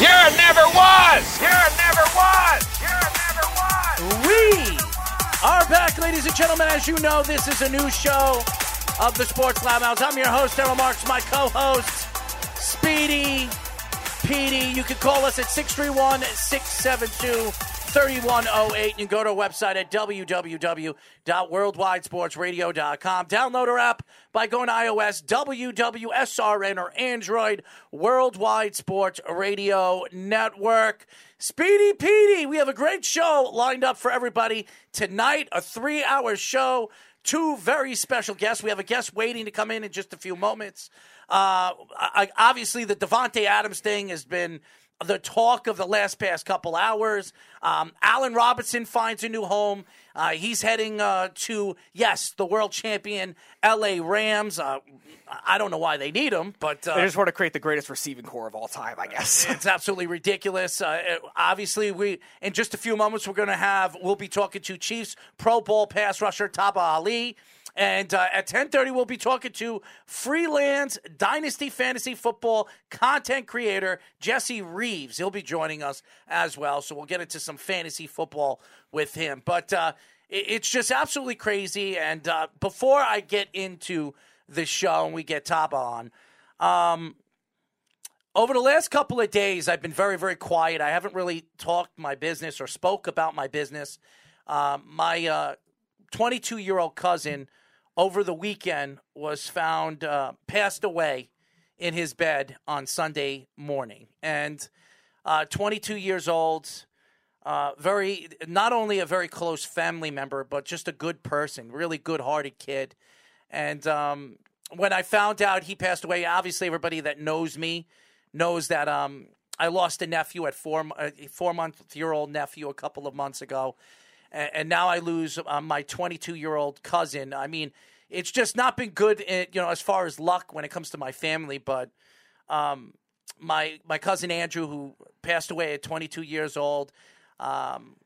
You're never was. You're never was. You're never was. We are back, ladies and gentlemen. As you know, this is a new show of the Sports Loudmouths. I'm your host, Errol Marks, my co-host, Speedy Petey. You can call us at 631-672-3108. You can go to our website at www.worldwidesportsradio.com. Download our app by going to iOS, WWSRN, or Android, Worldwide Sports Radio Network. Speedy Petey, we have a great show lined up for everybody tonight, a three-hour show. Two very special guests. We have a guest waiting to come in in just a few moments. Uh, I, obviously, the Davante Adams thing has been the talk of the last past couple hours. Um, Allen Robinson finds a new home. Uh, he's heading uh, to yes, the world champion L.A. Rams. Uh, I don't know why they need him, but uh, They just want to create the greatest receiving corps of all time, I guess. it's absolutely ridiculous. Uh, it- obviously, we in just a few moments we're going to have we'll be talking to Chiefs Pro Bowl pass rusher Tamba Hali, and uh, at ten thirty we'll be talking to freelance Dynasty Fantasy Football content creator Jesse Reeves. He'll be joining us as well, so we'll get into some fantasy football with him. But uh, it's just absolutely crazy. And uh, before I get into the show and we get Tamba on. Um, over the last couple of days, I've been very, very quiet. I haven't really talked my business or spoke about my business. Um, my 22 year old cousin over the weekend was found uh, passed away in his bed on Sunday morning. And uh, 22 years old, uh, very, not only a very close family member, but just a good person, really good hearted kid. And um, when I found out he passed away, obviously everybody that knows me knows that um, I lost a nephew at four a four month year old nephew a couple of months ago, and, and now I lose uh, my 22 year old cousin. I mean, it's just not been good, in, you know, as far as luck when it comes to my family. But um, my my cousin Andrew, who passed away at 22 years old, um,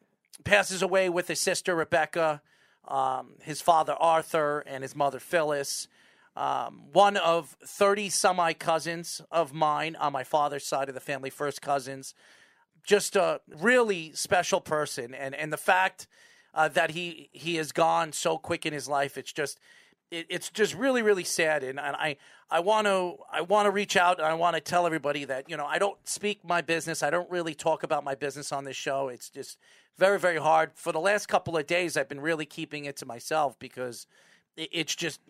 passes away with his sister Rebecca, um, his father Arthur, and his mother Phyllis. Um, one of 30 semi cousins of mine on my father's side of the family, first cousins. Just a really special person. And, and the fact uh, that he, he has gone so quick in his life, it's just. It, it's just really, really sad, and, and I, I want to, I want to reach out, and I want to tell everybody that you know I don't speak my business. I don't really talk about my business on this show. It's just very, very hard. For the last couple of days, I've been really keeping it to myself because it, it's just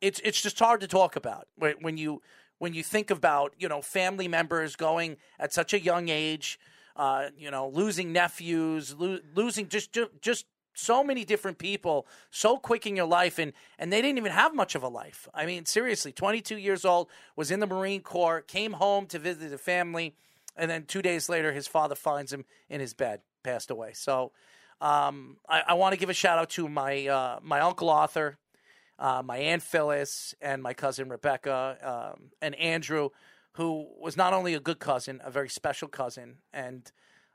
it's it's just hard to talk about when, you when you think about you know family members going at such a young age, uh, you know losing nephews, lo- losing just, just just so many different people so quick in your life and and they didn't even have much of a life. I mean seriously, 22 years old, was in the Marine Corps, came home to visit the family, and then two days later his father finds him in his bed, passed away. So. Um, I, I want to give a shout out to my uh, my uncle Arthur, uh, my aunt Phyllis, and my cousin Rebecca, um, and Andrew, who was not only a good cousin, a very special cousin, and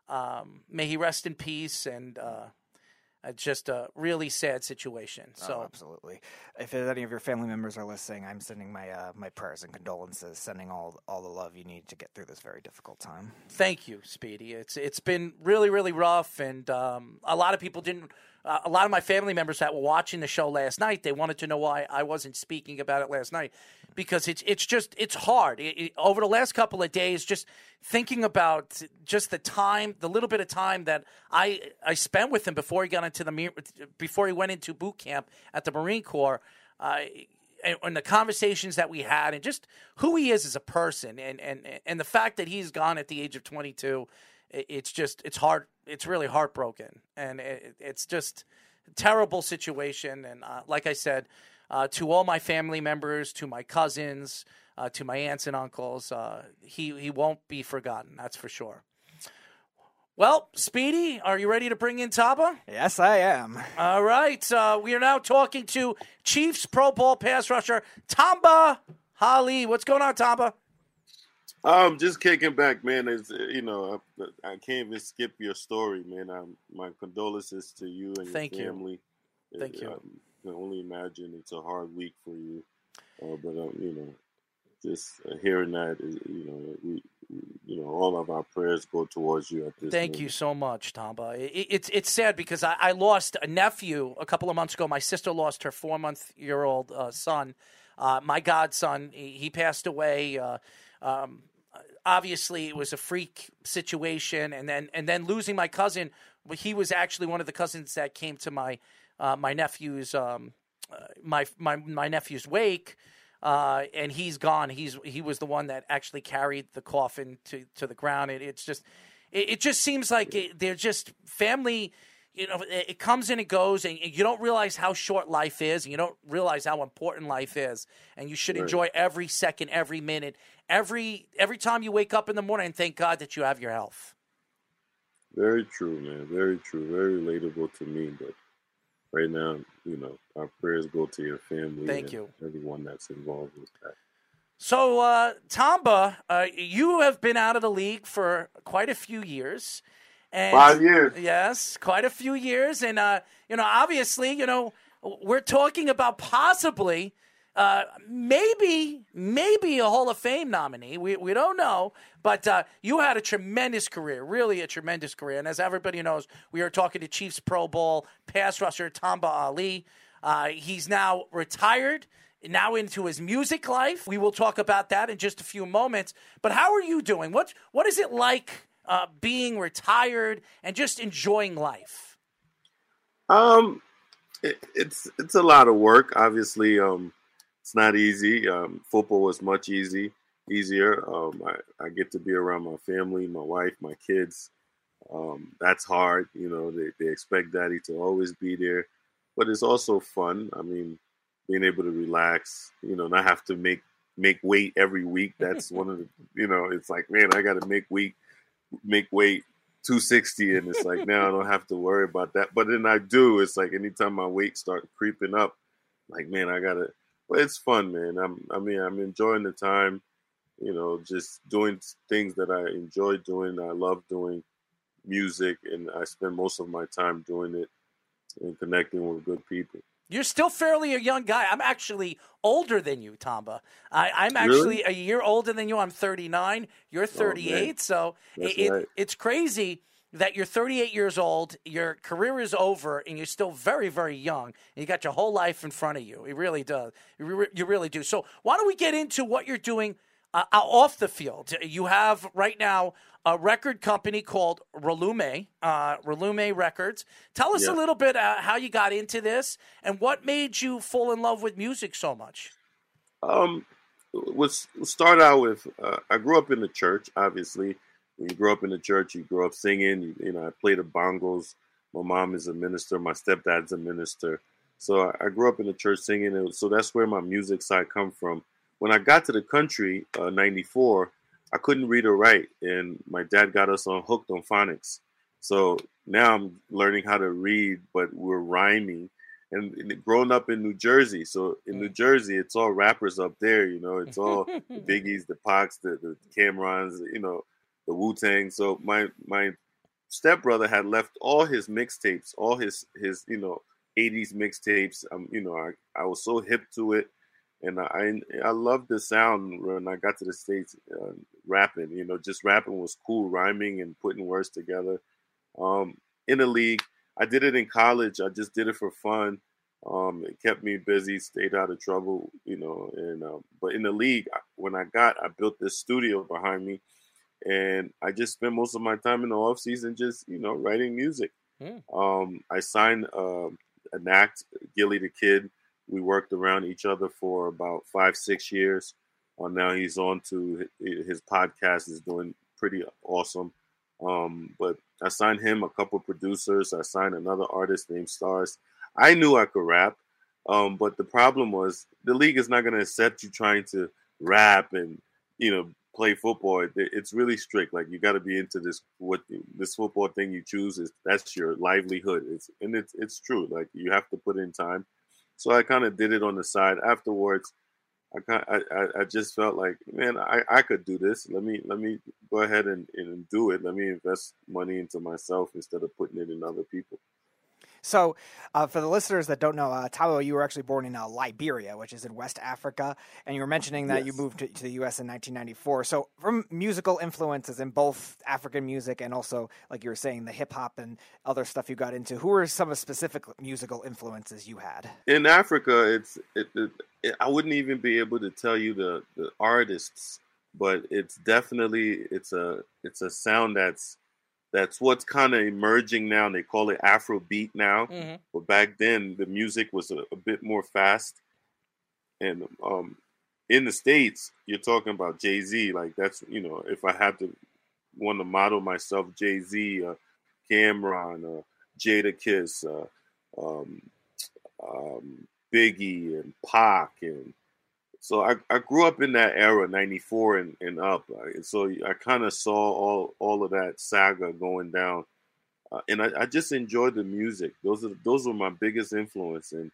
um, may he rest in peace. And uh, it's just a really sad situation. So Oh, absolutely. If any of your family members are listening, I'm sending my uh, my prayers and condolences, sending all all the love you need to get through this very difficult time. thank you, Speedy. It's it's been really really rough, and um, a lot of people didn't. Uh, a lot of my family members that were watching the show last night, they wanted to know why I wasn't speaking about it last night, because it's it's just it's hard. It, it- over the last couple of days, just thinking about just the time, the little bit of time that I I spent with him before he got into the before he went into boot camp at the Marine Corps. And, the conversations that we had and just who he is as a person and, and, and the fact that he's gone at the age of 22 it, it's just it's hard. It's really heartbroken, and it, it's just a terrible situation. And uh, like I said, uh, to all my family members, to my cousins, uh, to my aunts and uncles, uh, he he won't be forgotten. That's for sure. Well, Speedy, are you ready to bring in Tamba? Yes, I am. All right. Uh, we are now talking to Chiefs Pro Bowl pass rusher Tamba Hali. What's going on, Tamba? Um, just kicking back, man. Is you know, I, I, can't even skip your story, man. Um, my condolences to you and Thank your you. family. Thank you. Um, can only imagine it's a hard week for you, uh, but um, you know, just uh, hearing that, you know, we, you know, all of our prayers go towards you at this. Thank moment. you so much, Tamba. It, it's it's sad because I, I lost a nephew a couple of months ago. My sister lost her four month year old uh, son. Uh, my godson, he, he passed away. Uh, um, obviously, it was a freak situation, and then and then losing my cousin. He was actually one of the cousins that came to my uh, my nephew's um, uh, my my my nephew's wake. Uh, and he's gone. He's he was the one that actually carried the coffin to, to the ground. It, it's just it, it just seems like it, they're just family. You know, it, it comes and it goes, and you don't realize how short life is, and you don't realize how important life is, and you should Right. enjoy every second, every minute, every every time you wake up in the morning, and thank God that you have your health. Very true, man. Very true. Very relatable to me. But right now, you know, our prayers go to your family. Thank and you. Everyone that's involved with that. So, uh, Tamba, uh, you have been out of the league for quite a few years. And, Five years. Yes, quite a few years. And, uh, you know, obviously, you know, we're talking about possibly, uh, maybe, maybe a Hall of Fame nominee. We, we don't know. But uh, you had a tremendous career, really a tremendous career. And as everybody knows, we are talking to Chiefs Pro Bowl pass rusher Tamba Hali. Uh, he's now retired now into his music life. We will talk about that in just a few moments. But how are you doing? What what is it like uh, being retired and just enjoying life? Um, it, it's it's a lot of work. Obviously, um, it's not easy. Um, football was much easy easier. Um, I, I get to be around my family, my wife, my kids. Um, that's hard. You know, they, they expect daddy to always be there, but it's also fun. I mean, being able to relax, you know, not have to make make weight every week. That's one of the, you know, it's like, man, I got to make weight, make weight 260, and it's like now I don't have to worry about that. But then I do. It's like anytime my weight start creeping up, like man, I gotta. But it's fun, man. I'm. I mean, I'm enjoying the time. You know, just doing things that I enjoy doing. I love doing music, and I spend most of my time doing it and connecting with good people. You're still fairly a young guy. I'm actually older than you, Tamba. I, I'm Really? actually a year older than you. I'm 39. You're 38. so That's it, it- right. it's crazy that you're 38 years old. Your career is over, and you're still very, very young. And you got your whole life in front of you. It really does. You, re- you really do. So why don't we get into what you're doing uh, off the field? You have right now a record company called Relume, uh, Relume Records. Tell us a little bit uh, how you got into this and what made you fall in love with music so much. Um, let's start out with. Uh, I grew up in the church. Obviously, when you grow up in the church, you grow up singing. You, you know, I play the bongos. My mom is a minister. My stepdad's a minister. So I, I grew up in the church singing. So that's where my music side come from. When I got to the country, uh, '94, I couldn't read or write, and my dad got us on hooked on phonics. So now I'm learning how to read, but we're rhyming and, and growing up in New Jersey. So in New Jersey, it's all rappers up there. You know, it's all the Biggies, the Pox, the, the Cam'rons, you know, the Wu Tang. So my my stepbrother had left all his mixtapes, all his his you know 80s mixtapes. Um, you know, I, I was so hip to it, and I I loved the sound when I got to the states. Uh, rapping, you know, just rapping was cool, rhyming and putting words together. Um, in the league, I did it in college. I just did it for fun. Um, it kept me busy, stayed out of trouble, you know. And um, but in the league, when I got, I built this studio behind me, and I just spent most of my time in the off season just you know writing music. Mm. Um, I signed um an act, Gillie Da Kid. We worked around each other for about five, six years. Uh, now he's on to his podcast is doing pretty awesome. Um, but I signed him, a couple producers. I signed another artist named Stars. I knew I could rap, um, but the problem was the league is not going to accept you trying to rap and you know play football. It- It's really strict. Like you got to be into this what this football thing you choose is that's your livelihood. It's and it's it's true. Like you have to put in time. So I kind of did it on the side. Afterwards, I kind I, I, I just felt like man I, I could do this. Let me let me go ahead and, and do it. Let me invest money into myself instead of putting it in other people. So, uh, for the listeners that don't know, uh, Tamba, you were actually born in uh, Liberia, which is in West Africa, and you were mentioning that you moved to, to the U.S. in 1994. So, from musical influences in both African music and also, like you were saying, the hip hop and other stuff you got into, who were some of specific musical influences you had? in Africa, it's it, it, it, I wouldn't even be able to tell you the the artists, but it's definitely it's a it's a sound that's that's what's kind of emerging now. They call it Afrobeat now, Mhm. but back then the music was a, a bit more fast. And um, in the states, you're talking about Jay Z. Like that's you know, if I had to want to model myself, Jay Z, uh, Cam'ron, uh, Jadakiss, uh, um, um, Biggie and Pac, and so I, I grew up in that era, '94 and, and up. And so I kind of saw all all of that saga going down, uh, and I, I just enjoyed the music. Those are those were my biggest influence, and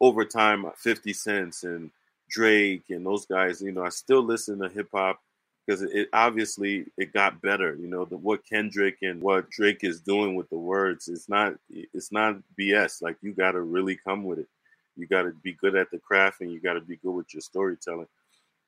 over time, uh, 50 Cents and Drake and those guys. You know, I still listen to hip hop because it, it obviously it got better. You know, the, what Kendrick and what Drake is doing with the words, it's not it's not BS. Like you got to really come with it. You got to be good at the craft, and you got to be good with your storytelling.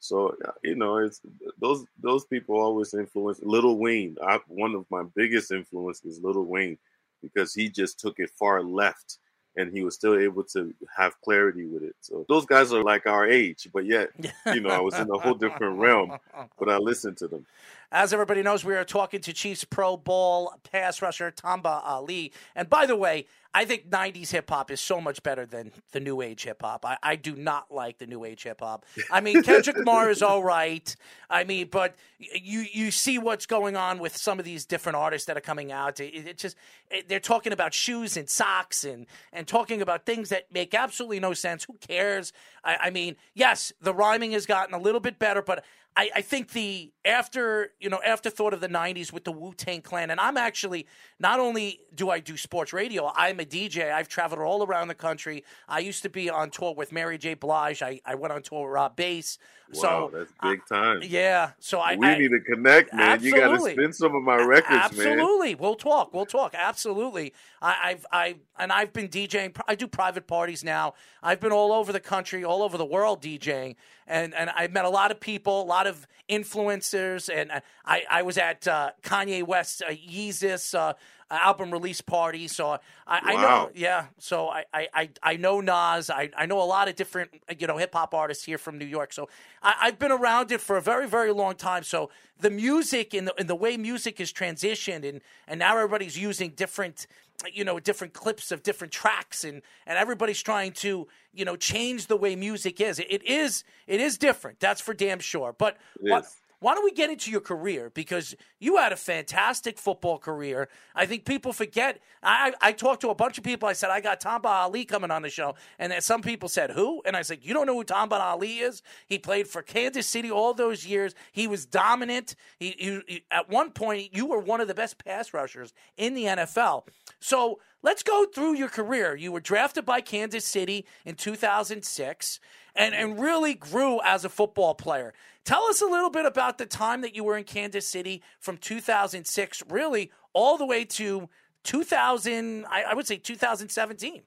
So uh, you know, it's those those people always influence. Little Wayne, I, one of my biggest influences is Little Wayne because he just took it far left and he was still able to have clarity with it. So those guys are like our age, but yet, you know, I was in a whole different realm, but I listened to them. As everybody knows, we are talking to Chiefs Pro Bowl pass rusher Tamba Hali. And by the way, I think 90s hip hop is so much better than the new age hip hop. I, I do not like the new age hip hop. I mean, Kendrick Lamar is all right. I mean, but you you see what's going on with some of these different artists that are coming out. It, it just it, they're talking about shoes and socks and and talking about things that make absolutely no sense. Who cares? I, I mean, yes, the rhyming has gotten a little bit better, but I, I think the after you know afterthought of the '90s with the Wu Tang Clan, and I'm actually not only do I do sports radio, I'm a DJ. I've traveled all around the country. I used to be on tour with Mary J. Blige. I, I went on tour with Rob Base. Wow, so that's big time. yeah, so I we I- need to connect, man. You got to spin some of my records, man. Absolutely, we'll talk. We'll talk. Absolutely. I, I've I and I've been DJing. I do private parties now. I've been all over the country, all over the world DJing, and and I've met a lot of people, a lot of influencers, and I I was at uh, Kanye West's uh, Yeezus. Album release party so I, I know yeah so I, I, I, know Nas. I, I know a lot of different you know hip hop artists here from New York so I, I've been around it for a very very long time so the music and the, and the way music is transitioned and and now everybody's using different you know different clips of different tracks and and everybody's trying to you know change the way music is. It, it is it is different that's for damn sure but is. Why don't we get into your career? Because you had a fantastic football career. I think people forget. I, I talked to a bunch of people. I said, I got Tamba Hali coming on the show. And then some people said, Who? And I said, You don't know who Tamba Hali is? He played for Kansas City all those years. He was dominant. He, he, he- at one point, you were one of the best pass rushers in the NFL. So let's go through your career. You were drafted by Kansas City in 2006 and, and really grew as a football player. Tell us a little bit about the time that you were in Kansas City from 2006, really all the way to 2000, I, I would say 2017.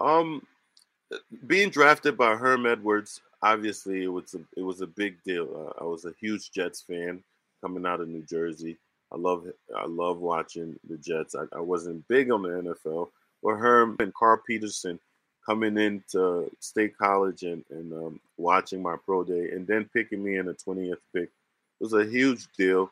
Um, being drafted by Herm Edwards, obviously it was a it was a big deal. Uh, I was a huge Jets fan coming out of New Jersey. I love I love watching the Jets. I, I wasn't big on the NFL, but Herm and Carl Peterson coming into State College and and um, watching my pro day, and then picking me in the twentieth pick was a huge deal.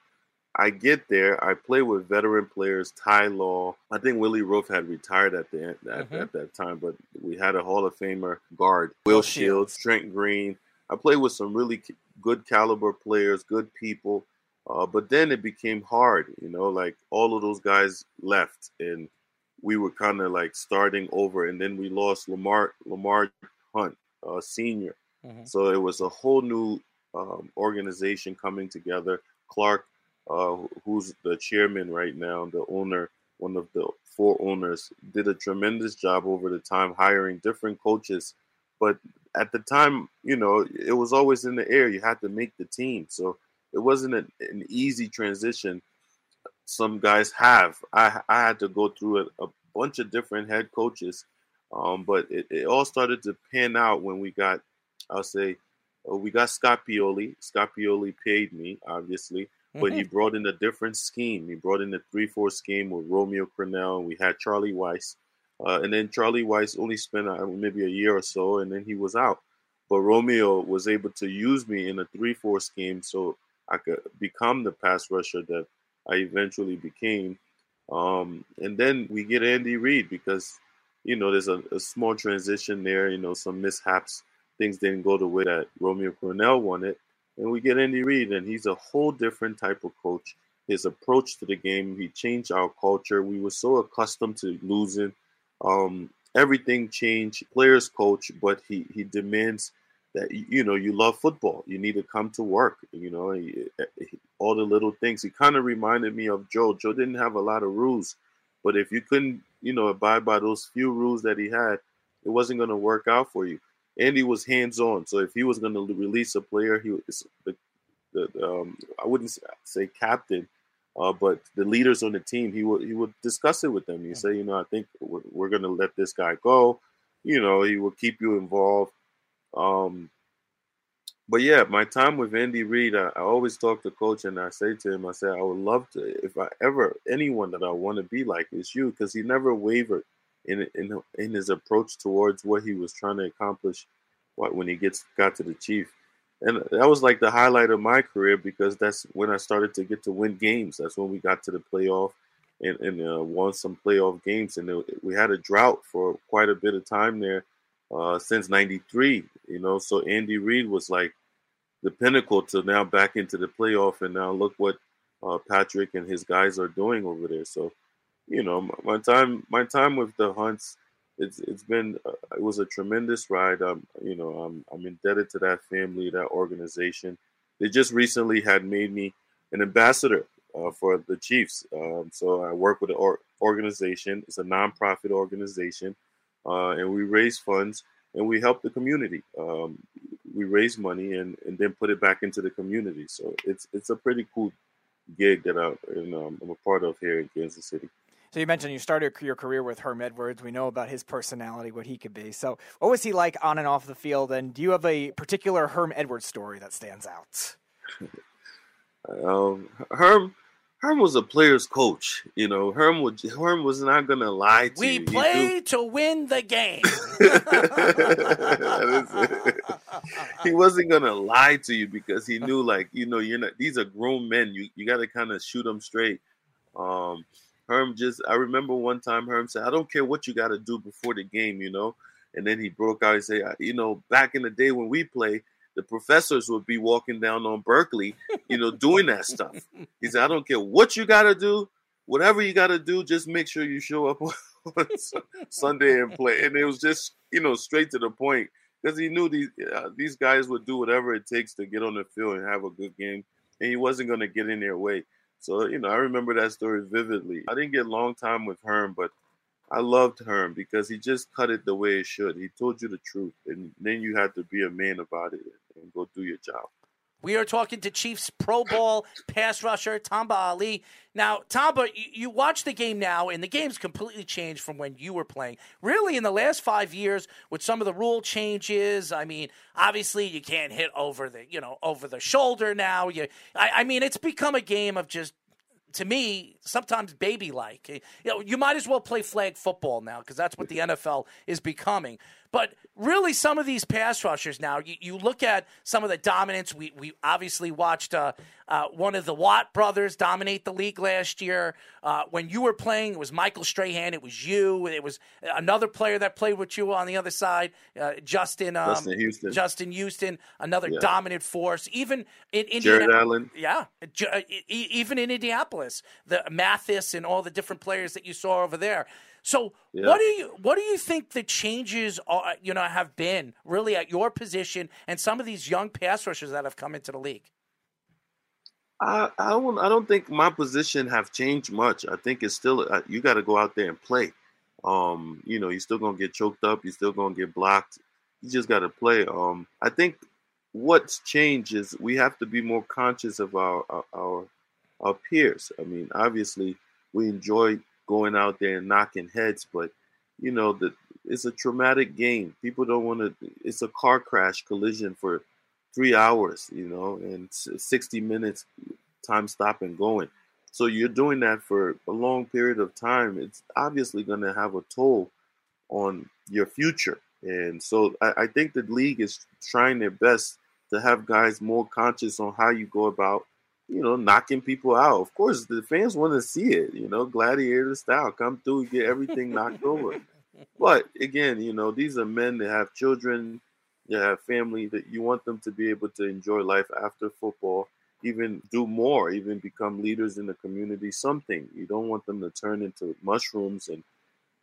I get there. I play with veteran players, Ty Law. I think Willie Roaf had retired at the end, at, Mhm. at that time, but we had a Hall of Famer guard, Will Will Shields, Trent Green. I played with some really good caliber players, good people, Uh, but then it became hard, you know, like all of those guys left and we were kind of like starting over. And then we lost Lamar, Lamar Hunt, uh, senior. Mm-hmm. So it was a whole new um, organization coming together. Clark, uh, who's the chairman right now, the owner, one of the four owners, did a tremendous job over the time hiring different coaches. But at the time, you know, it was always in the air. You had to make the team. So it wasn't an, an easy transition. Some guys have. I, I had to go through a, a bunch of different head coaches. Um, but it, it all started to pan out when we got, I'll say, uh, we got Scott Pioli. Scott Pioli paid me, obviously, but he brought in a different scheme. He brought in a three-four scheme with Romeo Crennel, and we had Charlie Weis. Uh, and then Charlie Weis only spent uh, maybe a year or so, and then he was out. But Romeo was able to use me in a three-four scheme, so I could become the pass rusher that I eventually became. Um, and then we get Andy Reid because, you know, there's a, a small transition there. You know, some mishaps things didn't go the way that Romeo Crennel wanted. And we get Andy Reid, and he's a whole different type of coach. His approach to the game, he changed our culture. We were so accustomed to losing. Um, everything changed. Players coach, but he he demands that you know you love football. You need to come to work. You know he, he, all the little things. He kind of reminded me of Joe. Joe didn't have a lot of rules, but if you couldn't you know abide by those few rules that he had, it wasn't going to work out for you. Andy was hands on, so if he was going to release a player, he was the, the um, I wouldn't say captain, uh, but the leaders on the team, he would he would discuss it with them. He say, you know, I think we're, we're going to let this guy go. You know, he will keep you involved. Um, but yeah, my time with Andy Reid, I, I, always talk to coach and I say to him, I say, I would love to, if I ever, anyone that I want to be like is you, because he never wavered in, in in his approach towards what he was trying to accomplish What when he gets got to the chief. And that was like the highlight of my career because that's when I started to get to win games. That's when we got to the playoff and, and uh, won some playoff games. And it, we had a drought for quite a bit of time there uh, since 93, you know. So Andy Reid was like the pinnacle to now back into the playoff. And now look what uh, Patrick and his guys are doing over there. So you know, my time my time with the Hunts, it's it's been uh, it was a tremendous ride. You know, I'm I'm indebted to that family, that organization. They just recently had made me an ambassador uh, for the Chiefs. Um, so I work with an or- organization. It's a nonprofit organization, uh, and we raise funds and we help the community. Um, we raise money and, and then put it back into the community. So it's it's a pretty cool gig that I, and, um, I'm a part of here in Kansas City. So you mentioned you started your career with Herm Edwards. We know about his personality, what he could be. So what was he like on and off the field? And do you have a particular Herm Edwards story that stands out? um, Herm, Herm was a player's coach. You know, Herm would Herm was not going to lie to we you. We play to win the game. he wasn't going to lie to you because he knew, like, you know, you're not. These are grown men. You you got to kind of shoot them straight. Um, Herm just, I remember one time Herm said, I don't care what you got to do before the game, you know. And then he broke out and say, you know, back in the day when we play, the professors would be walking down on Berkeley, you know, doing that stuff. He said, I don't care what you got to do, whatever you got to do, just make sure you show up on Sunday and play. And it was just, you know, straight to the point because he knew these uh, these guys would do whatever it takes to get on the field and have a good game, and he wasn't going to get in their way. So, you know, I remember that story vividly. I didn't get long time with Herm, but I loved Herm because he just cut it the way it should. He told you the truth, and then you had to be a man about it and go do your job. We are talking to Chiefs Pro Bowl pass rusher Tamba Hali. Now, Tamba, you, you watch the game now, and the game's completely changed from when you were playing. Really, in the last five years, with some of the rule changes, I mean, obviously you can't hit over the you know over the shoulder now. You, I, I mean, it's become a game of just to me, sometimes baby like. You know, you might as well play flag football now because that's what the NFL is becoming. But really, some of these pass rushers now, you, you look at some of the dominance. We, we obviously watched uh, uh, one of the Watt brothers dominate the league last year. Uh, when you were playing, it was Michael Strahan. It was you. It was another player that played with you on the other side, uh, Justin. Um, Justin Houston. Justin Houston, another Yeah. dominant force. Even in Jared Indiana- Allen. yeah, J- uh, even in Indianapolis, the Mathis and all the different players that you saw over there. So, Yeah. what do you what do you think the changes are? You know, have been really at your position and some of these young pass rushers that have come into the league. I I don't I don't think my position have changed much. I think it's still uh, you got to go out there and play. Um, you know, you're still gonna get choked up. You're still gonna get blocked. You just got to play. Um, I think what's changed is we have to be more conscious of our our our, our peers. I mean, obviously, we enjoy going out there and knocking heads, but you know that it's a traumatic game. People don't want to. It's a car crash collision for three hours, you know, and 60 minutes time stop and going. So you're doing that for a long period of time. It's obviously going to have a toll on your future. And so I, I think the league is trying their best to have guys more conscious on how you go about, you know, knocking people out. Of course, the fans want to see it, you know, gladiator style. Come through, get everything knocked over. But again, you know, these are men that have children, that have family that you want them to be able to enjoy life after football, even do more, even become leaders in the community, something. You don't want them to turn into mushrooms and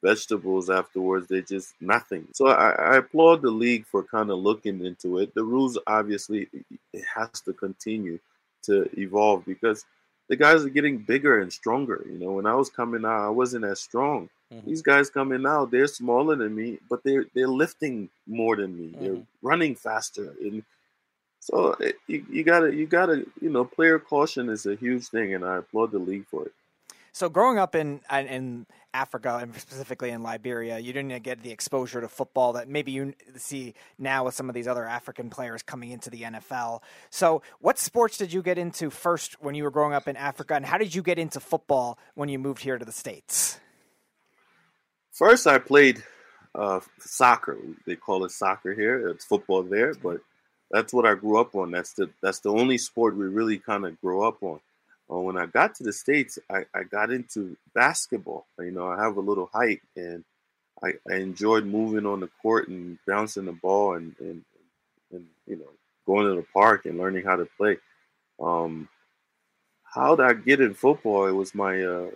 vegetables afterwards. They're just nothing. So I, I applaud the league for kind of looking into it. The rules obviously it has to continue to evolve because the guys are getting bigger and stronger. You know, when I was coming out, I wasn't as strong. Mm-hmm. These guys coming out, they're smaller than me, but they're they're lifting more than me. They're mm-hmm. running faster, and so it, you, you gotta you gotta you know player caution is a huge thing, and I applaud the league for it. So growing up in in- in Africa and specifically in Liberia, you didn't get the exposure to football that maybe you see now with some of these other African players coming into the NFL. So, what sports did you get into first when you were growing up in Africa, and how did you get into football when you moved here to the states? First, I played uh, soccer. They call it soccer here. It's football there, but that's what I grew up on. That's the that's the only sport we really kind of grow up on. Uh, when I got to the states, I, I got into basketball. You know, I have a little height, and I, I enjoyed moving on the court and bouncing the ball, and and, and you know going to the park and learning how to play. Um, how did I get in football? It was my uh,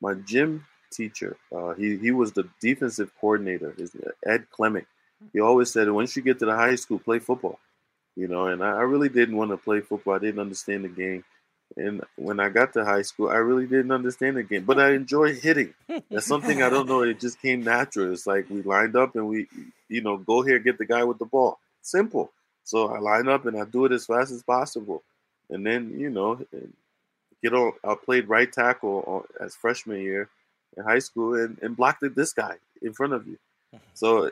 my gym teacher. Uh, he he was the defensive coordinator. His Ed Clement. He always said, once you get to the high school, play football. You know, and I, I really didn't want to play football. I didn't understand the game. And when I got to high school, I really didn't understand the game, but I enjoy hitting. That's something I don't know. It just came natural. It's like we lined up and we, you know, go here, get the guy with the ball. Simple. So I line up and I do it as fast as possible. And then, you know, get on. I played right tackle uh, as freshman year in high school and, and blocked this guy in front of you. So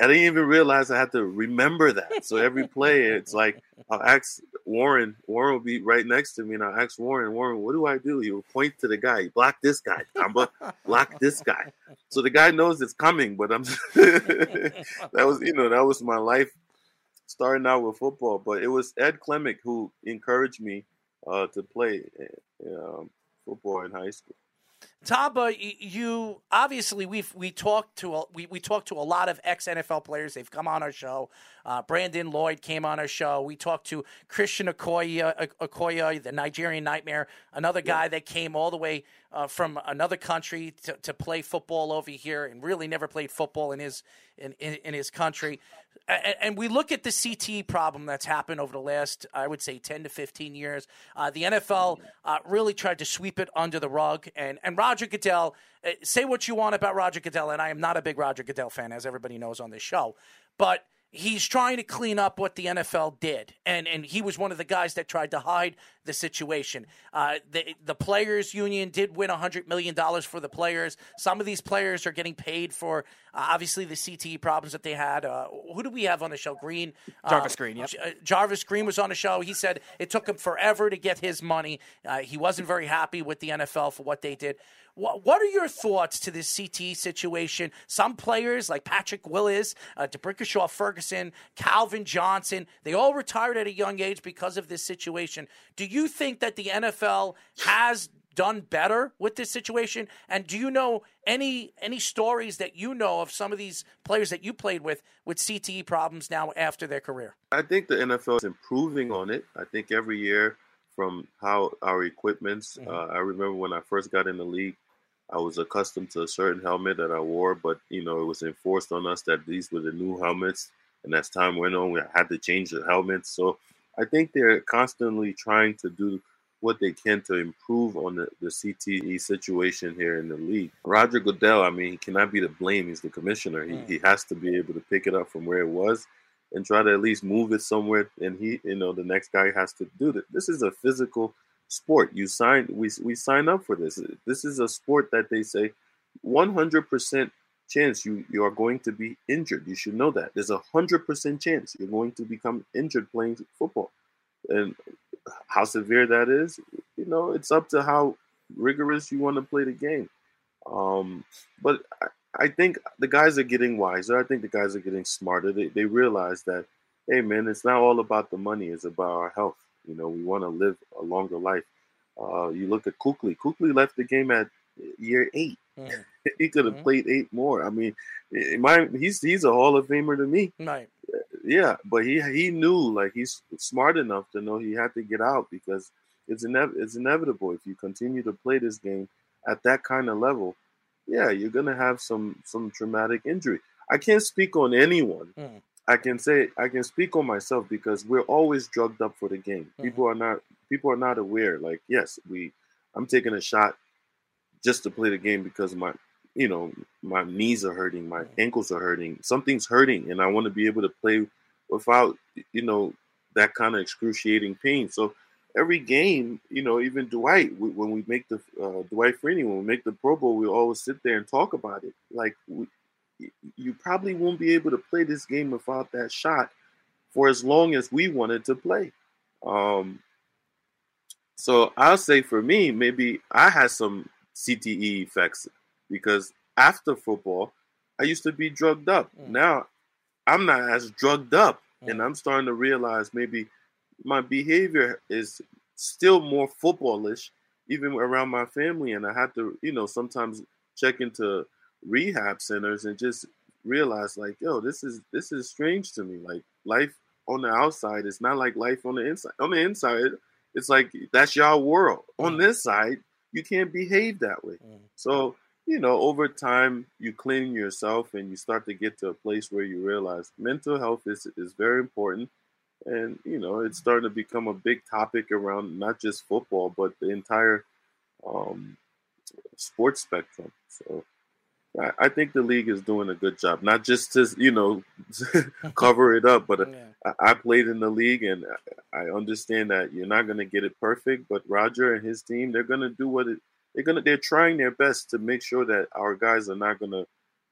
I didn't even realize I had to remember that. So every play, it's like I'll ask Warren. Warren will be right next to me, and I'll ask Warren, Warren, what do I do? He will point to the guy. Block this guy. I'm block this guy. So the guy knows it's coming. But I'm that was you know that was my life starting out with football. But it was Ed Clemick who encouraged me uh, to play um, football in high school. Tamba, you obviously we've we talked to a, we we talked to a lot of ex NFL players. They've come on our show. Uh, Brandon Lloyd came on our show. We talked to Christian Okoye, Okoye, the Nigerian Nightmare, another guy that came all the way uh, from another country to, to play football over here and really never played football in his in, in, in his country. And, we look at the CTE problem that's happened over the last, I would say, 10 to 15 years. Uh, the NFL uh, really tried to sweep it under the rug. And, and Roger Goodell, uh, say what you want about Roger Goodell, and I am not a big Roger Goodell fan, as everybody knows on this show, but he's trying to clean up what the NFL did. And, and he was one of the guys that tried to hide the situation. Uh, the the players union did win hundred million dollars for the players. Some of these players are getting paid for uh, obviously the CTE problems that they had. Uh, who do we have on the show? Green, Jarvis Uh, Green, yep. J- uh, Jarvis Green was on the show. He said it took him forever to get his money. Uh, he wasn't very happy with the NFL for what they did. What, what are your thoughts to this CTE situation? Some players like Patrick Willis, uh, D'Brickashaw Ferguson, Calvin Johnson, they all retired at a young age because of this situation. Do you think that the NFL has done better with this situation? And do you know any any stories that you know of some of these players that you played with with CTE problems now after their career? I think the NFL is improving on it. I think every year from how our equipments. Mm-hmm. Uh, I remember when I first got in the league, I was accustomed to a certain helmet that I wore, but you know it was enforced on us that these were the new helmets, and as time went on, we had to change the helmets. So I think they're constantly trying to do what they can to improve on the, the CTE situation here in the league. Roger Goodell, I mean, he cannot be to blame. He's the commissioner. He, mm. he has to be able to pick it up from where it was and try to at least move it somewhere. And he, you know, the next guy has to do that. This is a physical sport. You sign, we we sign up for this. This is a sport that they say 100% chance you you are going to be injured. You should know that. There's a 100% chance you're going to become injured playing football. And how severe that is, you know, it's up to how rigorous you want to play the game. Um, but I, I think the guys are getting wiser. I think the guys are getting smarter. They, they realize that, hey, man, it's not all about the money. It's about our health. You know, we want to live a longer life. Uh, you look at Kuechly. Kuechly left the game at year eight. he could have played eight more. I mean, my, he's he's a Hall of Famer to me. Right. Yeah, but he he knew like he's smart enough to know he had to get out because it's inev- it's inevitable if you continue to play this game at that kind of level. Yeah, you're gonna have some some traumatic injury. I can't speak on anyone. Mm. I can say I can speak on myself because we're always drugged up for the game. People are not people are not aware. Like, yes, we I'm taking a shot just to play the game because my you know my knees are hurting, my ankles are hurting, something's hurting, and I want to be able to play without you know that kind of excruciating pain. So every game, you know, even Dwight, we, when we make the uh, Dwight Freeney, when we make the Pro Bowl, we always sit there and talk about it. Like we, you probably won't be able to play this game without that shot for as long as we wanted to play. Um, so I'll say for me, maybe I had some CTE effects because after football, I used to be drugged up. Now I'm not as drugged up, and I'm starting to realize maybe my behavior is still more footballish, even around my family. And I had to, you know, sometimes check into rehab centers and just realize, like, yo, this is this is strange to me. Like life on the outside is not like life on the inside. On the inside, it's like that's your world. On this side, you can't behave that way. So, you know, over time, you clean yourself and you start to get to a place where you realize mental health is, is very important. And, you know, it's starting to become a big topic around not just football, but the entire um, sports spectrum. So I, I think the league is doing a good job, not just to, you know, cover it up, but uh, I, I played in the league and I I understand that you're not going to get it perfect, but Roger and his team, they're going to do what it, they're going to, they're trying their best to make sure that our guys are not going to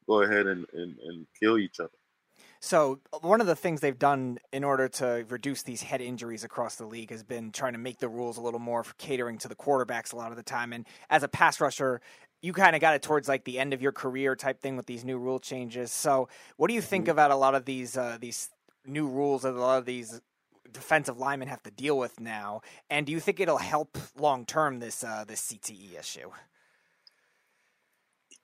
go ahead and, and, and kill each other. So one of the things they've done in order to reduce these head injuries across the league has been trying to make the rules a little more for catering to the quarterbacks a lot of the time. And as a pass rusher, you kind of got it towards like the end of your career type thing with these new rule changes. So what do you think about a lot of these uh, these new rules that a lot of these defensive linemen have to deal with now? And do you think it'll help long term this uh, this CTE issue?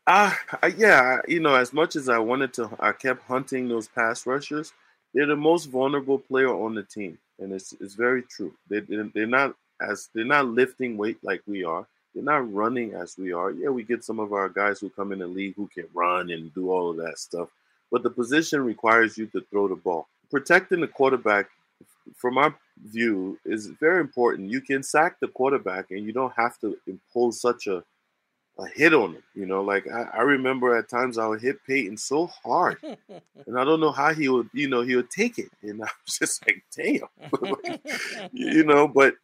Uh, yeah, you know, as much as I wanted to, I kept hunting those pass rushers. They're the most vulnerable player on the team, and it's it's very true. They they're, they're not as they're not lifting weight like we are. They're not running as we are. Yeah, we get some of our guys who come in the league who can run and do all of that stuff, but the position requires you to throw the ball. Protecting the quarterback, from our view, is very important. You can sack the quarterback, and you don't have to impose such a a hit on him. You know, like I, I remember at times I would hit Peyton so hard, and I don't know how he would, you know, he would take it, and I was just like, damn, you know. But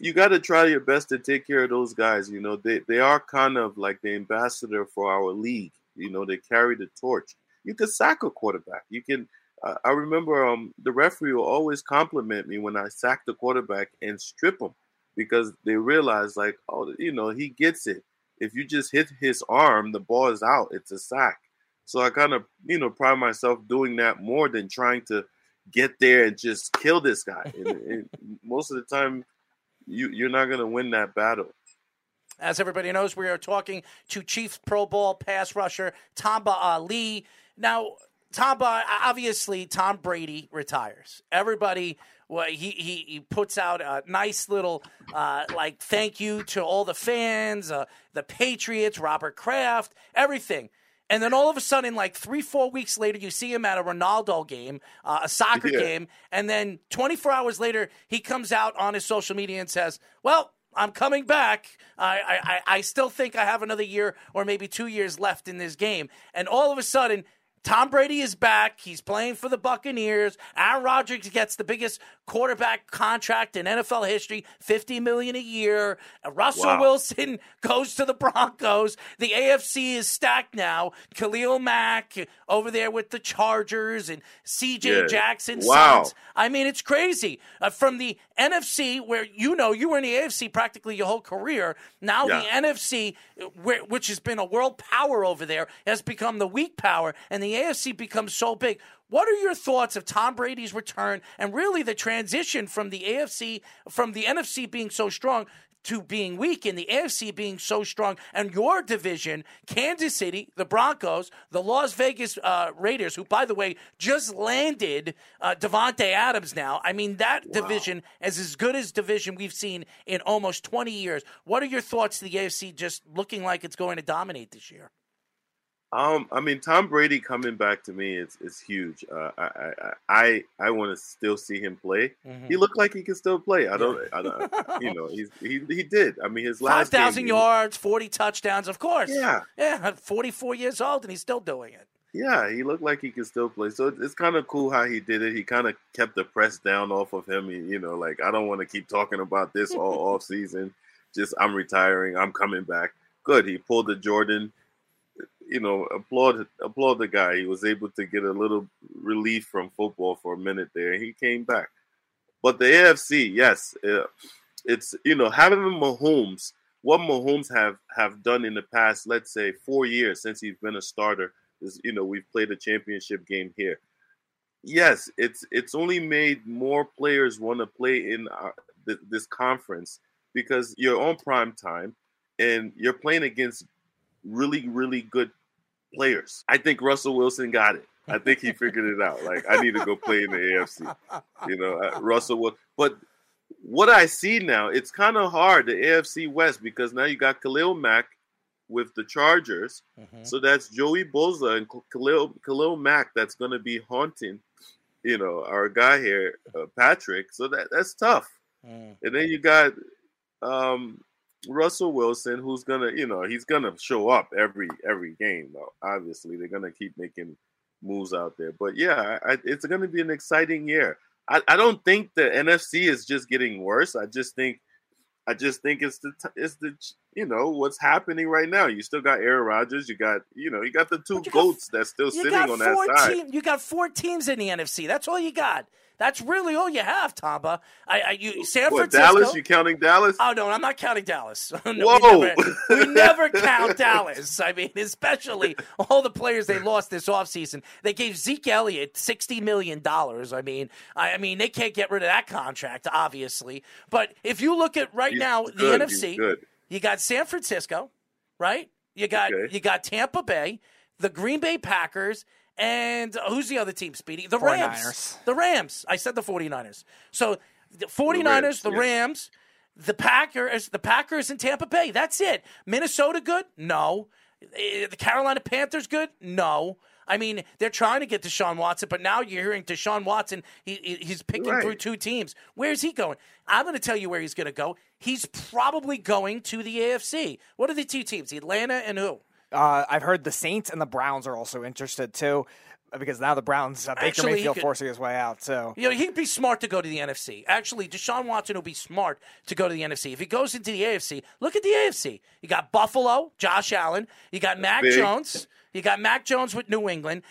you got to try your best to take care of those guys. You know, they they are kind of like the ambassador for our league. You know, they carry the torch. You can sack a quarterback. You can. Uh, I remember um, the referee will always compliment me when I sack the quarterback and strip him because they realize like, oh, you know, he gets it. If you just hit his arm, the ball is out. It's a sack. So I kind of, you know, pride myself doing that more than trying to get there and just kill this guy. and, and most of the time, you you're not going to win that battle. As everybody knows, we are talking to Chiefs Pro Bowl pass rusher Tamba Hali. Now, Tamba, obviously, Tom Brady retires. Everybody, well, he, he, he puts out a nice little, uh, like, thank you to all the fans, uh, the Patriots, Robert Kraft, everything. And then all of a sudden, like three, four weeks later, you see him at a Ronaldo game, uh, a soccer Yeah. game. And then 24 hours later, he comes out on his social media and says, Well, I'm coming back. I, I, I- I still think I have another year or maybe two years left in this game. And all of a sudden, Tom Brady is back. He's playing for the Buccaneers. Aaron Rodgers gets the biggest quarterback contract in NFL history, fifty million a year. Russell Wow. Wilson goes to the Broncos. The AFC is stacked now. Khalil Mack over there with the Chargers and C.J. Yeah. Jackson. Wow. Sons. I mean, it's crazy. Uh, from the NFC, where you know you were in the AFC practically your whole career, now Yeah. the NFC, where, which has been a world power over there, has become the weak power, and the AFC becomes so big. What are your thoughts of Tom Brady's return and really the transition from the AFC, from the NFC being so strong to being weak and the AFC being so strong, and your division, Kansas City, the Broncos, the Las Vegas uh, Raiders, who, by the way, just landed uh, Davante Adams now. I mean, that division is as good as division we've seen in almost 20 years. What are your thoughts to the AFC just looking like it's going to dominate this year? Um, I mean, Tom Brady coming back to me is is huge. Uh, I I I, I want to still see him play. Mm-hmm. He looked like he can still play. I don't, I don't you know, he's he he did. I mean, his last game, 5,000 yards, 40 touchdowns, of course. Yeah. Yeah, 44 years old, and he's still doing it. Yeah, he looked like he could still play. So it's kind of cool how he did it. He kind of kept the press down off of him. He, you know, like I don't want to keep talking about this all off season. Just I'm retiring. I'm coming back. Good. He pulled the Jordan. You know, applaud applaud the guy. He was able to get a little relief from football for a minute there. He came back. But the AFC, yes, uh, it's you know having Mahomes. What Mahomes have have done in the past, let's say four years since he's been a starter, is you know we've played a championship game here. Yes, it's it's only made more players want to play in our, th- this conference because you're on prime time and you're playing against really really good players. I think Russell Wilson got it. I think he figured it out. Like I need to go play in the AFC. You know, uh, Russell will. But what I see now, it's kind of hard the AFC West because now you got Khalil Mack with the Chargers. So that's Joey Bosa and Khalil Khalil Mack that's going to be haunting, you know, our guy here, uh, Patrick. So that that's tough. And then you got um, Russell Wilson, who's gonna, you know, he's gonna show up every every game. Obviously, they're gonna keep making moves out there. But yeah, I, it's gonna be an exciting year. I, I don't think the NFC is just getting worse. I just think, I just think it's the it's the you know what's happening right now. You still got Aaron Rodgers. You got you know you got the two you got- goats that's still sitting on that side. You got four teams in the NFC. That's all you got. That's really all you have, Tamba. I, I you San What Francisco. Dallas? You counting Dallas? Oh no, I'm not counting Dallas. No, we Whoa. never- We never, count Dallas. I mean, especially all the players they lost this offseason. They gave Zeke Elliott sixty million dollars. I mean, I, I mean they can't get rid of that contract, obviously. But if you look at right He's now the good. He's NFC, you got San Francisco, right? You got Okay. you got Tampa Bay, the Green Bay Packers, and who's the other team, Speedy? The Rams. 49ers. The Rams. I said the 49ers. So the 49ers, the yeah. Rams, the Packers, the Packers in Tampa Bay. That's it. Minnesota good? No. Eh, The Carolina Panthers good? No. I mean, they're trying to get Deshaun Watson, but now you're hearing Deshaun Watson, he, he- he's picking Right. through two teams. Where's he going? I'm going to tell you where he's going to go. He's probably going to the AFC. What are the two teams? Atlanta and who? Uh, I've heard the Saints and the Browns are also interested too. because now the Browns uh, Baker Actually, Mayfield could- forcing his way out. So You know, he'd be smart to go to the NFC. Actually, Deshaun Watson would be smart to go to the NFC. If he goes into the AFC, look at the AFC. You got Buffalo, Josh Allen. You got Mac big. Jones. You got Mac Jones with New England.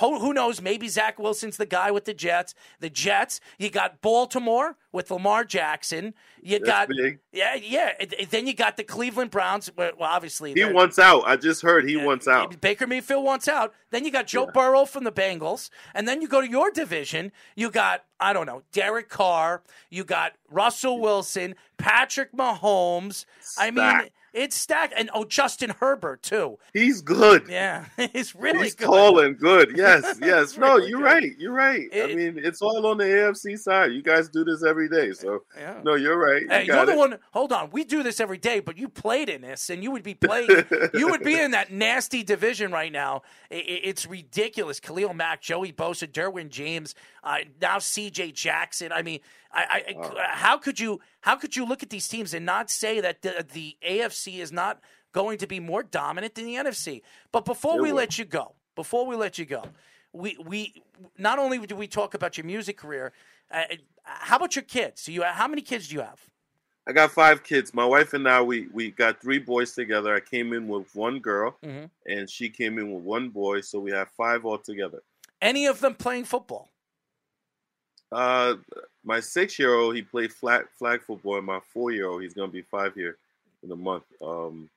Who, who knows? Maybe Zach Wilson's the guy with the Jets. The Jets. You got Baltimore with Lamar Jackson. You got big. yeah, yeah. Then you got the Cleveland Browns. Well, obviously He wants out. I just heard he wants out. Baker Mayfield wants out. Then you got Joe Burrow from the Bengals, and then you go to your division. You got I don't know Derek Carr. You got Russell Wilson, Patrick Mahomes. I mean, Stacked. It's stacked, and oh, Justin Herbert too. He's good. Yeah, he's really He's good. tall and good. Yes, yes. No, really you're good. right. You're right. I mean, it's all on the AFC side. You guys do this every day, so Yeah. no, you're right. You Hey, you're got the it. one. Hold on, we do this every day, but you played in this, and you would be playing. you would be in that nasty division right now. I- I- it's ridiculous. Khalil Mack, Joey Bosa, Derwin James, uh, now C.J. Jackson. I mean, I, I, I- how could you how could you look at these teams and not say that the, the AFC is not going to be more dominant than the NFC? But before we will. let you go, before we let you go, we we not only do we talk about your music career. Uh, how about your kids? Do you how many kids do you have? I got five kids. My wife and I, we we got three boys together. I came in with one girl, Mhm. and she came in with one boy. So we have five altogether. Any of them playing football? Uh, my six-year-old, he played flag flag football. And my four-year-old, he's gonna be five here in a month. Um,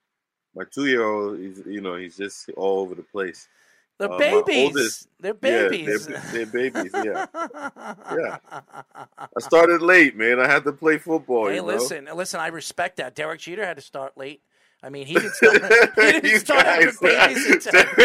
my two-year-old, he's you know he's just all over the place. They're Uh, babies. oldest- they're Yeah, babies. they're, they're babies. Yeah, yeah. I started late, man. I had to play football. Hey, you know? listen, listen. I respect that. Derek Jeter had to start late. I mean, he didn't start, he didn't You start having babies until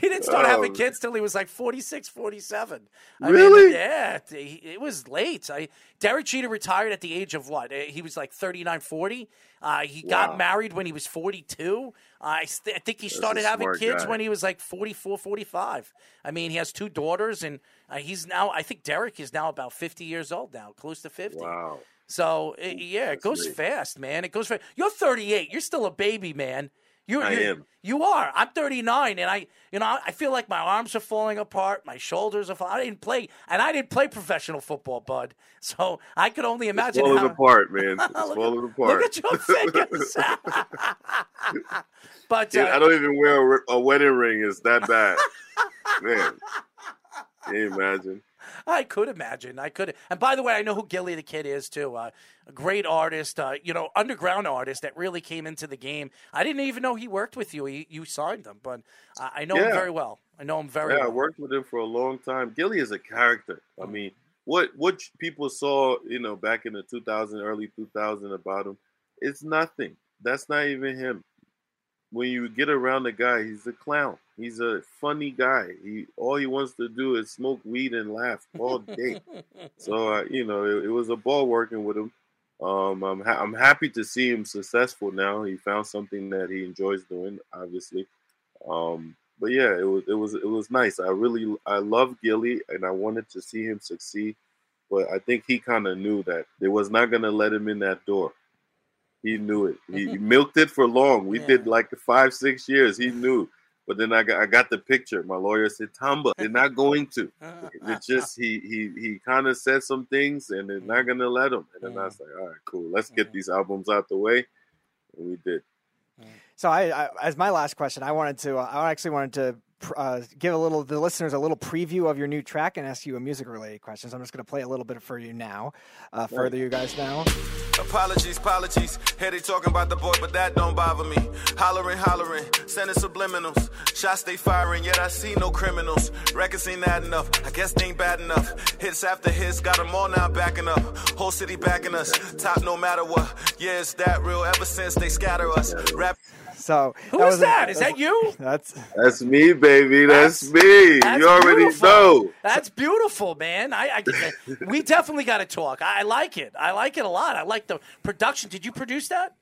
he didn't start having Oh. kids till he was like 46, 47. I Really? Mean, yeah, it was late. I Derek Jeter retired at the age of what? He was like 39, 40. Uh, he got married when he was 42. I, st- I think he started having kids guy. when he was like 44, 45. I mean, he has two daughters, and uh, he's now, I think Derek is now about 50 years old now, close to 50. Wow. So eh, yeah, it goes great. fast, man. It goes fast. You're 38. You're still a baby, man. You're, I you're- am. You are. I'm 39, and I, you know, I feel like my arms are falling apart. My shoulders are. Falling. I didn't play, and I didn't play professional football, bud. So I could only It's imagine falling how. apart, man. It's falling apart. Look at your fingers. but uh, I don't even wear a, a wedding ring. It's that bad, man. Can you imagine? I could imagine. I could. And by the way, I know who Gillie Da Kid is too. Uh, a great artist, uh, you know, underground artist that really came into the game. I didn't even know he worked with you. He, you signed him, but uh, I know him very well. I know him very Yeah, I worked with him for a long time. Gillie is a character. I mean, what what people saw, you know, back in the 2000, early 2000 about him, it's nothing. That's not even him. When you get around the guy, he's a clown. He's a funny guy. He all he wants to do is smoke weed and laugh all day. so uh, you know, it, it was a ball working with him. Um, I'm ha- I'm happy to see him successful now. He found something that he enjoys doing, obviously. Um, but yeah, it was it was it was nice. I really I love Gillie, and I wanted to see him succeed. But I think he kind of knew that they was not gonna let him in that door. He knew it. He, he milked it for long. We did like five six years. He knew. But then I got I got the picture. My lawyer said, "Tamba, they're not going to." Uh, it's uh, just uh. he he he kind of said some things, and they're not mm. gonna let him. And then I mm. was like, "All right, cool. Let's get mm. these albums out the way," and we did. So I, I as my last question, I wanted to, uh, I actually wanted to uh, give a little the listeners a little preview of your new track and ask you a music related question. So I'm just going to play a little bit for you now, uh, further you guys now. Apologies, apologies. Here they talking about the boy, but that don't bother me. Hollering, hollering, sending subliminals. Shots they firing, yet I see no criminals. Records ain't adding enough. I guess they ain't bad enough. Hits after hits, got them all now backing up. Whole city backing us, top no matter what. Yeah, it's that real ever since they scatter us. Rap. So Who that is was a- that? Is that you? That's That's me, baby. That's, me. That's you already beautiful. know. That's beautiful, man. I, I we definitely got to talk. I, I like it. I like it a lot. I like the production. Did you produce that?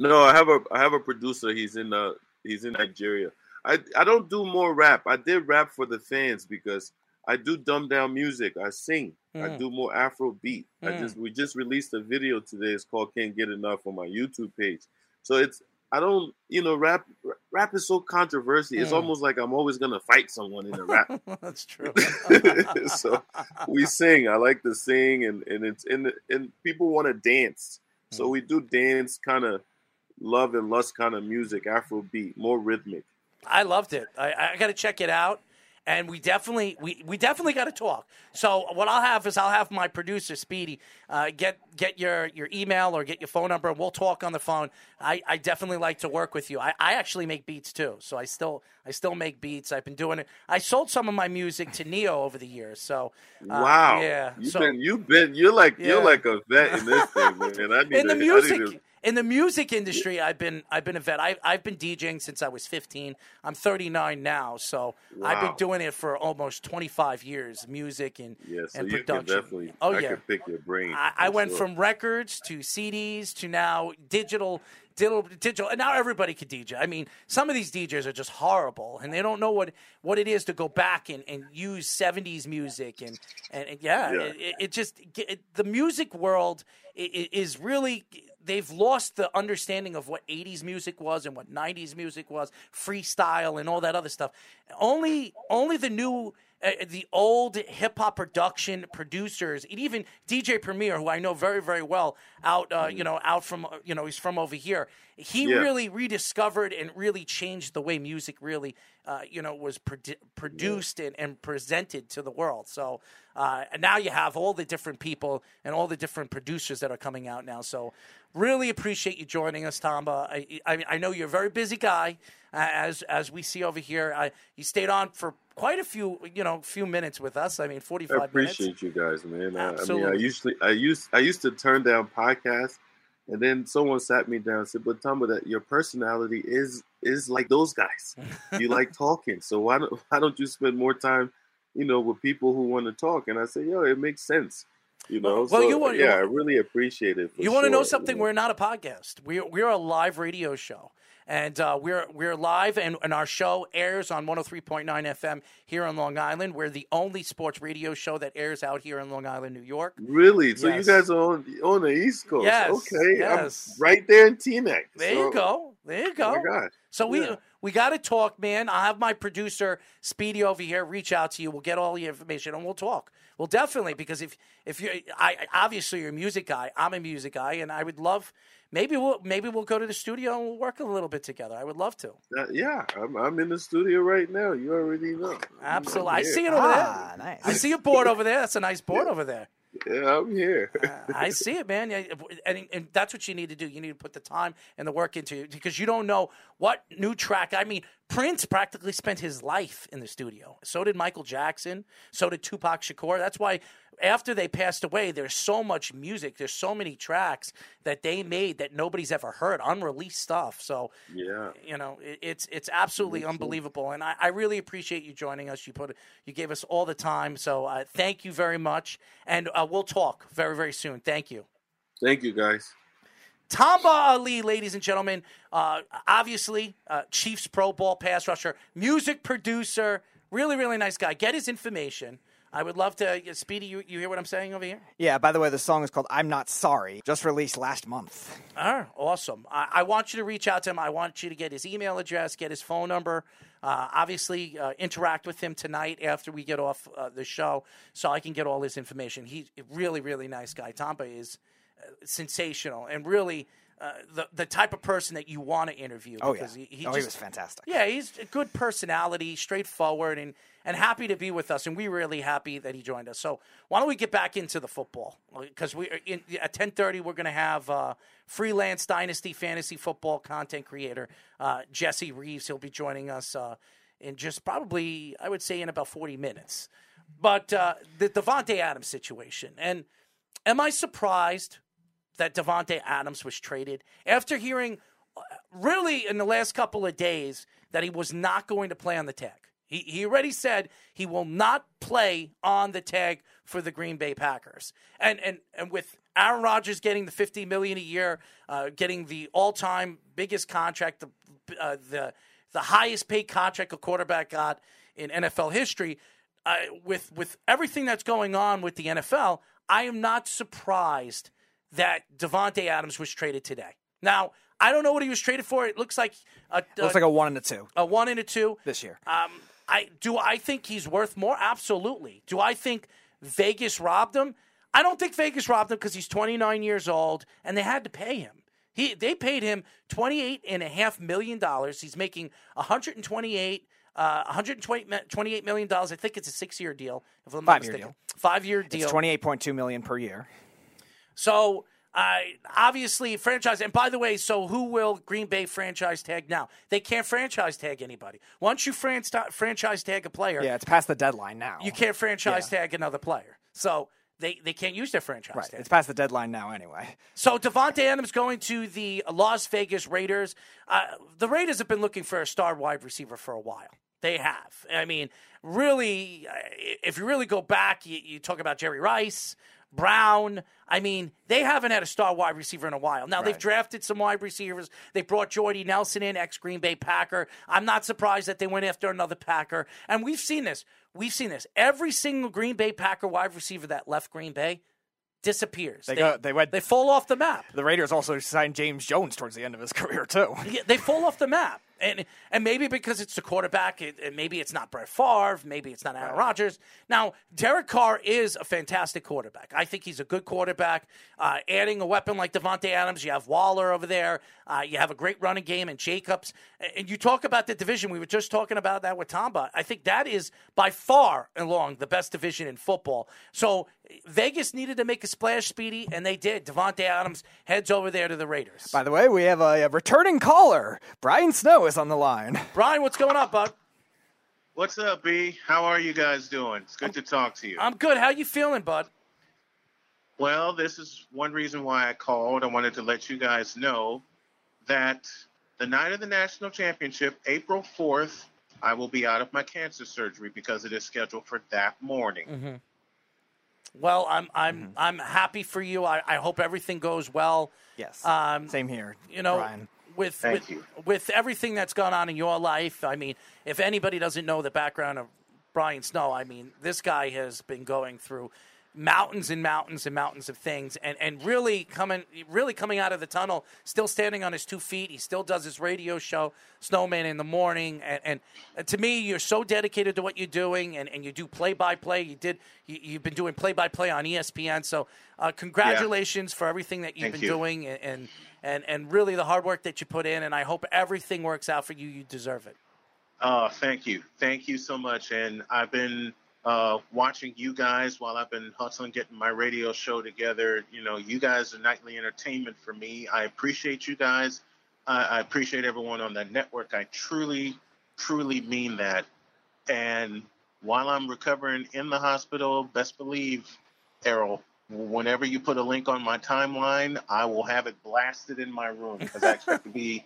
No, I have a I have a producer. He's in uh he's in Nigeria. I I don't do more rap. I did rap for the fans because I do dumb down music. I sing. I Mm. do more Afro beat. I Mm. just we just released a video today. It's called "Can't Get Enough" on my YouTube page. So it's I don't, you know, rap rap is so controversial. It's Mm. almost like I'm always gonna fight someone in a rap. That's true. so we sing. I like to sing, and and it's and and people want to dance. Mm. So we do dance kind of love and lust kind of music, Afro beat, more rhythmic. I loved it. I, I got to check it out, and we definitely we, we definitely got to talk. So what I'll have is I'll have my producer Speedy uh, get get your your email or get your phone number, and we'll talk on the phone. I, I definitely like to work with you. I, I actually make beats too, so I still I still make beats. I've been doing it. I sold some of my music to Ne-Yo over the years. So uh, wow, yeah. you've so, been you've been you're like Yeah. you're like a vet in this thing, man. I need in the to- I need music to- in the music industry i've been i've been a vet I, i've been djing since i was 15 i'm 39 now so i've been doing it for almost 25 years music and, yeah, so and you can production definitely. oh I yeah can pick your brain. I, I went sure. from records to cds to now digital digital digital and now everybody can dj i mean some of these djs are just horrible and they don't know what what it is to go back and, and use 70s music and and, and yeah, Yeah. It, it just it, the music world is really they've lost the understanding of what 80s music was and what 90s music was freestyle and all that other stuff only only the new uh, the old hip hop production producers, and even DJ Premier, who I know very, very well, out uh, you know, out from uh, you know, he's from over here. He Yeah. really rediscovered and really changed the way music really, uh, you know, was produ- produced and, and presented to the world. So uh, and now you have all the different people and all the different producers that are coming out now. So really appreciate you joining us, Tamba. I, I, I know you're a very busy guy, uh, as as we see over here. I, you stayed on for quite a few, you know, few minutes with us. I mean, forty I five minutes. appreciate you guys, man. I, I mean, I usually, I used, I used to turn down podcasts, and then someone sat me down and said, "But Tamba, that your personality is is like those guys. You like talking, so why don't why don't you spend more time, you know, with people who want to talk?" And I say, "Yo, it makes sense." You know, Well, so, you want- yeah, I really appreciate it. You want to know something? you We're not a podcast. We're we're a live radio show, and uh, we're we're live, and, and our show airs on 103.9 FM here on Long Island. We're the only sports radio show that airs out here in Long Island, New York. Really? So Yes. you guys are on on the East Coast? Yes, Okay, yes. I'm right there in Teaneck. There So- you go. There you Oh go. God. So we Yeah. we got to talk, man. I'll have my producer Speedy over here reach out to you. We'll get all your information and we'll talk. Well, definitely because if if you I I- obviously you're a music guy, I'm a music guy, and I would love maybe we'll maybe we'll go to the studio and we'll work a little bit together. I would love to. Uh, yeah, I'm, I'm in the studio right now. You already know. Absolutely. I'm I here. see it over Ah, there. nice. I see a board over there. That's a nice board over there. Yeah, I'm here. I see it, man. Yeah, And, and that's what you need to do. You need to put the time and the work into it because you don't know what new track. I mean, Prince practically spent his life in the studio. So did Michael Jackson. So did Tupac Shakur. That's why after they passed away, there's so much music. There's so many tracks that they made that nobody's ever heard, unreleased stuff. So yeah. you know it, it's it's absolutely unbelievable and I, I really appreciate you joining us you put you gave us all the time so uh, thank you very much and uh, we'll talk very very soon thank you Thank you, guys. Tamba Hali, ladies and gentlemen, uh, obviously uh, Chiefs Pro Bowl pass rusher, music producer, really really nice guy. Get his information. I would love to. Speedy, you, you hear what I'm saying over here? Yeah, by the way, the song is called I'm Not Sorry, just released last month. Ah, awesome. I, I want you to reach out to him. I want you to get his email address, get his phone number. Uh, obviously, uh, interact with him tonight after we get off uh, the show so I can get all his information. He's a really, really nice guy. Tamba is uh, sensational and really uh, the, the type of person that you want to interview. Oh, yeah. because he, he oh, just, he was fantastic. yeah, he's a good personality, straightforward, and and happy to be with us. And we're really happy that he joined us. So why don't we get back into the football? Because we in, at ten thirty we're going to have uh, freelance dynasty fantasy football content creator uh, Jesse Reeves. He'll be joining us uh, in just probably I would say in about forty minutes. But uh, the Davante Adams situation, and am I surprised that Davante Adams was traded after hearing uh, really in the last couple of days that he was not going to play on the tag. He, he already said he will not play on the tag for the Green Bay Packers. And and and with Aaron Rodgers getting the 50 million a year, uh, getting the all-time biggest contract, the uh, the the highest paid contract a quarterback got in NFL history, uh, with with everything that's going on with the NFL, I am not surprised that Davante Adams was traded today. Now, I don't know what he was traded for. It looks like a, Looks like a one and a two a one and a two. this year. Um, I do. I think he's worth more. Absolutely. Do I think Vegas robbed him? I don't think Vegas robbed him because he's 29 years old and they had to pay him. He they paid him 28 and a half million dollars. He's making 128. Uh, 128 million dollars. I think it's a six-year deal. If I'm not Five-year mistaken. deal. Five-year deal. It's twenty eight point two million per year. So, uh, obviously, franchise. And by the way, so who will Green Bay franchise tag now? They can't franchise tag anybody. Once you fran- franchise tag a player, Yeah, it's past the deadline now. you can't franchise Yeah. tag another player. So they, they can't use their franchise Right, tag. it's past the deadline now anyway. So Davante Adams going to the Las Vegas Raiders. Uh, the Raiders have been looking for a star wide receiver for a while. They have. I mean, really, uh, if you really go back, you, you talk about Jerry Rice, Brown. I mean, they haven't had a star wide receiver in a while. Now, they've drafted some wide receivers. They brought Jordy Nelson in, ex Green Bay Packer. I'm not surprised that they went after another Packer. And we've seen this. We've seen this. Every single Green Bay Packer wide receiver that left Green Bay disappears. They go- they went- They fall off the map. The Raiders also signed James Jones towards the end of his career too. Yeah, they fall off the map, and and maybe because it's the quarterback, it, and maybe it's not Brett Favre, maybe it's not Aaron Rodgers. Now, Derek Carr is a fantastic quarterback. I think he's a good quarterback. Uh, adding a weapon like Davante Adams, you have Waller over there. Uh, you have a great running game and Jacobs. And you talk about the division. We were just talking about that with Tamba. I think that is by far along the best division in football. So Vegas needed to make a splash, Speedy, and they did. Davante Adams heads over there to the Raiders. By the way, we have a, a returning caller. Brian Snow is on the line. Brian, what's going on, bud? What's up, B? How are you guys doing? It's good to talk to you. I'm good. How you feeling, bud? Well, this is one reason why I called. I wanted to let you guys know that the night of the national championship, April 4th, I will be out of my cancer surgery because it is scheduled for that morning. Mm-hmm. Well, I'm I'm I'm happy for you. I, I hope everything goes well. Yes. Um, Same here. you know, Brian. with Thank with, you. with everything that's gone on in your life, I mean, if anybody doesn't know the background of Brian Snow, I mean, this guy has been going through mountains and mountains and mountains of things and, and really coming really coming out of the tunnel, still standing on his two feet. He still does his radio show, Snowman in the morning. And, and, and to me, you're so dedicated to what you're doing and, and you do play by play. You did you, you've been doing play by play on ESPN. So uh, congratulations for everything that you've Thank been you. doing and, and and and really the hard work that you put in. And I hope everything works out for you. You deserve it. Oh, thank you. Thank you so much. And I've been uh, watching you guys while I've been hustling, getting my radio show together. You know, you guys are nightly entertainment for me. I appreciate you guys. I, I appreciate everyone on that network. I truly, truly mean that. And while I'm recovering in the hospital, best believe, Errol, whenever you put a link on my timeline, I will have it blasted in my room because I expect to be.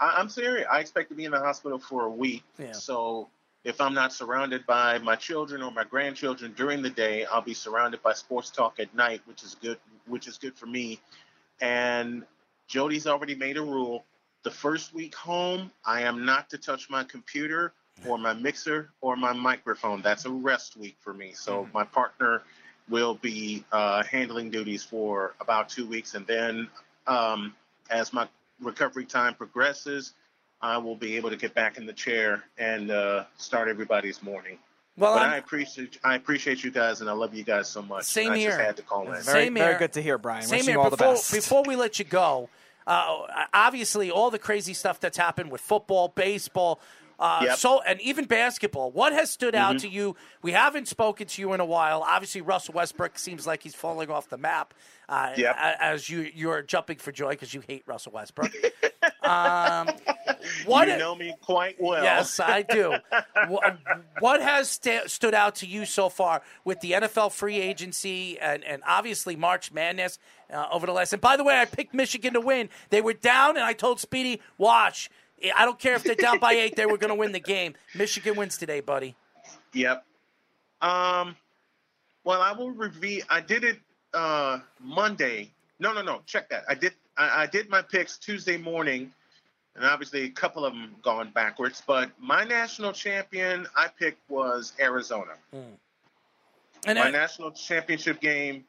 I, I'm serious. I expect to be in the hospital for a week. Yeah. So if I'm not surrounded by my children or my grandchildren during the day, I'll be surrounded by sports talk at night, which is good. Which is good for me. And Jody's already made a rule. The first week home, I am not to touch my computer or my mixer or my microphone. That's a rest week for me. So my partner will be uh, handling duties for about two weeks, and then um, as my recovery time progresses, I will be able to get back in the chair and uh, start everybody's morning. Well, but I'm- appreciate I appreciate you guys, and I love you guys so much. Same I here. just had to call in. Very, Same very here. good to hear, Brian. Same Wishing here. you all before, the best. before we let you go, uh, obviously all the crazy stuff that's happened with football, baseball, uh, Yep. so and even basketball. What has stood out Mhm. to you? We haven't spoken to you in a while. Obviously, Russell Westbrook seems like he's falling off the map. Uh, Yep. As you you're jumping for joy because you hate Russell Westbrook. um, what you know me quite well. Yes, I do. what, what has sta stood out to you so far with the NFL free agency and, and obviously March Madness uh, over the last? And by the way, I picked Michigan to win. They were down, and I told Speedy, watch. I don't care if they're down by eight; they were going to win the game. Michigan wins today, buddy. Yep. Um. Well, I will review. I did it uh, Monday. No, no, no. Check that. I did. I, I did my picks Tuesday morning, and obviously a couple of them gone backwards. But my national champion I picked was Arizona. And my I- national championship game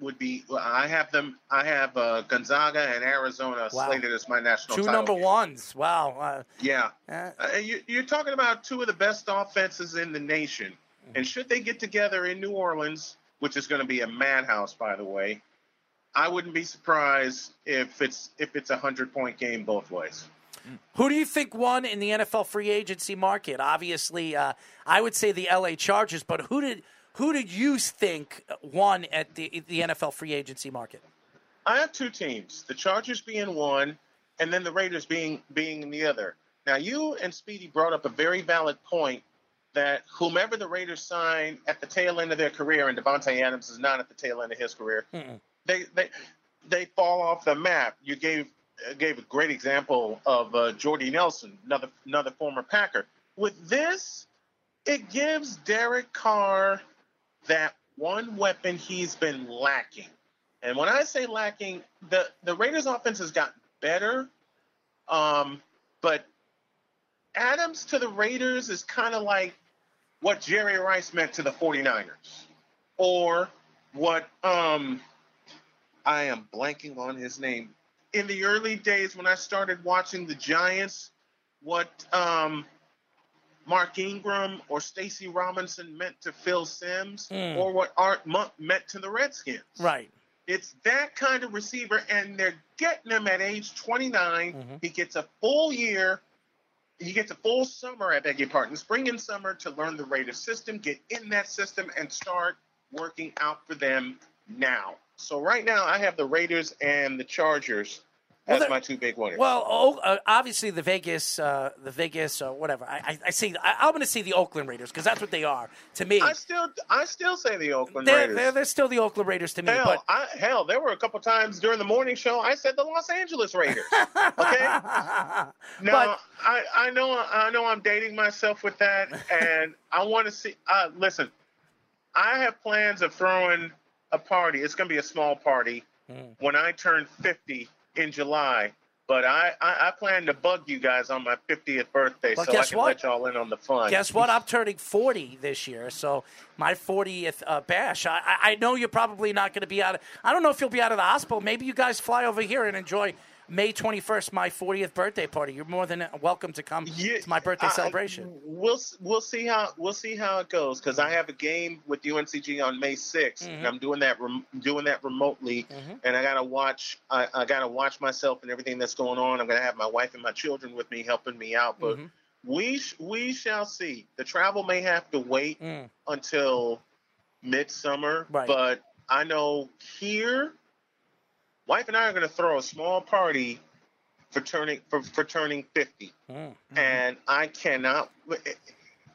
would be. I have them. I have uh, Gonzaga and Arizona Wow. slated as my national Two number game. ones. Wow. Uh, Yeah, uh, uh, you, you're talking about two of the best offenses in the nation, Mm-hmm. and should they get together in New Orleans, which is going to be a madhouse, by the way, I wouldn't be surprised if it's if it's a hundred point game both ways. Who do you think won in the NFL free agency market? Obviously, uh, I would say the LA Chargers, but who did who did you think won at the the NFL free agency market? I have two teams: the Chargers being one, and then the Raiders being being the other. Now, you and Speedy brought up a very valid point that whomever the Raiders sign at the tail end of their career, and Davante Adams is not at the tail end of his career, they they they fall off the map. You gave gave a great example of uh, Jordy Nelson, another another former Packer. With this, it gives Derek Carr that one weapon he's been lacking. And when I say lacking, the the Raiders offense has gotten better, um, but Adams to the Raiders is kind of like what Jerry Rice meant to the 49ers, or what um, I am blanking on his name. In the early days when I started watching the Giants, what um, Mark Ingram or Stacy Robinson meant to Phil Simms, Mm. or what Art Monk meant to the Redskins. Right. It's that kind of receiver, and they're getting him at age 29. He gets a full year. He gets a full summer, I beg your pardon, spring and summer to learn the Raiders system, get in that system, and start working out for them now. So right now, I have the Raiders and the Chargers as my two big winners. Well, oh, uh, obviously the Vegas, uh, the Vegas, or whatever. I, I, I see. I, I'm going to see the Oakland Raiders because that's what they are to me. I still, I still say the Oakland They're, Raiders. they're, they're still the Oakland Raiders to me. Hell, But I, hell, there were a couple times during the morning show I said the Los Angeles Raiders. Okay. now But- I, I know I know I'm dating myself with that, and I want to see. Uh, listen, I have plans of throwing a party. It's going to be a small party Hmm. when I turn 50 in July. But I, I, I plan to bug you guys on my 50th birthday Well, so I guess can what? let y'all in on the fun. Guess what? I'm turning 40 this year, so my 40th uh, bash. I, I- I know you're probably not going to be out. Of, I don't know if you'll be out of the hospital. Maybe you guys fly over here and enjoy May 21st, my 40th birthday party. You're more than welcome to come to my birthday I- celebration. We'll we'll see how we'll see how it goes because I have a game with UNCG on May 6th, Mm-hmm. and I'm doing that rem- doing that remotely, and I gotta watch I, I gotta watch myself and everything that's going on. I'm gonna have my wife and my children with me helping me out, but Mm-hmm. we sh- we shall see. The travel may have to wait Mm. until midsummer, Right. but I know here, wife and I are gonna throw a small party for turning for, for turning 50 Mm. and I cannot.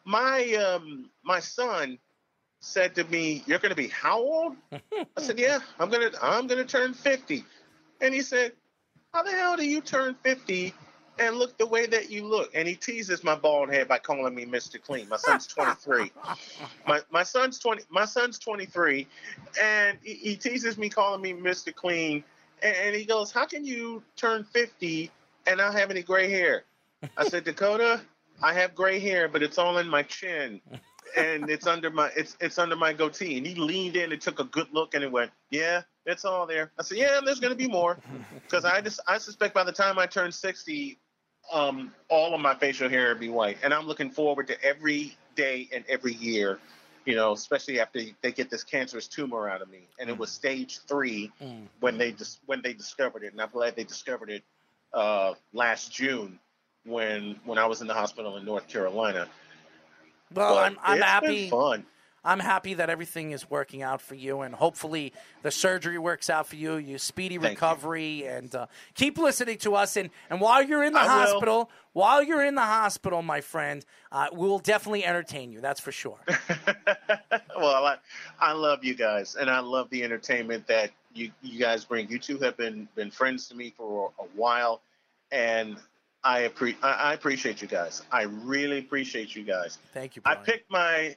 My um my son said to me, "You're going to be how old?" I said, "Yeah, I'm gonna I'm gonna turn 50," and he said, "How the hell do you turn 50 and look the way that you look?" And he teases my bald head by calling me Mr. Clean. My son's 23. my my son's 20. My son's 23, and he, he teases me calling me Mr. Clean. And, and he goes, "How can you turn 50 and not have any gray hair?" I said, Dakota, I have gray hair, but it's all in my chin, and it's under my it's it's under my goatee. And he leaned in and took a good look, and he went, "Yeah, it's all there." I said, "Yeah, there's to be more," because I just I suspect by the time I turn sixty, um, all of my facial hair will be white, and I'm looking forward to every day and every year. You know, especially after they get this cancerous tumor out of me, and it was stage three Mm. when they dis- when they discovered it, and I'm glad they discovered it uh, last June when when I was in the hospital in North Carolina. Well, But I'm, I'm it's happy. Been fun. I'm happy that everything is working out for you, and hopefully the surgery works out for you. You speedy Thank you. recovery, and uh, keep listening to us. And, and while you're in the I will. hospital, while you're in the hospital, my friend, uh, we'll definitely entertain you. That's for sure. well, I, I love you guys, and I love the entertainment that you you guys bring. You two have been been friends to me for a, while, and I, appre- I I appreciate you guys. I really appreciate you guys. Thank you. I picked my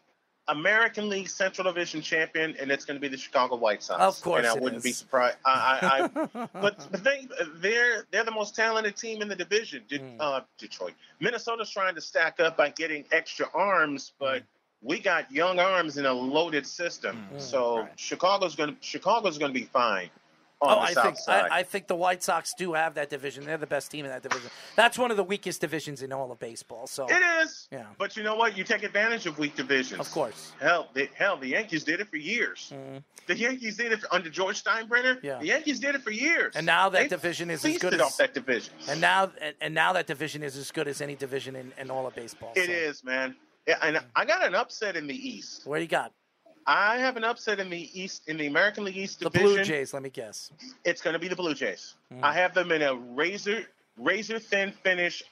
American League Central Division champion, and it's going to be the Chicago White Sox. Of course and I wouldn't is. be surprised. I, I, I but the thing, they're they're the most talented team in the division. De- Mm. uh, Detroit, Minnesota's trying to stack up by getting extra arms, but we got young arms in a loaded system. Mm. So Chicago's going to Chicago's going to be fine Oh, I south think side. I, I think the White Sox do have that division. They're the best team in that division. That's one of the weakest divisions in all of baseball. So it is. Yeah. But you know what? You take advantage of weak divisions. Of course. Hell, the, hell, the Yankees did it for years. Mm-hmm. The Yankees did it for, under George Steinbrenner. Yeah. The Yankees did it for years. And now that They division is as good as that division. And now and, and now that division is as good as any division in, in all of baseball. It so. is, man. Yeah, and mm. I got an upset in the East. What do you got? I have an upset in the East in the American League East The division. Blue Jays. Let me guess. It's going to be the Blue Jays. Mm. I have them in a razor razor thin finish.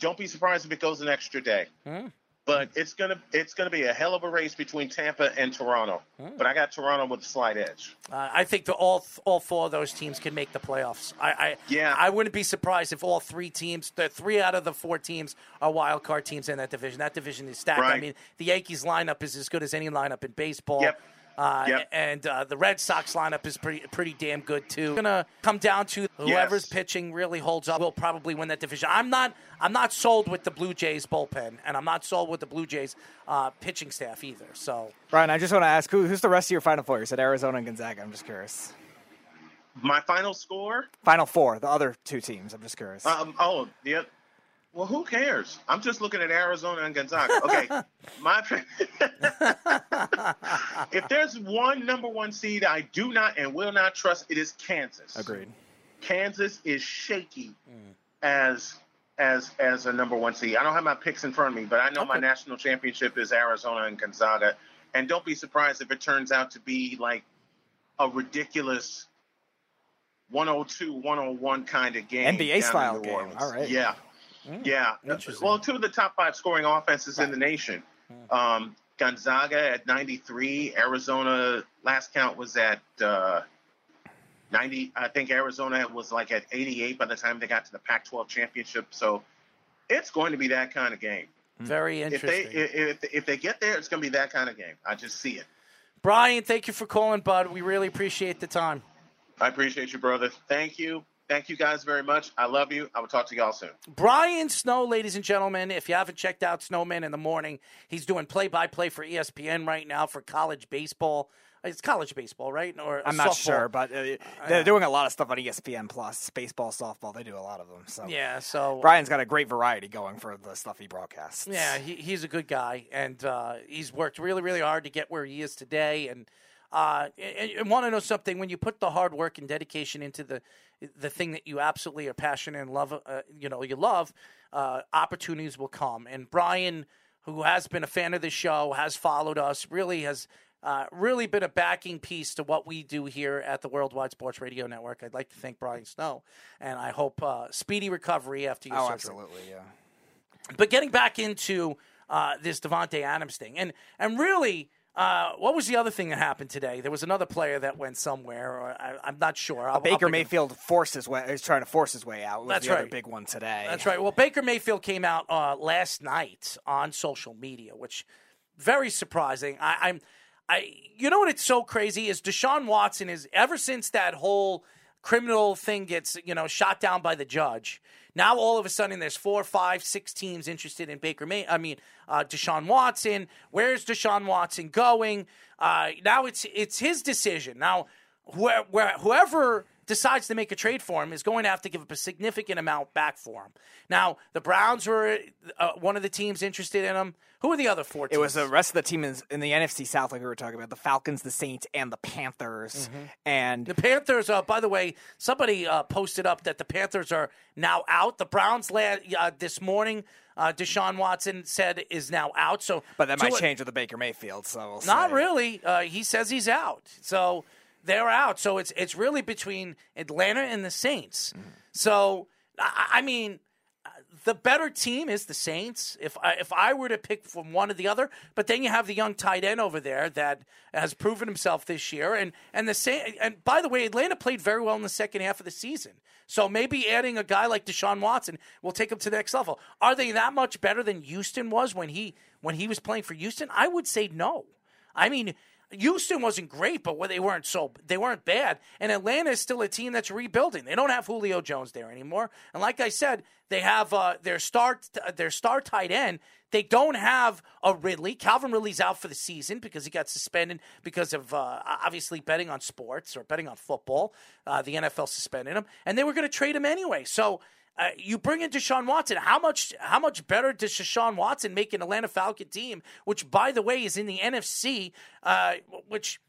Don't be surprised if it goes an extra day. Mm. But it's gonna it's gonna be a hell of a race between Tampa and Toronto. Mm. But I got Toronto with a slight edge. Uh, I think that all all four of those teams can make the playoffs. I, I Yeah. I wouldn't be surprised if all three teams, the three out of the four teams, are wild card teams in that division. That division is stacked. I mean, the Yankees lineup is as good as any lineup in baseball. Yep. Uh, Yep. And uh, the Red Sox lineup is pretty pretty damn good too. It's gonna come down to whoever's Yes. pitching really holds up will probably win that division. I'm not I'm not sold with the Blue Jays bullpen, and I'm not sold with the Blue Jays uh, pitching staff either. So Brian, I just want to ask who, who's the rest of your final four? You said Arizona and Gonzaga. I'm just curious. My final score? Final four, the other two teams. I'm just curious. Um, oh, yeah. Well, who cares? I'm just looking at Arizona and Gonzaga. Okay, my if there's one number one seed I do not and will not trust, it is Kansas. Agreed. Kansas is shaky mm. as as as a number one seed. I don't have my picks in front of me, but I know my national championship is Arizona and Gonzaga. And don't be surprised if it turns out to be like a ridiculous 102, 101 kind of game. NBA style game. All right. Yeah. Yeah. Interesting. Well, two of the top five scoring offenses in the nation. Um, Gonzaga at 93. Arizona, last count was at uh, 90. I think Arizona was like at 88 by the time they got to the Pac 12 championship. So it's going to be that kind of game. very If they interesting. if, if, if they get there, it's going to be that kind of game. I just see it. Brian, thank you for calling, bud. We really appreciate the time. I appreciate you, brother. Thank you. Thank you guys very much. I love you. I will talk to y'all soon. Brian Snow, ladies and gentlemen, if you haven't checked out Snowman in the morning, he's doing play by play for ESPN right now for college baseball. It's college baseball, right? Or I'm not softball. sure, but uh, they're doing a lot of stuff on ESPN Plus, baseball, softball. They do a lot of them. So Yeah, so Brian's got a great variety going for the stuff he broadcasts. Yeah, he, he's a good guy, and uh, he's worked really, really hard to get where he is today. And uh, and, and want to know something? When you put the hard work and dedication into the the thing that you absolutely are passionate and love, uh, you know, you love, uh, opportunities will come. And Brian, who has been a fan of the show, has followed us, really has. Uh, really been a backing piece to what we do here at the Worldwide Sports Radio Network. I'd like to thank Brian Snow, and I hope uh, speedy recovery after your Oh, surgery. absolutely, yeah. But getting back into uh, this Davante Adams thing, and and really, uh, what was the other thing that happened today? There was another player that went somewhere, or I, I'm not sure. I'll, I'll Baker pick Mayfield forced his way. Is trying to force his way out. Was That's the other right. big one today. That's right. Well, Baker Mayfield came out uh, last night on social media, which very surprising. I, I'm, I, you know what? It's so crazy is Deshaun Watson is ever since that whole criminal thing gets you know shot down by the judge. Now all of a sudden there's four, five, six teams interested in Baker May. I mean uh, Deshaun Watson. Where's Deshaun Watson going? Uh, now it's it's his decision. Now where, where, whoever decides to make a trade for him is going to have to give up a significant amount back for him. Now, the Browns were uh, one of the teams interested in him. Who are the other four teams? It was the rest of the team in, in the NFC South, like we were talking about, the Falcons, the Saints, and the Panthers. And The Panthers, uh, by the way, somebody uh, posted up that the Panthers are now out. The Browns lad, uh, this morning, uh, Deshaun Watson said is now out. So, but that might change with the Baker Mayfield. So we'll Not really. Uh, he says he's out. So they're out. So it's it's really between Atlanta and the Saints. Mm-hmm. So I, I mean, the better team is the Saints. If I, if I were to pick from one or the other, but then you have the young tight end over there that has proven himself this year, and and the Saint, and by the way, Atlanta played very well in the second half of the season. So maybe adding a guy like Deshaun Watson will take him to the next level. Are they that much better than Houston was when he when he was playing for Houston? I would say no. I mean, Houston wasn't great, but they weren't so they weren't bad. And Atlanta is still a team that's rebuilding. They don't have Julio Jones there anymore. And like I said, they have uh, their star their star tight end. They don't have a Ridley. Calvin Ridley's out for the season because he got suspended because of uh, obviously betting on sports or betting on football. Uh, the NFL suspended him, and they were going to trade him anyway. So uh, you bring in Deshaun Watson. How much? How much better does Deshaun Watson make an Atlanta Falcon team, which, by the way, is in the NFC, uh, which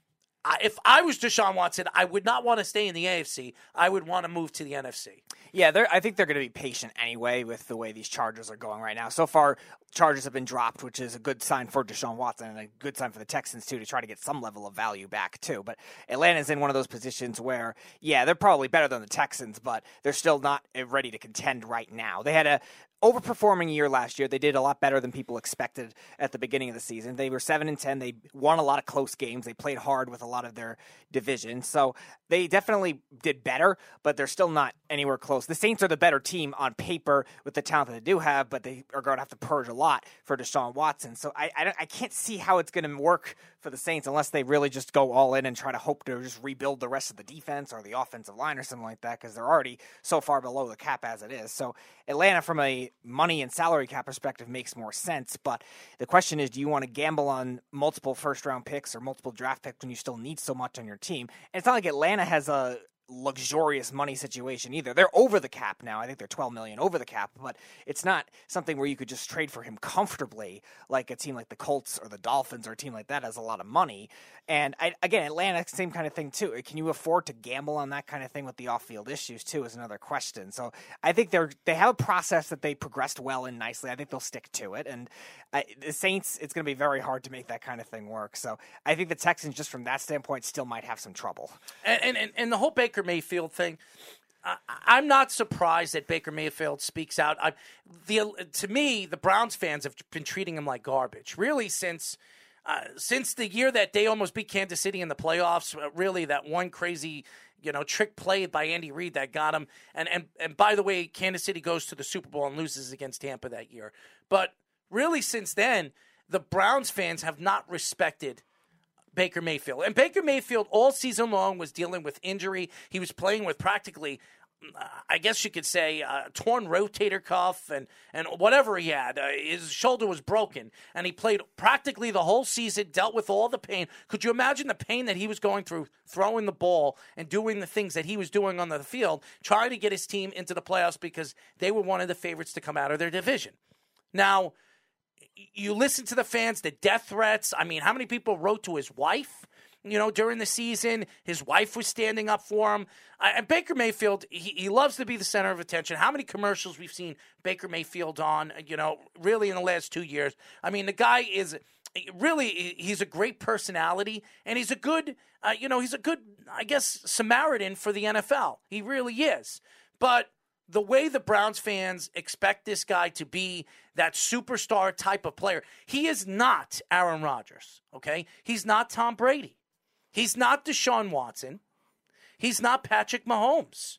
if I was Deshaun Watson, I would not want to stay in the AFC. I would want to move to the NFC. Yeah, I think they're going to be patient anyway with the way these Chargers are going right now. So far, Chargers have been dropped, which is a good sign for Deshaun Watson and a good sign for the Texans too to try to get some level of value back too. But Atlanta's in one of those positions where, yeah, they're probably better than the Texans, but they're still not eh, ready to contend right now. They had a overperforming year last year. They did a lot better than people expected at the beginning of the season. They were 7 and 10. They won a lot of close games. They played hard with a lot of their division. So they definitely did better, but they're still not anywhere close. The Saints are the better team on paper with the talent that they do have, but they are going to have to purge a lot for Deshaun Watson. So I I, I can't see how it's going to work for the Saints unless they really just go all in and try to hope to just rebuild the rest of the defense or the offensive line or something like that because they're already so far below the cap as it is. So Atlanta, from a money and salary cap perspective, makes more sense. But the question is, do you want to gamble on multiple first round picks or multiple draft picks when you still need so much on your team? And it's not like Atlanta has a luxurious money situation either. They're over the cap now. I think they're 12 million over the cap, but it's not something where you could just trade for him comfortably like a team like the Colts or the Dolphins or a team like that has a lot of money. And I, again, Atlanta, same kind of thing too. Can you afford to gamble on that kind of thing with the off-field issues too? Is another question. So I think they're they have a process that they progressed well and nicely. I think they'll stick to it. And I, the Saints, it's going to be very hard to make that kind of thing work. So I think the Texans, just from that standpoint, still might have some trouble. And and, and the whole Baker Mayfield thing. I, am not surprised that Baker Mayfield speaks out. I, the to me, the Browns fans have been treating him like garbage, really, since uh, since the year that they almost beat Kansas City in the playoffs, uh, really that one crazy you know trick played by Andy Reid that got him. And and and by the way, Kansas City goes to the Super Bowl and loses against Tampa that year. But really, since then, the Browns fans have not respected. Baker Mayfield. And Baker Mayfield all season long was dealing with injury. He was playing with practically I guess you could say, uh, torn rotator cuff and, and whatever he had. Uh, his shoulder was broken, and he played practically the whole season, dealt with all the pain. Could you imagine the pain that he was going through throwing the ball and doing the things that he was doing on the field, trying to get his team into the playoffs because they were one of the favorites to come out of their division? Now, you listen to the fans, the death threats. I mean, how many people wrote to his wife? you know, during the season. His wife was standing up for him. And Baker Mayfield, he, he loves to be the center of attention. How many commercials we've seen Baker Mayfield on, you know, really in the last two years? I mean, the guy is really, he's a great personality and he's a good, uh, you know, he's a good, I guess, Samaritan for the NFL. He really is. But the way the Browns fans expect this guy to be that superstar type of player, he is not Aaron Rodgers, okay? He's not Tom Brady. He's not Deshaun Watson. He's not Patrick Mahomes.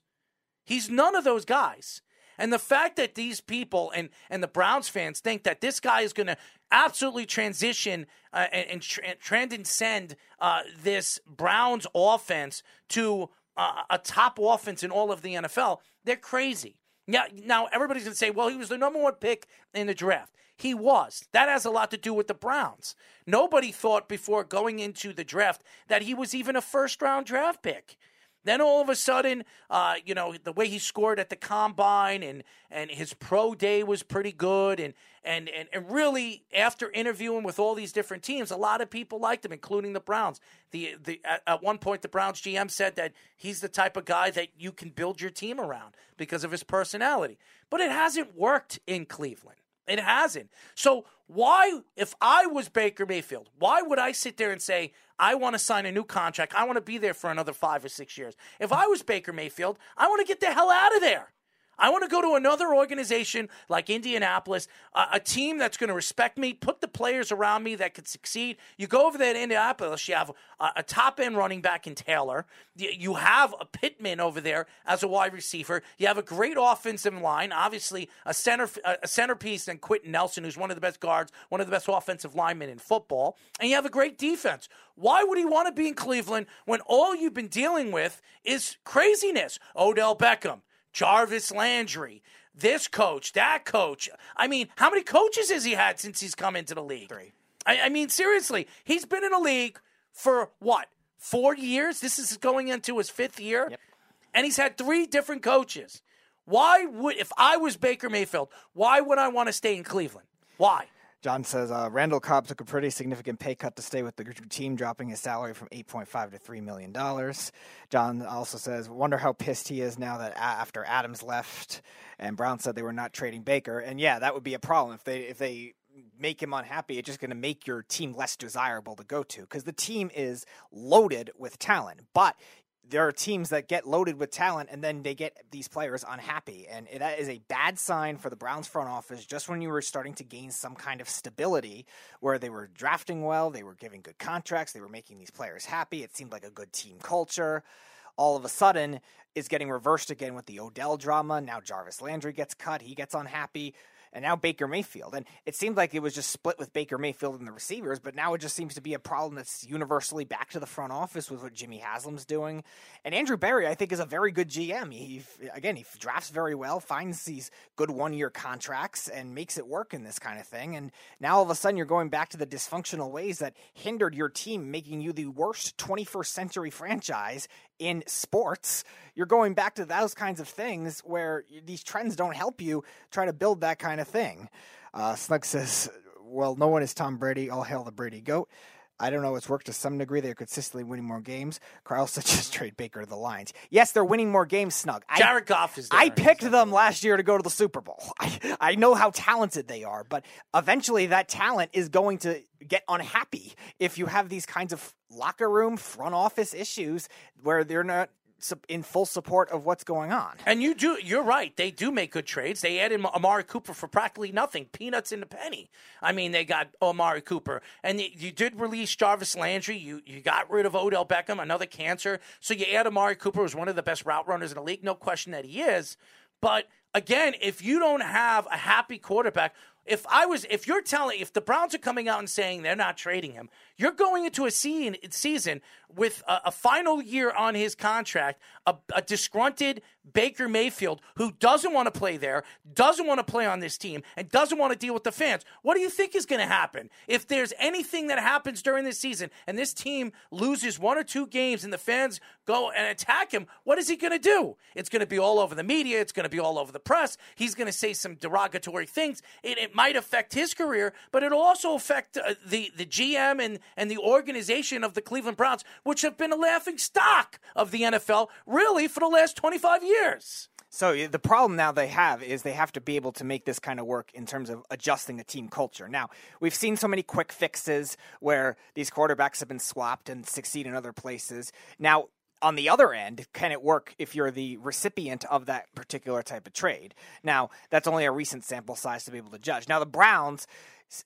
He's none of those guys. And the fact that these people and, and the Browns fans think that this guy is going to absolutely transition uh, and, and tra- transcend uh, this Browns offense to uh, a top offense in all of the NFL, they're crazy. Now, now everybody's going to say, well, he was the number one pick in the draft. He was. That has a lot to do with the Browns. Nobody thought before going into the draft that he was even a first round draft pick. Then all of a sudden, uh, you know, the way he scored at the combine and and his pro day was pretty good, and and and, and really after interviewing with all these different teams, a lot of people liked him, including the Browns. The the at, at one point, the Browns GM said that he's the type of guy that you can build your team around because of his personality. But it hasn't worked in Cleveland. It hasn't. So why, if I was Baker Mayfield, why would I sit there and say, I want to sign a new contract. I want to be there for another five or six years. If I was Baker Mayfield, I want to get the hell out of there. I want to go to another organization like Indianapolis, uh, a team that's going to respect me, put the players around me that could succeed. You go over there to Indianapolis, you have a, a top end running back in Taylor. You have a Pittman over there as a wide receiver. You have a great offensive line, obviously a center a centerpiece in Quenton Nelson, who's one of the best guards, one of the best offensive linemen in football, and you have a great defense. Why would he want to be in Cleveland when all you've been dealing with is craziness? Odell Beckham, Jarvis Landry, this coach, that coach. I mean, how many coaches has he had since he's come into the league? Three. I, I mean, seriously, he's been in the league for what? Four years? This is going into his fifth year? Yep. And he's had three different coaches. Why would, if I was Baker Mayfield, why would I want to stay in Cleveland? Why? John says uh, Randall Cobb took a pretty significant pay cut to stay with the team, dropping his salary from 8.5 to 3 million dollars. John also says, "Wonder how pissed he is now that after Adams left and Brown said they were not trading Baker." And yeah, that would be a problem if they if they make him unhappy. It's just going to make your team less desirable to go to because the team is loaded with talent, but there are teams that get loaded with talent and then they get these players unhappy. And that is a bad sign for the Browns front office just when you were starting to gain some kind of stability where they were drafting well, they were giving good contracts, they were making these players happy. It seemed like a good team culture. All of a sudden, it's getting reversed again with the Odell drama. Now Jarvis Landry gets cut, he gets unhappy and now Baker Mayfield. And it seemed like it was just split with Baker Mayfield and the receivers, but now it just seems to be a problem that's universally back to the front office with what Jimmy Haslam's doing. And Andrew Berry, I think, is a very good GM. He again, he drafts very well, finds these good one-year contracts, and makes it work in this kind of thing. And now all of a sudden, you're going back to the dysfunctional ways that hindered your team, making you the worst 21st century franchise in sports, you're going back to those kinds of things where these trends don't help you try to build that kind of thing. Uh, Snug says, well, no one is Tom Brady. All hail the Brady GOAT. I don't know. It's worked to some degree. They're consistently winning more games. Carl said just trade Baker to the Lions. Yes, they're winning more games, Snug. I, Jared Goff is there. I picked them last year to go to the Super Bowl. I, I know how talented they are, but eventually that talent is going to get unhappy if you have these kinds of locker room, front office issues where they're not in full support of what's going on. And you do, you're right. They do make good trades. They added Amari Cooper for practically nothing, peanuts in a penny. I mean, they got Amari Cooper, and you did release Jarvis Landry. You you got rid of Odell Beckham, another cancer. So you add Amari Cooper, who's one of the best route runners in the league. No question that he is. But again, if you don't have a happy quarterback, if I was, if you're telling, if the Browns are coming out and saying they're not trading him, you're going into a season with a, a final year on his contract, a, a, disgruntled Baker Mayfield who doesn't want to play there, doesn't want to play on this team, and doesn't want to deal with the fans. What do you think is going to happen if there's anything that happens during this season and this team loses one or two games and the fans go and attack him? What is he going to do? It's going to be all over the media. It's going to be all over the press. He's going to say some derogatory things. It, it might affect his career, but it'll also affect uh, the the GM and and the organization of the Cleveland Browns, which have been a laughing stock of the NFL really for the last 25 years. So eh, the problem now they have is they have to be able to make this kind of work in terms of adjusting a team culture. Now, we've seen so many quick fixes where these quarterbacks have been swapped and succeed in other places. Now, on the other end, can it work if you're the recipient of that particular type of trade? Now, that's only a recent sample size to be able to judge. Now, the Browns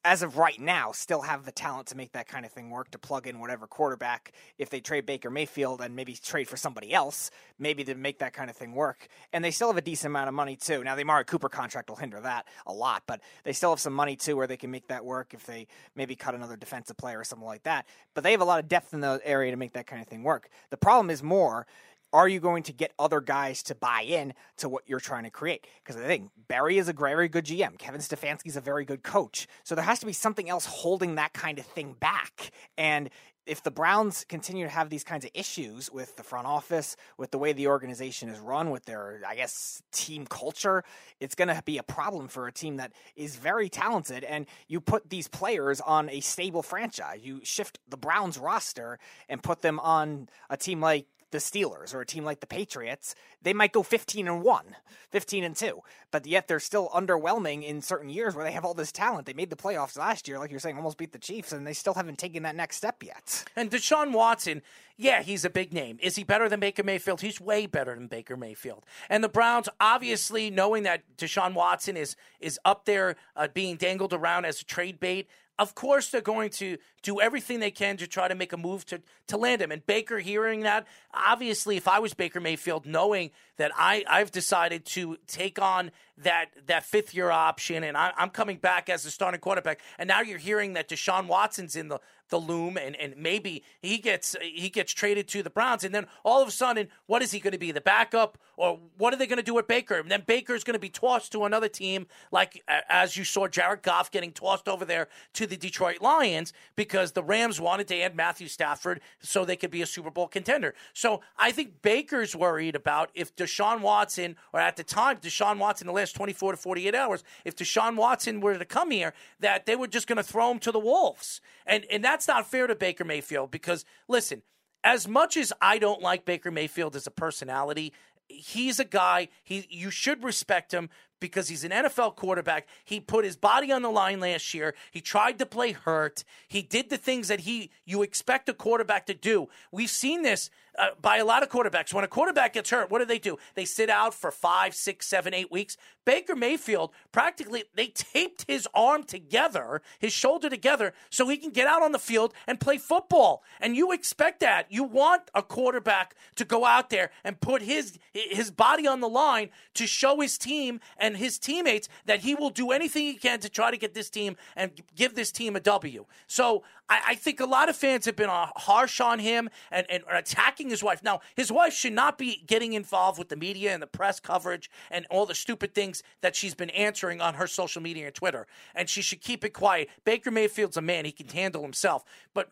as of right now, still have the talent to make that kind of thing work, to plug in whatever quarterback. If they trade Baker Mayfield and maybe trade for somebody else, maybe to make that kind of thing work. And they still have a decent amount of money, too. Now, the Amari Cooper contract will hinder that a lot, but they still have some money, too, where they can make that work if they maybe cut another defensive player or something like that. But they have a lot of depth in the area to make that kind of thing work. The problem is more are you going to get other guys to buy in to what you're trying to create? Because I think Berry is a very good GM. Kevin Stefanski is a very good coach. So there has to be something else holding that kind of thing back. And if the Browns continue to have these kinds of issues with the front office, with the way the organization is run, with their, I guess, team culture, it's going to be a problem for a team that is very talented. And you put these players on a stable franchise. You shift the Browns roster and put them on a team like the Steelers or a team like the Patriots, they might go 15 and 1, 15 and 2, but yet they're still underwhelming in certain years where they have all this talent. They made the playoffs last year, like you're saying, almost beat the Chiefs, and they still haven't taken that next step yet. And Deshaun Watson, yeah, he's a big name. Is he better than Baker Mayfield? He's way better than Baker Mayfield. And the Browns, obviously, knowing that Deshaun Watson is is up there uh, being dangled around as a trade bait, of course they're going to do everything they can to try to make a move to, to land him. And Baker hearing that, obviously, if I was Baker Mayfield, knowing that I I've decided to take on that that fifth year option, and I, I'm coming back as the starting quarterback. And now you're hearing that Deshaun Watson's in the the loom, and, and maybe he gets he gets traded to the Browns, and then all of a sudden, what is he going to be? The backup, or what are they going to do with Baker? And then Baker's going to be tossed to another team, like as you saw Jared Goff getting tossed over there to the Detroit Lions because the Rams wanted to add Matthew Stafford so they could be a Super Bowl contender. So I think Baker's worried about if Deshaun Watson, or at the time Deshaun Watson, the last 24 to 48 hours, if Deshaun Watson were to come here, that they were just going to throw him to the wolves, and and that's not fair to Baker Mayfield because listen, as much as I don't like Baker Mayfield as a personality, he's a guy he you should respect him because he's an NFL quarterback. He put his body on the line last year. He tried to play hurt. He did the things that he you expect a quarterback to do. We've seen this uh, by a lot of quarterbacks. When a quarterback gets hurt, what do they do? They sit out for five, six, seven, eight weeks. Baker Mayfield practically they taped his arm together, his shoulder together, so he can get out on the field and play football. And you expect that. You want a quarterback to go out there and put his his body on the line to show his team and his teammates that he will do anything he can to try to get this team and give this team a W. So I, I think a lot of fans have been uh, harsh on him and, and attacking his wife. Now, his wife should not be getting involved with the media and the press coverage and all the stupid things that she's been answering on her social media and Twitter. And she should keep it quiet. Baker Mayfield's a man, he can handle himself. But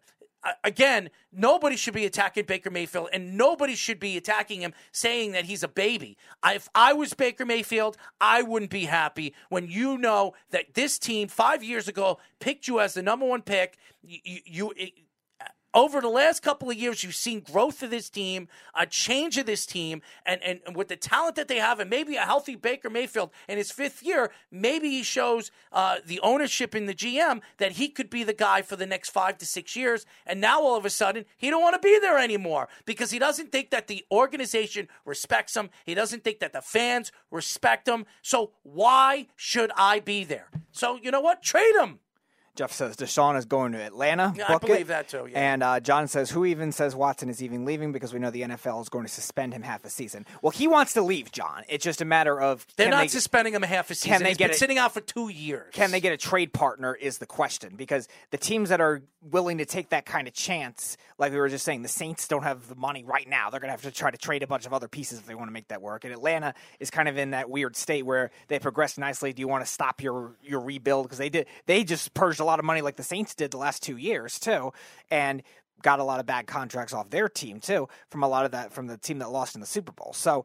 again, nobody should be attacking Baker Mayfield, and nobody should be attacking him saying that he's a baby. If I was Baker Mayfield, I wouldn't be happy when you know that this team five years ago picked you as the number one pick. You, you, over the last couple of years, you've seen growth of this team, a change of this team, and, and, with the talent that they have, and maybe a healthy Baker Mayfield in his fifth year, maybe he shows uh, the ownership in the GM that he could be the guy for the next five to six years. And now all of a sudden, he don't want to be there anymore because he doesn't think that the organization respects him. He doesn't think that the fans respect him. So why should I be there? So you know what? Trade him. Jeff says Deshaun is going to Atlanta. Yeah, I believe that too. Yeah. And uh, John says, who even says Watson is even leaving because we know the NFL is going to suspend him half a season. Well, he wants to leave, John. It's just a matter of they're not they, suspending him a half a season. Can they He's get been a, sitting out for two years? Can they get a trade partner? Is the question because the teams that are willing to take that kind of chance, like we were just saying, the Saints don't have the money right now. They're going to have to try to trade a bunch of other pieces if they want to make that work. And Atlanta is kind of in that weird state where they progressed nicely. Do you want to stop your your rebuild because they did? They just purged a lot of money like the Saints did the last two years too, and got a lot of bad contracts off their team too from a lot of that from the team that lost in the Super Bowl. So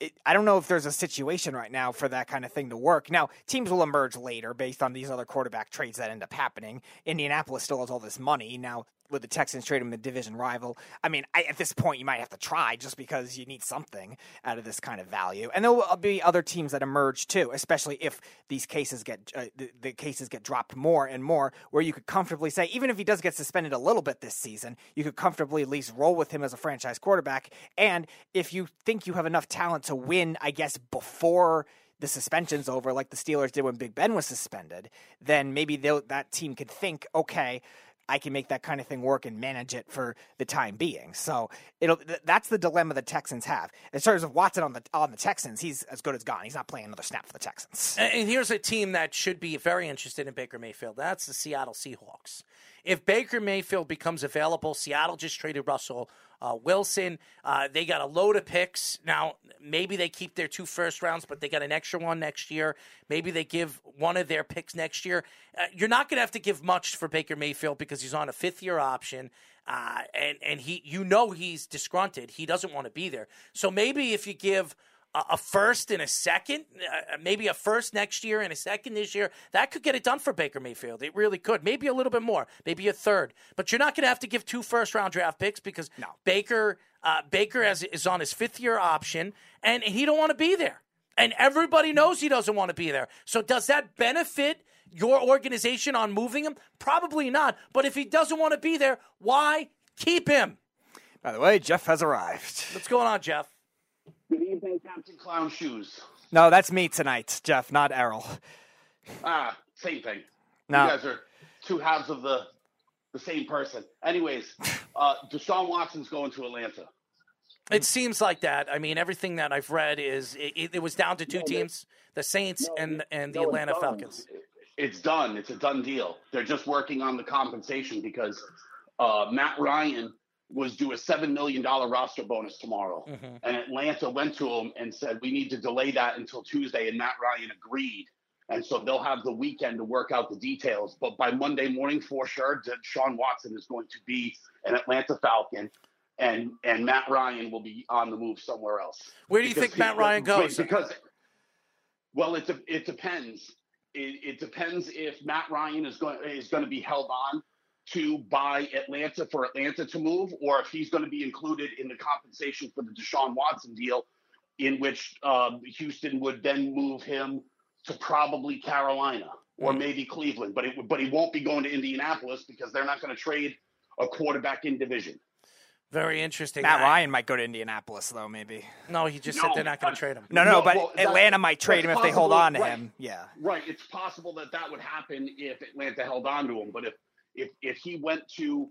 it, I don't know if there's a situation right now for that kind of thing to work. Now teams will emerge later based on these other quarterback trades that end up happening. Indianapolis still has all this money now with the Texans trading the division rival. I mean, I, at this point, you might have to try just because you need something out of this kind of value. And there will be other teams that emerge too, especially if these cases get uh, the, the, cases get dropped more and more, where you could comfortably say, even if he does get suspended a little bit this season, you could comfortably at least roll with him as a franchise quarterback. And if you think you have enough talent to win, I guess before the suspension's over, like the Steelers did when Big Ben was suspended, then maybe that team could think, okay, I can make that kind of thing work and manage it for the time being. So it'll that's the dilemma the Texans have. In terms of Watson on the on the Texans, he's as good as gone. He's not playing another snap for the Texans. And here's a team that should be very interested in Baker Mayfield. That's the Seattle Seahawks. If Baker Mayfield becomes available, Seattle just traded Russell uh, Wilson. Uh, they got a load of picks. Now, maybe they keep their two first rounds, but they got an extra one next year. Maybe they give one of their picks next year. Uh, you're not going to have to give much for Baker Mayfield because he's on a fifth year option. Uh, and and he, you know, he's disgruntled. He doesn't want to be there. So maybe if you give a first and a second, uh, maybe a first next year and a second this year. That could get it done for Baker Mayfield. It really could. Maybe a little bit more, maybe a third. But you're not going to have to give two first round draft picks because no. Baker uh, Baker has, is on his fifth year option and he don't want to be there. And everybody knows he doesn't want to be there. So does that benefit your organization on moving him? Probably not. But if he doesn't want to be there, why keep him? By the way, Jeff has arrived. What's going on, Jeff? Good evening, Captain Clown Shoes. No, that's me tonight, Jeff, not Errol. Ah, same thing. No. You guys are two halves of the the same person. Anyways, uh, Deshaun Watson's going to Atlanta. It seems like that. I mean, everything that I've read is it, it, it was down to two No, teams: the Saints No, and and the no, Atlanta done. Falcons. It's done. It's a done deal. They're just working on the compensation because uh, Matt Ryan was due a seven million dollar roster bonus tomorrow, Mm-hmm. and Atlanta went to him and said we need to delay that until Tuesday, and Matt Ryan agreed. And so they'll have the weekend to work out the details. But by Monday morning, for sure, Deshaun Watson is going to be an Atlanta Falcon, and and Matt Ryan will be on the move somewhere else. Where do you Because think Matt Ryan goes? Because well, it it depends. It, it depends if Matt Ryan is going is going to be held on to buy Atlanta for Atlanta to move, or if he's going to be included in the compensation for the Deshaun Watson deal, in which um, Houston would then move him to probably Carolina or Mm. maybe Cleveland. But it but he won't be going to Indianapolis because they're not going to trade a quarterback in division. Very interesting. Matt I- Ryan might go to Indianapolis though, maybe. No, he just said they're not going to trade him. No, no, No, but well, that- Atlanta might trade him that's if they hold on to right. him. Yeah. Right. It's possible that that would happen if Atlanta held on to him, but if if if he went to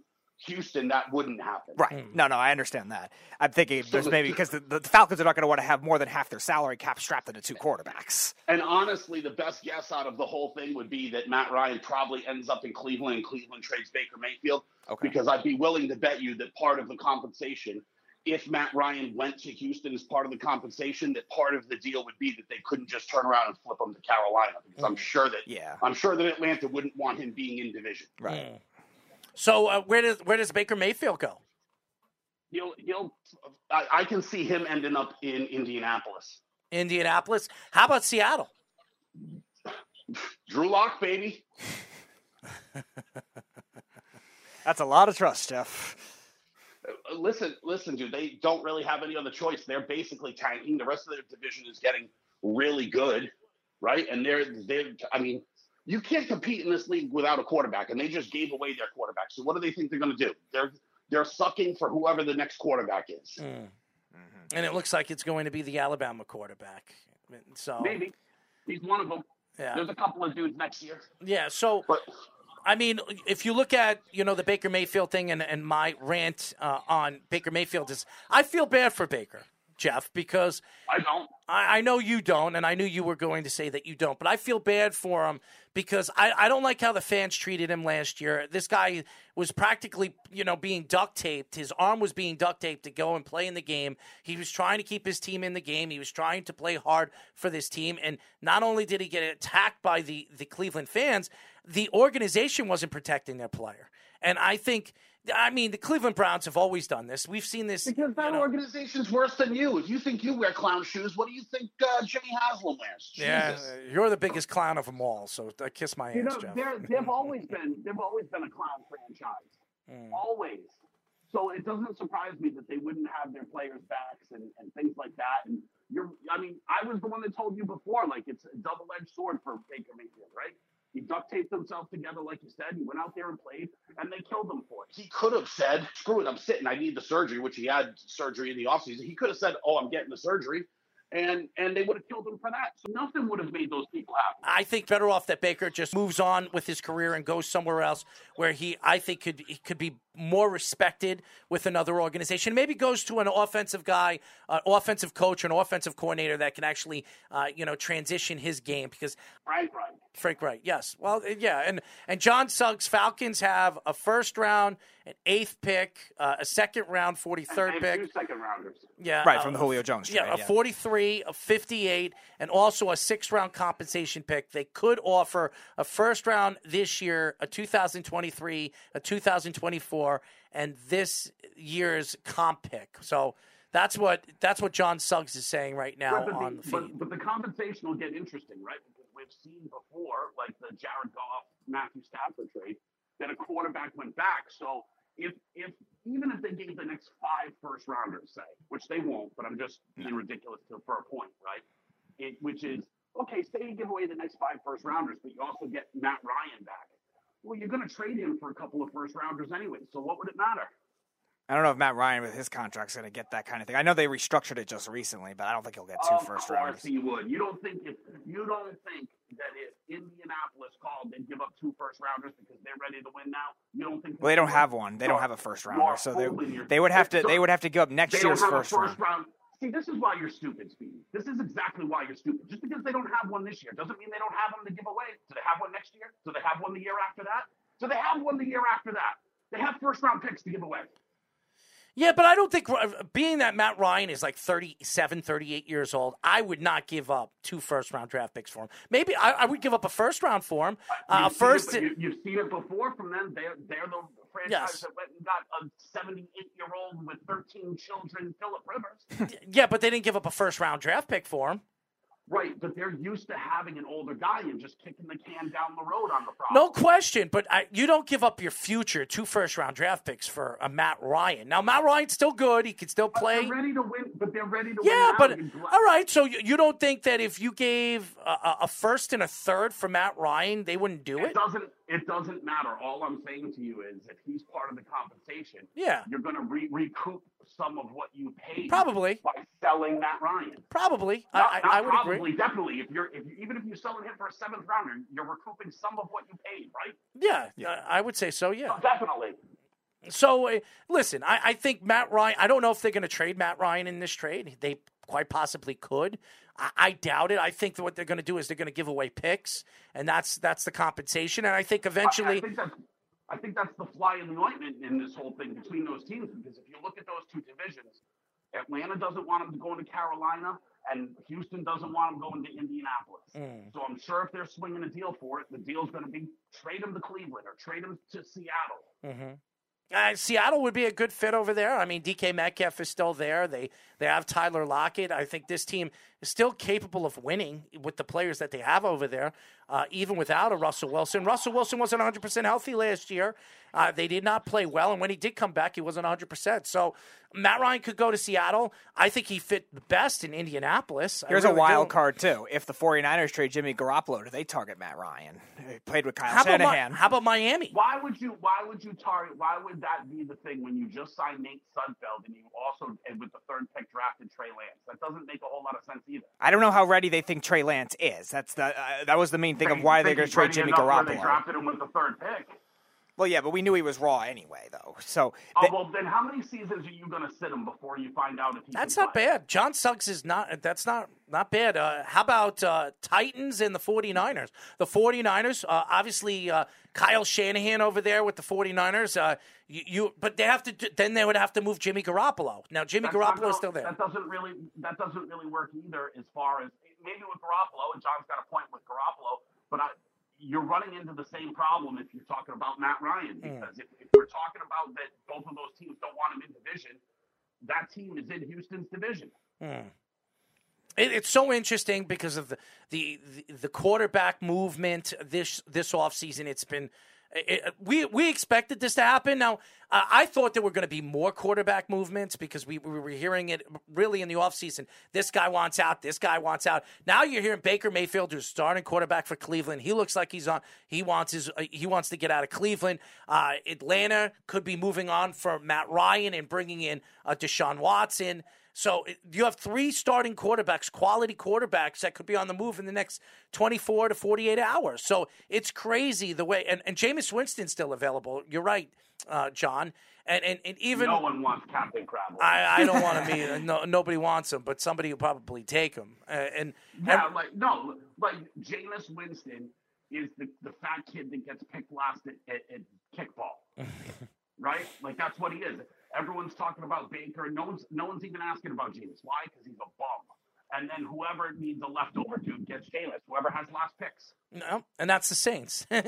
Houston, that wouldn't happen. Right. Hmm. No, no, I understand that. I'm thinking So there's the- maybe because the, the Falcons are not going to want to have more than half their salary cap strapped into two quarterbacks. And honestly, the best guess out of the whole thing would be that Matt Ryan probably ends up in Cleveland and Cleveland trades Baker Mayfield. Okay. Because I'd be willing to bet you that part of the compensation, if Matt Ryan went to Houston as part of the compensation, that part of the deal would be that they couldn't just turn around and flip him to Carolina. Because I'm sure that Yeah. I'm sure that Atlanta wouldn't want him being in division. Right. So uh, where does where does Baker Mayfield go? He'll he'll I, I can see him ending up in Indianapolis. Indianapolis. How about Seattle? Drew Lock, baby. That's a lot of trust, Jeff. Listen, listen, dude. They don't really have any other choice. They're basically tanking. The rest of their division is getting really good, right? And they're they're. I mean, you can't compete in this league without a quarterback, and they just gave away their quarterback. So what do they think they're going to do? They're they're sucking for whoever the next quarterback is. Mm. And it looks like it's going to be the Alabama quarterback. So Maybe he's one of them. Yeah. There's a couple of dudes next year. Yeah, so I mean, if you look at you know the Baker Mayfield thing and, and my rant uh, on Baker Mayfield is, I feel bad for Baker, Jeff, because I don't. I, I know you don't, and I knew you were going to say that you don't, but I feel bad for him because I, I don't like how the fans treated him last year. This guy was practically, you know, being duct taped. His arm was being duct taped to go and play in the game. He was trying to keep his team in the game. He was trying to play hard for this team. And not only did he get attacked by the, the Cleveland fans, the organization wasn't protecting their player. And I think, I mean, the Cleveland Browns have always done this. We've seen this. Because that you know- organization's worse than you. If you think you wear clown shoes, what do you think uh, Jimmy Haslam wears? Yeah, you're the biggest clown of them all. So uh, kiss my You ass, know, Jeff. they've always been they've always been a clown franchise, Mm. always. So it doesn't surprise me that they wouldn't have their players' backs and, and things like that. And you're, I mean, I was the one that told you before, like it's a double-edged sword for Baker Mayfield, right? He duct taped himself together, like you said. He went out there and played, and they killed him for it. He could have said, "Screw it, I'm sitting. I need the surgery," which he had surgery in the offseason. He could have said, "Oh, I'm getting the surgery," and and they would have killed him for that. So nothing would have made those people happy. I think better off that Baker just moves on with his career and goes somewhere else where he, I think, could he could be more respected with another organization. Maybe goes to an offensive guy, an offensive coach, an offensive coordinator that can actually, uh, you know, transition his game because Frank Reich. Frank Reich, yes. Well, uh, yeah, and and John Suggs Falcons have a first round, an eighth pick, uh, a second round, forty third pick. two second rounders. Yeah, Right, uh, from the Julio Jones trade. Yeah, a yeah. 43, a 58, and also a six round compensation pick. They could offer a first round this year, a 2023, a 2024, and this year's comp pick. So that's what that's what John Suggs is saying right now Right, but, on the the, feed. but, but the compensation will get interesting, right? Because we've seen before, like the Jared Goff, Matthew Stafford trade, that a quarterback went back. So if if even if they gave the next five first rounders, say, which they won't, but I'm just being ridiculous to, for a point, right? It, which is okay. Say you give away the next five first rounders, but you also get Matt Ryan back. Well, you're going to trade him for a couple of first rounders anyway. So what would it matter? I don't know if Matt Ryan with his contract's going to get that kind of thing. I know they restructured it just recently, but I don't think he'll get two of first course rounders. he would. You don't think if you don't think that if Indianapolis called, they'd give up two first rounders because they're ready to win now. You don't think? Well, they don't have one. They don't have a first rounder, so they they would have to they would have to give up next year's a first round. round. See, this is why you're stupid, Speedy. This is exactly why you're stupid. Just because they don't have one this year doesn't mean they don't have them to give away. Do they have one next year? Do they have one the year after that? Do they have one the year after that? They have first round picks to give away. Yeah, but I don't think, being that Matt Ryan is like 37, 38 years old, I would not give up two first round draft picks for him. Maybe I, I would give up a first round for him. Uh, You've first, seen it, you, have seen it before from them. They're they're the franchise Yes. that went and got a 78 year old with 13 children, Philip Rivers. yeah, but they didn't give up a first round draft pick for him. Right, but they're used to having an older guy and just kicking the can down the road on the problem. No question, but I, you don't give up your future two first round draft picks for a Matt Ryan. Now, Matt Ryan's still good; he can still play. They're ready to win, but they're ready to win. Yeah, but all right. So you, you don't think that if you gave a, a- a first and a third for Matt Ryan, they wouldn't do it it? doesn't. It doesn't matter. All I'm saying to you is, if he's part of the compensation, Yeah. you're going to re- recoup some of what you paid Probably. by selling Matt Ryan. Probably, Not, I, I, not I would probably, agree. definitely. If you're, if you, even if you're selling him for a seventh rounder, you're recouping some of what you paid, right? Yeah, I I would say so. Yeah. Definitely. So uh, listen, I, I think Matt Ryan. I don't know if they're going to trade Matt Ryan in this trade. They quite possibly could. I, I doubt it. I think that what they're going to do is they're going to give away picks, and that's that's the compensation. And I think I, I eventually, think that's, I think that's the fly in the ointment in this whole thing between those teams. Because if you look at those two divisions, Atlanta doesn't want them to go into Carolina, and Houston doesn't want them going to Indianapolis. Mm. So I'm sure if they're swinging a deal for it, the deal's going to be trade them to Cleveland or trade them to Seattle. Mhm. Uh, Seattle would be a good fit over there. I mean, DK Metcalf is still there. They they have Tyler Lockett. I think this team still capable of winning with the players that they have over there, uh, even without a Russell Wilson. Russell Wilson wasn't 100 percent healthy last year. Uh, they did not play well, and when he did come back, he wasn't 100 percent. So Matt Ryan could go to Seattle. I think he fit the best in Indianapolis. I Here's really a wild do. card too. If the 49ers trade Jimmy Garoppolo, do they target Matt Ryan? He played with Kyle How about, Mi- Shanahan. how about Miami? Why would you? Why would you target? Why would that be the thing when you just signed Nate Sudfeld and you also and with the third pick drafted Trey Lance? That doesn't make a whole lot of sense either. I don't know how ready they think Trey Lance is. That's the uh, that was the main thing of why they're going to trade Jimmy where They Garoppolo. drafted him with the third pick. Well, yeah, but we knew he was raw anyway, though. So Oh well, then how many seasons are you going to sit him before you find out if he? That's not play? bad. John Suggs is not that's not not bad. Uh, how about uh, Titans and the 49ers? The 49ers, uh, obviously uh, Kyle Shanahan over there with the 49ers. Uh, you, you but they have to then they would have to move Jimmy Garoppolo. Now Jimmy Garoppolo is still there. That doesn't really that doesn't really work either. As far as maybe with Garoppolo, and John's got a point with Garoppolo, but I, you're running into the same problem if you're talking about Matt Ryan because if, if we're talking about that both of those teams don't want him in division, that team is in Houston's division. Hmm. It, it's so interesting because of the, the the the quarterback movement this this offseason. It's been it, we we expected this to happen. Now uh, I thought there were going to be more quarterback movements because we, we were hearing it really in the offseason. This guy wants out. This guy wants out. Now you're hearing Baker Mayfield, who's starting quarterback for Cleveland. He looks like he's on. He wants his. Uh, he wants to get out of Cleveland. Uh, Atlanta could be moving on for Matt Ryan and bringing in uh, Deshaun Watson. So you have three starting quarterbacks, quality quarterbacks that could be on the move in the next 24 to 48 hours. So it's crazy the way, and, and Jameis Winston's still available. You're right, uh, John. And, and, and even no one wants Captain Crab. I, I don't want to be, no, nobody wants him, but somebody will probably take him. Uh, and, Yeah, and- like no, like Jameis Winston is the, the fat kid that gets picked last at, at, at kickball, right? Like that's what he is. Everyone's talking about Baker, no one's no one's even asking about Jameis. Why? Because he's a bum. And then whoever needs a leftover dude gets Jameis. Whoever has last picks. No, and that's the Saints. but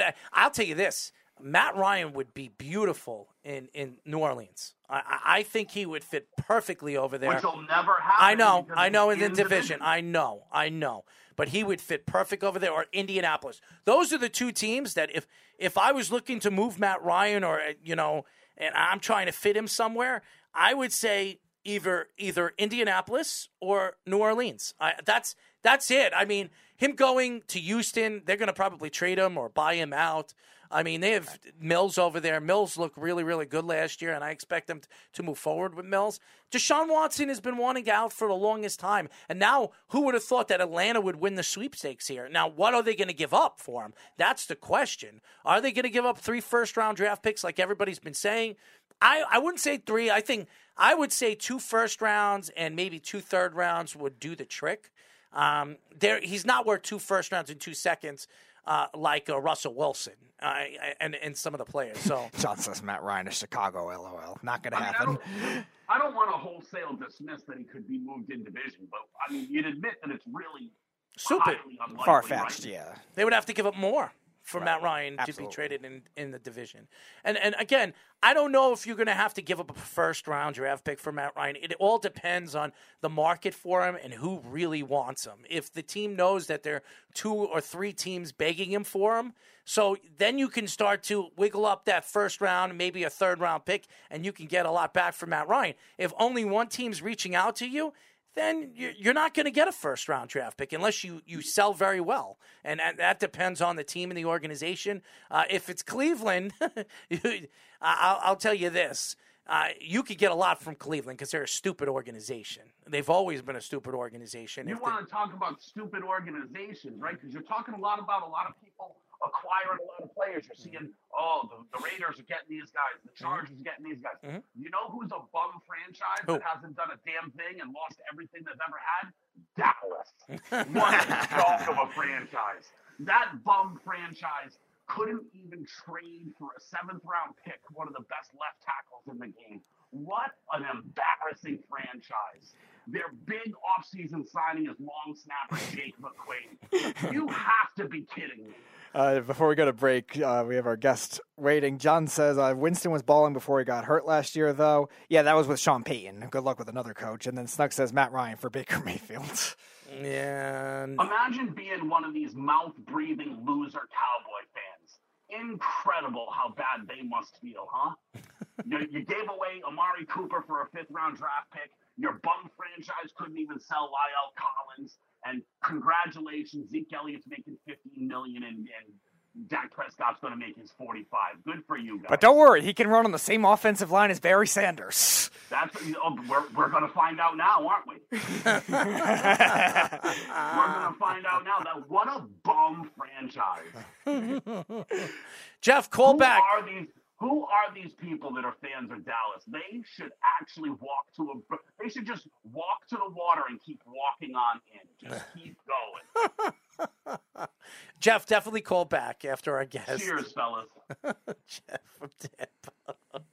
uh, I'll tell you this: Matt Ryan would be beautiful in, in New Orleans. I, I think he would fit perfectly over there. Which will never happen. I know, I know in the division. I know, I know. But he would fit perfect over there or Indianapolis. Those are the two teams that if if I was looking to move Matt Ryan or uh, you know, and I'm trying to fit him somewhere, I would say either either Indianapolis or New Orleans. I, that's that's it. I mean, him going to Houston, they're going to probably trade him or buy him out. I mean, they have Mills over there. Mills looked really, really good last year, and I expect them to move forward with Mills. Deshaun Watson has been wanting out for the longest time, and now who would have thought that Atlanta would win the sweepstakes here? Now, what are they going to give up for him? That's the question. Are they going to give up three first round draft picks like everybody's been saying? I, I wouldn't say three. I think I would say two first rounds and maybe two third rounds would do the trick. Um, there, he's not worth two first rounds in two seconds uh, like uh, Russell Wilson uh, and and some of the players. So John says Matt Ryan to Chicago. LOL. Not going to I mean, I happen. don't, I don't want to wholesale dismiss that he could be moved in division, but I mean, you'd admit that it's really stupid, Far fetched. right? Yeah. They would have to give up more for Right. Matt Ryan to be traded in, in the division. And and again, I don't know if you're going to have to give up a first round draft pick for Matt Ryan. It all depends on the market for him and who really wants him. If the team knows that there are two or three teams begging him for him, so then you can start to wiggle up that first round, maybe a third round pick, and you can get a lot back for Matt Ryan. If only one team's reaching out to you, then you're you're not going to get a first round draft pick unless you, you sell very well. And that- that depends on the team and the organization. Uh, if it's Cleveland, I'll, I'll tell you this. Uh, you could get a lot from Cleveland because they're a stupid organization. They've always been a stupid organization. You want to talk about stupid organizations, right? Because you're talking a lot about a lot of people acquiring a lot of players. You're seeing, oh, the, the Raiders are getting these guys, the Chargers are getting these guys. Mhm. You know who's a bum franchise Who? that hasn't done a damn thing and lost everything they've ever had? Dallas. what a joke of a franchise. That bum franchise couldn't even trade for a seventh round pick, one of the best left tackles in the game. What an embarrassing franchise. Their big offseason signing is long snapper Jake McQuaide. You have to be kidding me. Uh, before we go to break, uh, we have our guest waiting. John says uh, Winston was balling before he got hurt last year, though. Yeah, that was with Sean Payton. Good luck with another coach. And then Snug says Matt Ryan for Baker Mayfield. yeah. Imagine being one of these mouth breathing loser cowboy fans. Incredible how bad they must feel, huh? you, you gave away Amari Cooper for a fifth round draft pick. Your bum franchise couldn't even sell La'el Collins. And congratulations, Zeke Elliott's making 15 million and, and Dak Prescott's going to make his 45. Good for you guys. But don't worry, he can run on the same offensive line as Barry Sanders. That's oh, we're, we're going to find out now, aren't we? we're going to find out now that what a bum franchise. Jeff, call who back. Are these, who are these people that are fans of Dallas? They should actually walk to a. They should just walk to the water and keep walking on in. Just keep going. Jeff, definitely call back after our guest. Cheers, fellas. Jeff from Tampa.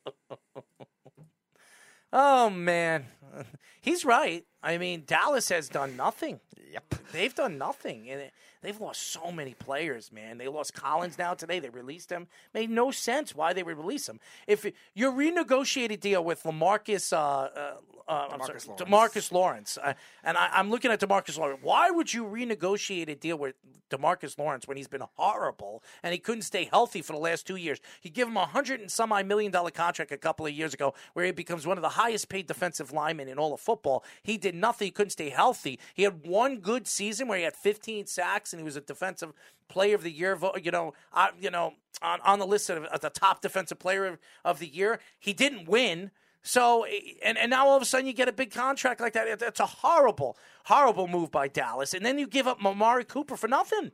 oh man, he's right. I mean, Dallas has done nothing. Yep. They've done nothing, and they've lost so many players. Man, they lost Collins now today. They released him. Made no sense why they would release him. If your renegotiated a deal with Lamarcus, uh, uh, uh, I'm sorry, Demarcus Lawrence. Demarcus Lawrence, uh, and I, I'm looking at Demarcus Lawrence. Why would you renegotiate a deal with Demarcus Lawrence when he's been horrible and he couldn't stay healthy for the last two years? You give him a hundred and some odd million dollar contract a couple of years ago, where he becomes one of the highest paid defensive linemen in all of football. He did nothing. He couldn't stay healthy. He had one good season where he had 15 sacks and he was a defensive player of the year. You know, uh, you know, on, on the list of, the top defensive player of, of the year. He didn't win. So and, and now all of a sudden you get a big contract like that. It's a horrible, horrible move by Dallas. And then you give up Amari Cooper for nothing.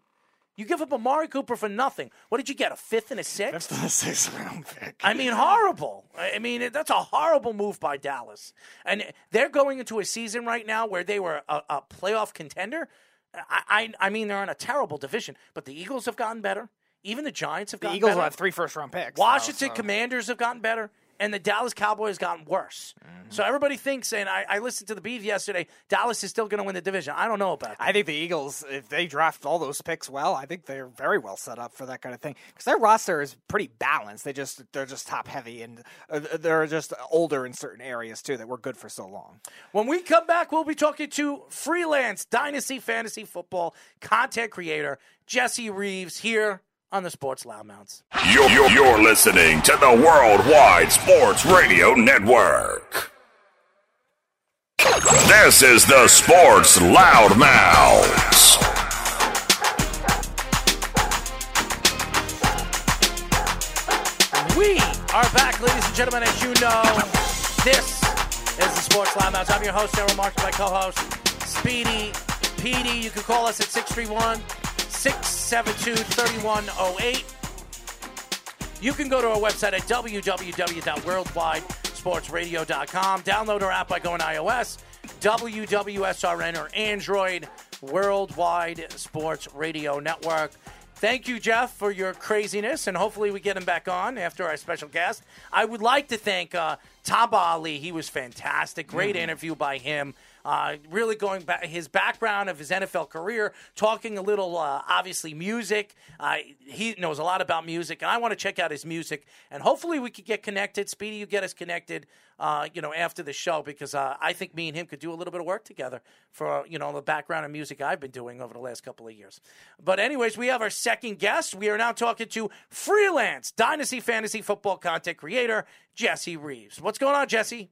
You give up Amari Cooper for nothing. What did you get? A fifth and a sixth? That's the sixth round pick. I mean, horrible. I mean, that's a horrible move by Dallas. And they're going into a season right now where they were a, a playoff contender. I, I, I mean, they're in a terrible division, but the Eagles have gotten better. Even the Giants have The gotten Eagles better. will have three first round picks. Washington so- Commanders have gotten better, and the Dallas Cowboys gotten worse. Mm-hmm. So everybody thinks, and I, I listened to the Beef yesterday, Dallas is still going to win the division. I don't know about that. I think the Eagles, if they draft all those picks well, I think they're very well set up for that kind of thing because their roster is pretty balanced. They just they're just top heavy and uh, they're just older in certain areas too that were good for so long. When we come back, we'll be talking to freelance Dynasty Fantasy Football content creator Jesse Reeves here on the Sports Loudmouths. You're, you're, you're listening to the Worldwide Sports Radio Network. This is the Sports Loudmouths. We are back, ladies and gentlemen. As you know, this is the Sports Lounge. I'm your host, Daryl Marks, my co-host, Speedy Petey. You can call us at 631 672 3108. You can go to our website at www.worldwidesportsradio.com. Download our app by going iOS, WWSRN, or Android, Worldwide Sports Radio Network. Thank you, Jeff, for your craziness, and hopefully we get him back on after our special guest. I would like to thank uh, Tamba Hali. He was fantastic. Great Mhm. interview by him. Uh, really going back his background of his NFL career, talking a little, uh, obviously music. Uh, he knows a lot about music, and I want to check out his music. And hopefully, we could get connected. Speedy, you get us connected. Uh, you know, after the show, because uh, I think me and him could do a little bit of work together for you know the background of music I've been doing over the last couple of years. But anyways, we have our second guest. We are now talking to freelance dynasty fantasy football content creator Jesse Reeves. What's going on, Jesse?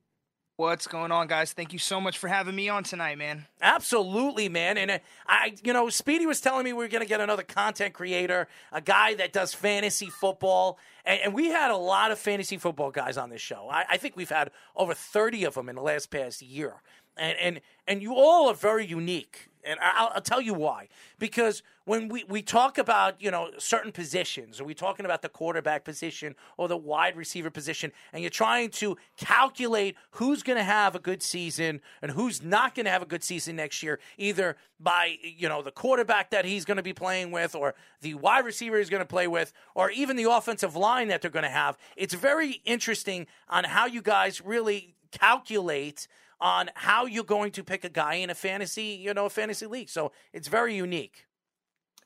What's going on, guys? Thank you so much for having me on tonight, man. Absolutely, man. And uh, I, you know, Speedy was telling me we are going to get another content creator, a guy that does fantasy football. And, and we had a lot of fantasy football guys on this show. I, I think we've had over 30 of them in the last past year. And, and, and you all are very unique. And I'll, I'll tell you why. Because when we, we talk about, you know, certain positions, are we talking about the quarterback position or the wide receiver position, and you're trying to calculate who's going to have a good season and who's not going to have a good season next year, either by, you know, the quarterback that he's going to be playing with or the wide receiver he's going to play with or even the offensive line that they're going to have. It's very interesting on how you guys really calculate on how you're going to pick a guy in a fantasy, you know, a fantasy league. So it's very unique.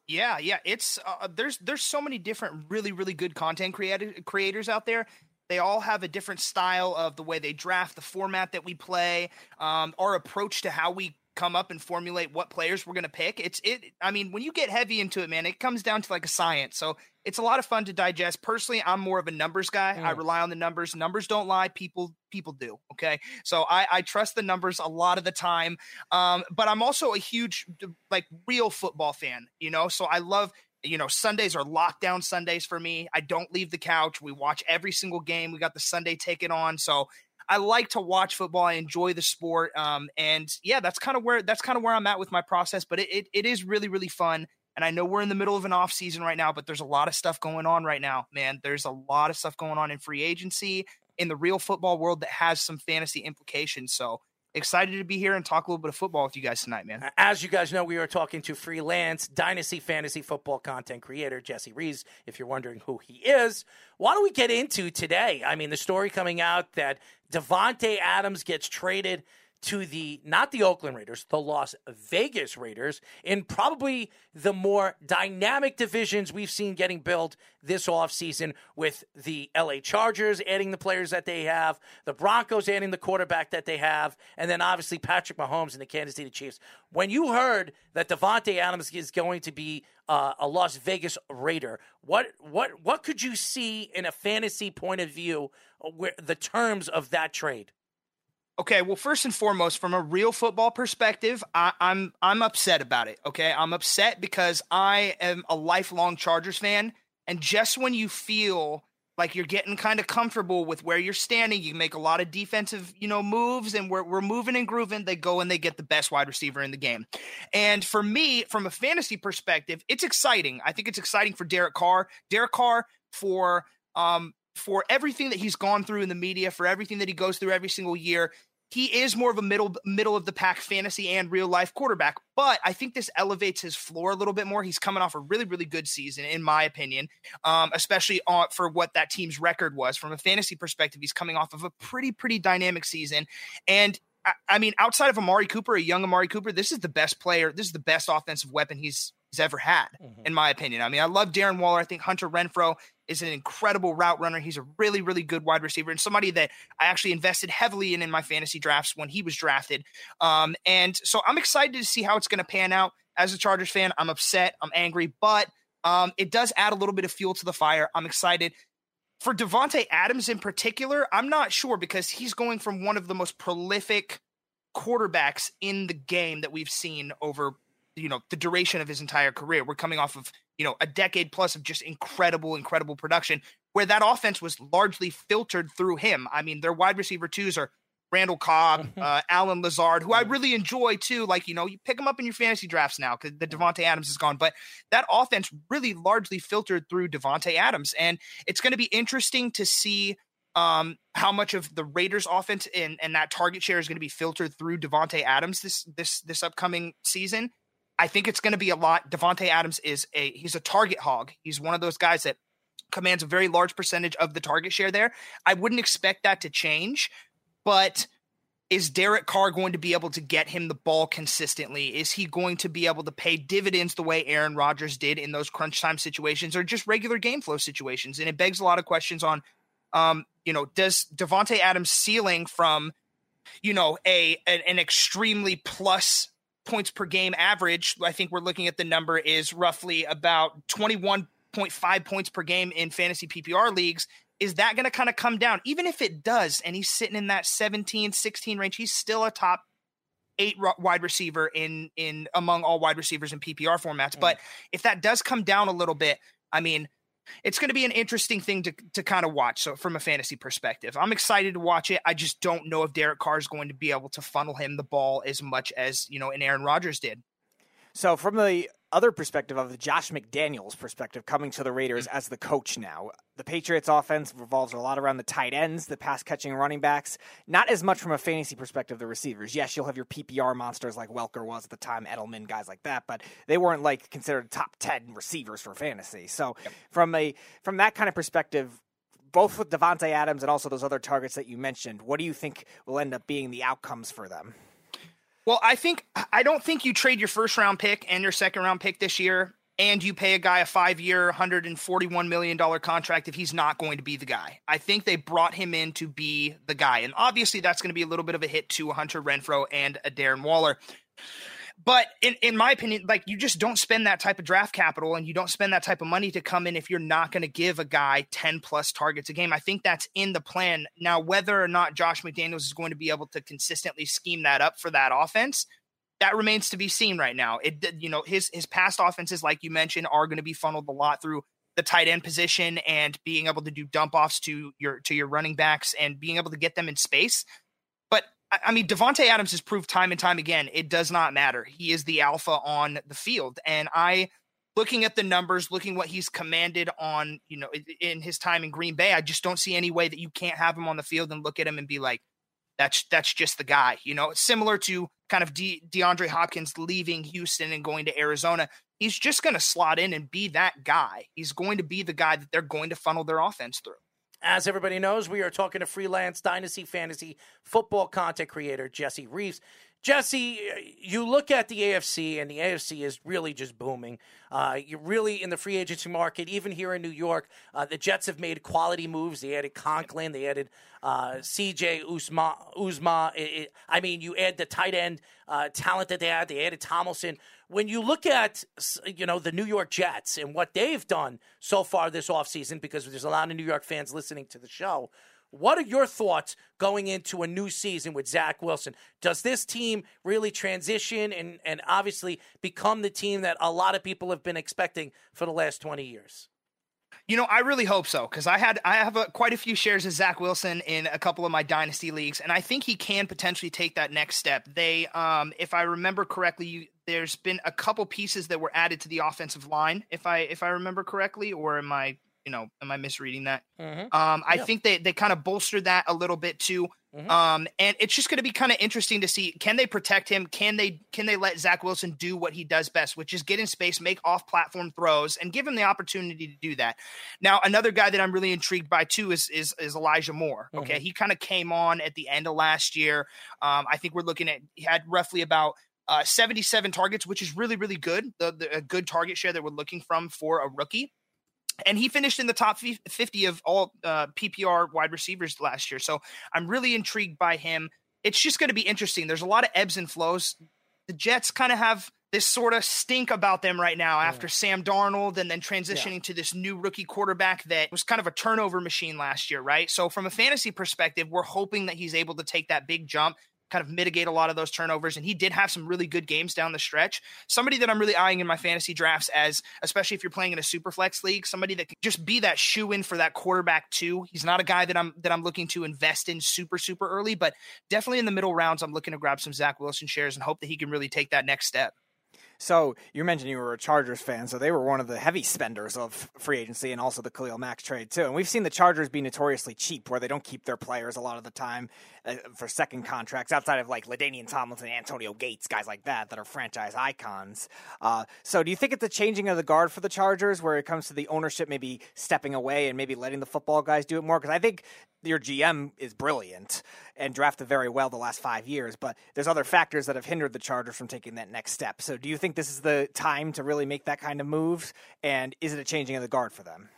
Yeah, yeah. It's uh, there's there's so many different really really good content creator, creators out there. They all have a different style of the way they draft, the format that we play, um, our approach to how we come up and formulate what players we're going to pick. It's it. I mean, when you get heavy into it, man, it comes down to like a science. So it's a lot of fun to digest. Personally, I'm more of a numbers guy. I Mm. rely on the numbers. Numbers don't lie. People people do. Okay, so I, I trust the numbers a lot of the time. Um, but I'm also a huge like real football fan. You know, so I love. You know, Sundays are lockdown Sundays for me. I don't leave the couch. We watch every single game. We got the Sunday ticket on. So I like to watch football. I enjoy the sport. Um, and yeah, that's kind of where that's kind of where I'm at with my process. But it, it, it is really really fun. And I know we're in the middle of an off season right now, but there's a lot of stuff going on right now, man. There's a lot of stuff going on in free agency in the real football world that has some fantasy implications. So excited to be here and talk a little bit of football with you guys tonight, man. As you guys know, we are talking to freelance Dynasty Fantasy Football content creator Jesse Rees. If you're wondering who he is, why don't we get into today? I mean, the story coming out that Davante Adams gets traded to the not the Oakland Raiders, the Las Vegas Raiders, in probably the more dynamic divisions we've seen getting built this offseason with the LA Chargers adding the players that they have, the Broncos adding the quarterback that they have, and then obviously Patrick Mahomes and the Kansas City Chiefs. When you heard that Davante Adams is going to be uh, a Las Vegas Raider, what what what could you see in a fantasy point of view where the terms of that trade? Okay, well, first and foremost, from a real football perspective, I, I'm I'm upset about it. Okay, I'm upset because I am a lifelong Chargers fan, and just when you feel like you're getting kind of comfortable with where you're standing, you make a lot of defensive, you know, moves, and we're we're moving and grooving. They go and they get the best wide receiver in the game. And for me, from a fantasy perspective, it's exciting. I think it's exciting for Derek Carr. Derek Carr for um for everything that he's gone through in the media, for everything that he goes through every single year, he is more of a middle middle of the pack fantasy and real life quarterback. But I think this elevates his floor a little bit more. He's coming off a really really good season, in my opinion, um, especially on, for what that team's record was from a fantasy perspective. He's coming off of a pretty pretty dynamic season, and. I- I mean, outside of Amari Cooper, a young Amari Cooper, this is the best player. This is the best offensive weapon he's he's ever had, in my opinion. I mean, I love Darren Waller. I think Hunter Renfrow is an incredible route runner. He's a really, really good wide receiver and somebody that I actually invested heavily in in my fantasy drafts when he was drafted. Um, and so I'm excited to see how it's going to pan out. As a Chargers fan, I'm upset, I'm angry, but um, it does add a little bit of fuel to the fire. I'm excited. For Davante Adams in particular, I'm not sure because he's going from one of the most prolific quarterbacks in the game that we've seen over you know the duration of his entire career. We're coming off of you know a decade plus of just incredible, incredible production. where that offense was largely filtered through him. I mean, their wide receiver twos are Randall Cobb, uh, Allen Lazard, who I really enjoy too. Like, you know, you pick them up in your fantasy drafts now because the Davante Adams is gone. But that offense really largely filtered through Davante Adams. And it's going to be interesting to see um, how much of the Raiders offense and, and that target share is going to be filtered through Davante Adams this this this upcoming season. I think it's going to be a lot. Davante Adams is a he's a target hog. He's one of those guys that commands a very large percentage of the target share there. I wouldn't expect that to change, but is Derek Carr going to be able to get him the ball consistently? Is he going to be able to pay dividends the way Aaron Rodgers did in those crunch time situations or just regular game flow situations? And it begs a lot of questions on, um, you know, does Davante Adams ceiling from, you know, a an, an extremely plus points per game average? I think we're looking at the number is roughly about twenty one 0.5 points per game in fantasy PPR leagues. Is that going to kind of come down? Even if it does, and he's sitting in that 17, 16 range, he's still a top eight wide receiver in in among all wide receivers in PPR formats. Mm. But if that does come down a little bit, I mean, it's going to be an interesting thing to to kind of watch. So from a fantasy perspective, I'm excited to watch it. I just don't know if Derek Carr is going to be able to funnel him the ball as much as you know, an Aaron Rodgers did. So from the other perspective of the Josh McDaniels perspective coming to the Raiders as the coach now. The Patriots offense revolves a lot around the tight ends, the pass catching running backs, not as much from a fantasy perspective the receivers. Yes, you'll have your PPR monsters like Welker was at the time, Edelman, guys like that, but they weren't like considered top 10 receivers for fantasy. So yep. from a from that kind of perspective, both with Davante Adams and also those other targets that you mentioned, what do you think will end up being the outcomes for them? Well, I think I don't think you trade your first round pick and your second round pick this year and you pay a guy a five year, $141 million contract if he's not going to be the guy. I think they brought him in to be the guy. And obviously, that's going to be a little bit of a hit to Hunter Renfrow and a Darren Waller. But in, in my opinion, like you just don't spend that type of draft capital and you don't spend that type of money to come in if you're not going to give a guy 10 plus targets a game. I think that's in the plan. Now, whether or not Josh McDaniels is going to be able to consistently scheme that up for that offense, that remains to be seen right now. It you know, his his past offenses, like you mentioned, are going to be funneled a lot through the tight end position and being able to do dump offs to your to your running backs and being able to get them in space. I mean, Davante Adams has proved time and time again it does not matter. He is the alpha on the field, and I, looking at the numbers, looking what he's commanded on, you know, in his time in Green Bay, I just don't see any way that you can't have him on the field and look at him and be like, that's that's just the guy. You know, similar to kind of De- DeAndre Hopkins leaving Houston and going to Arizona. He's just going to slot in and be that guy. He's going to be the guy that they're going to funnel their offense through. As everybody knows, we are talking to freelance Dynasty Fantasy football content creator Jesse Reeves. Jesse, you look at the AFC, and the AFC is really just booming. Uh, you're really in the free agency market, even here in New York. Uh, the Jets have made quality moves. They added Conklin, they added uh, CJ Uzomah. Uzomah. It, it, I mean, you add the tight end uh, talent that they had. They added Tomlinson. When you look at you know the New York Jets and what they've done so far this offseason, because there's a lot of New York fans listening to the show, what are your thoughts going into a new season with Zach Wilson? Does this team really transition and, and obviously become the team that a lot of people have been expecting for the last 20 years? You know, I really hope so because I had I have a, quite a few shares of Zach Wilson in a couple of my dynasty leagues, and I think he can potentially take that next step. They, um, if I remember correctly, you, there's been a couple pieces that were added to the offensive line, if I if I remember correctly, or am I you know, am I misreading that? Mm-hmm. Um, I yeah. think they they kind of bolstered that a little bit too. Mm-hmm. Um, and it's just going to be kind of interesting to see can they protect him? Can they can they let Zach Wilson do what he does best, which is get in space, make off platform throws, and give him the opportunity to do that. Now, another guy that I'm really intrigued by too is is, is Elijah Moore. Okay, mm-hmm. he kind of came on at the end of last year. Um, I think we're looking at he had roughly about uh, 77 targets, which is really, really good. The, the, a good target share that we're looking from for a rookie and he finished in the top 50 of all uh, PPR wide receivers last year. So I'm really intrigued by him. It's just going to be interesting. There's a lot of ebbs and flows. The Jets kind of have this sort of stink about them right now after Sam Darnold and then transitioning yeah. to this new rookie quarterback that was kind of a turnover machine last year, right? So from a fantasy perspective, we're hoping that he's able to take that big jump kind of mitigate a lot of those turnovers. And he did have some really good games down the stretch. Somebody that I'm really eyeing in my fantasy drafts as, especially if you're playing in a super flex league, somebody that can just be that shoe in for that quarterback too. He's not a guy that I'm that I'm looking to invest in super super early, but definitely in the middle rounds, I'm looking to grab some Zach Wilson shares and hope that he can really take that next step. So you mentioned you were a Chargers fan, so they were one of the heavy spenders of free agency and also the Khalil Mack trade too. And we've seen the Chargers be notoriously cheap, where they don't keep their players a lot of the time uh, for second contracts, outside of like LaDainian Tomlinson, Antonio Gates, guys like that that are franchise icons. Uh, so do you think it's a changing of the guard for the Chargers, where it comes to the ownership maybe stepping away and maybe letting the football guys do it more? Because I think your GM is brilliant and drafted very well the last five years, but there's other factors that have hindered the Chargers from taking that next step. So, do you think this is the time to really make that kind of move? And is it a changing of the guard for them?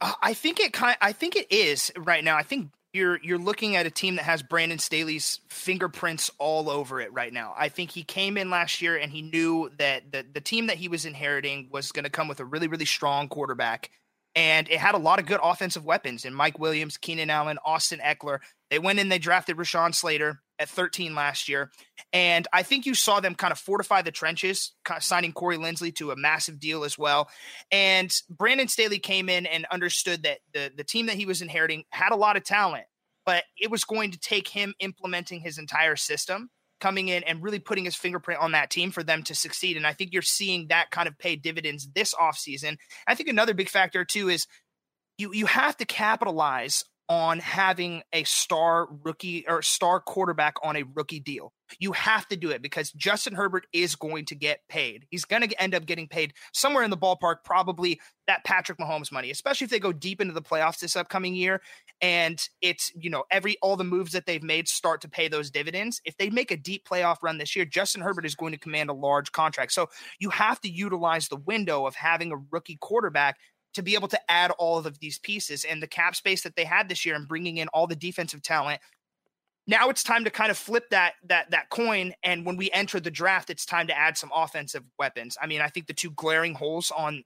Uh, I think it kind. I think it is right now. I think you're you're looking at a team that has Brandon Staley's fingerprints all over it right now. I think he came in last year and he knew that the the team that he was inheriting was going to come with a really really strong quarterback and it had a lot of good offensive weapons in Mike Williams, Keenan Allen, Austin Ekeler. They went in, they drafted Rashawn Slater at 13 last year. And I think you saw them kind of fortify the trenches, kind of signing Corey Linsley to a massive deal as well. And Brandon Staley came in and understood that the, the team that he was inheriting had a lot of talent, but it was going to take him implementing his entire system coming in and really putting his fingerprint on that team for them to succeed. And I think you're seeing that kind of pay dividends this offseason. I think another big factor too is you you have to capitalize on having a star rookie or star quarterback on a rookie deal. You have to do it because Justin Herbert is going to get paid. He's going to end up getting paid somewhere in the ballpark, probably that Patrick Mahomes money, especially if they go deep into the playoffs this upcoming year. And it's, you know, every all the moves that they've made start to pay those dividends. If they make a deep playoff run this year, Justin Herbert is going to command a large contract. So you have to utilize the window of having a rookie quarterback to be able to add all of these pieces and the cap space that they had this year and bringing in all the defensive talent. Now it's time to kind of flip that that that coin and when we enter the draft it's time to add some offensive weapons. I mean i think the two glaring holes on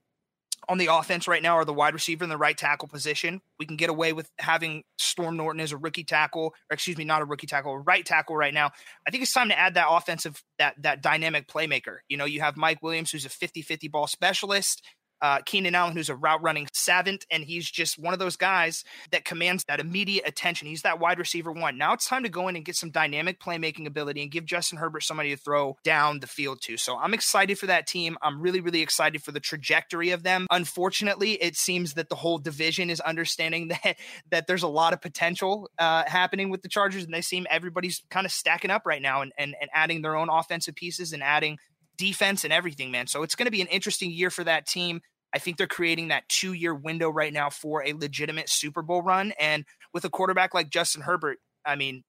on the offense right now are the wide receiver and the right tackle position. We can get away with having storm norton as a rookie tackle or excuse me not a rookie tackle a right tackle right now. I think it's time to add that offensive that that dynamic playmaker. You know you have mike williams who's a 50-50 ball specialist uh, Keenan Allen, who's a route running savant, and he's just one of those guys that commands that immediate attention. He's that wide receiver one. Now it's time to go in and get some dynamic playmaking ability and give Justin Herbert somebody to throw down the field to. So I'm excited for that team. I'm really, really excited for the trajectory of them. Unfortunately, it seems that the whole division is understanding that that there's a lot of potential uh, happening with the Chargers, and they seem everybody's kind of stacking up right now and, and, and adding their own offensive pieces and adding defense and everything, man. So it's going to be an interesting year for that team. I think they're creating that two year window right now for a legitimate Super Bowl run. And with a quarterback like Justin Herbert, I mean,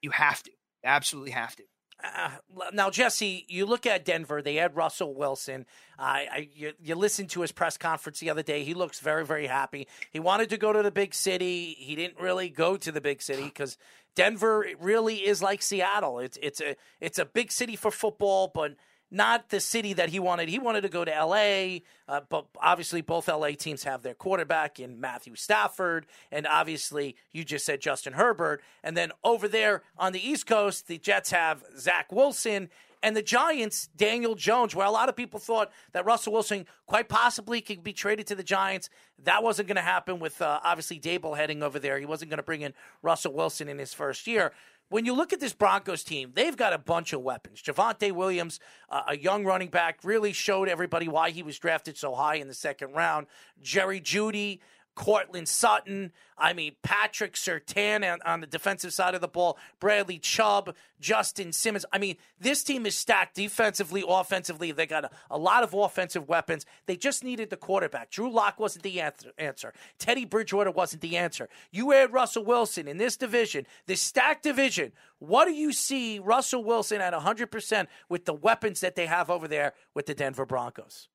you have to, absolutely have to. Uh, now, Jesse, you look at Denver. They had Russell Wilson. Uh, I, you, you listened to his press conference the other day. He looks very, very happy. He wanted to go to the big city. He didn't really go to the big city because Denver really is like Seattle. It's it's a it's a big city for football, but not the city that he wanted. He wanted to go to L.A., uh, but obviously both L.A. teams have their quarterback in Matthew Stafford, and obviously you just said Justin Herbert. And then over there on the East Coast, the Jets have Zach Wilson. And the Giants, Daniel Jones, where a lot of people thought that Russell Wilson quite possibly could be traded to the Giants. That wasn't going to happen with uh, obviously Daboll heading over there. He wasn't going to bring in Russell Wilson in his first year when you look at this Broncos team, they've got a bunch of weapons. Javonte Williams, uh, a young running back, really showed everybody why he was drafted so high in the second round. Jerry Jeudy, Courtland Sutton. I mean, Patrick Surtain on, on, the defensive side of the ball, Bradley Chubb, Justin Simmons. I mean, this team is stacked defensively, offensively. They got a, a lot of offensive weapons. They just needed the quarterback. Drew Lock wasn't the answer. Teddy Bridgewater wasn't the answer. You add Russell Wilson in this division, this stacked division. What do you see Russell Wilson at 100% with the weapons that they have over there with the Denver Broncos?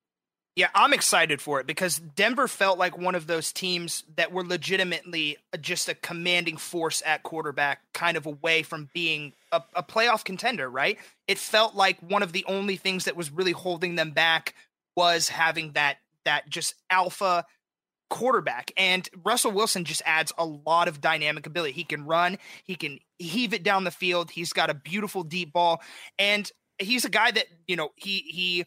Yeah, I'm excited for it because Denver felt like one of those teams that were legitimately just a commanding force at quarterback, kind of away from being a, a, playoff contender, right? It felt like one of the only things that was really holding them back was having that that just alpha quarterback. And Russell Wilson just adds a lot of dynamic ability. He can run, he can heave it down the field. He's got a beautiful deep ball. And he's a guy that, you know, he he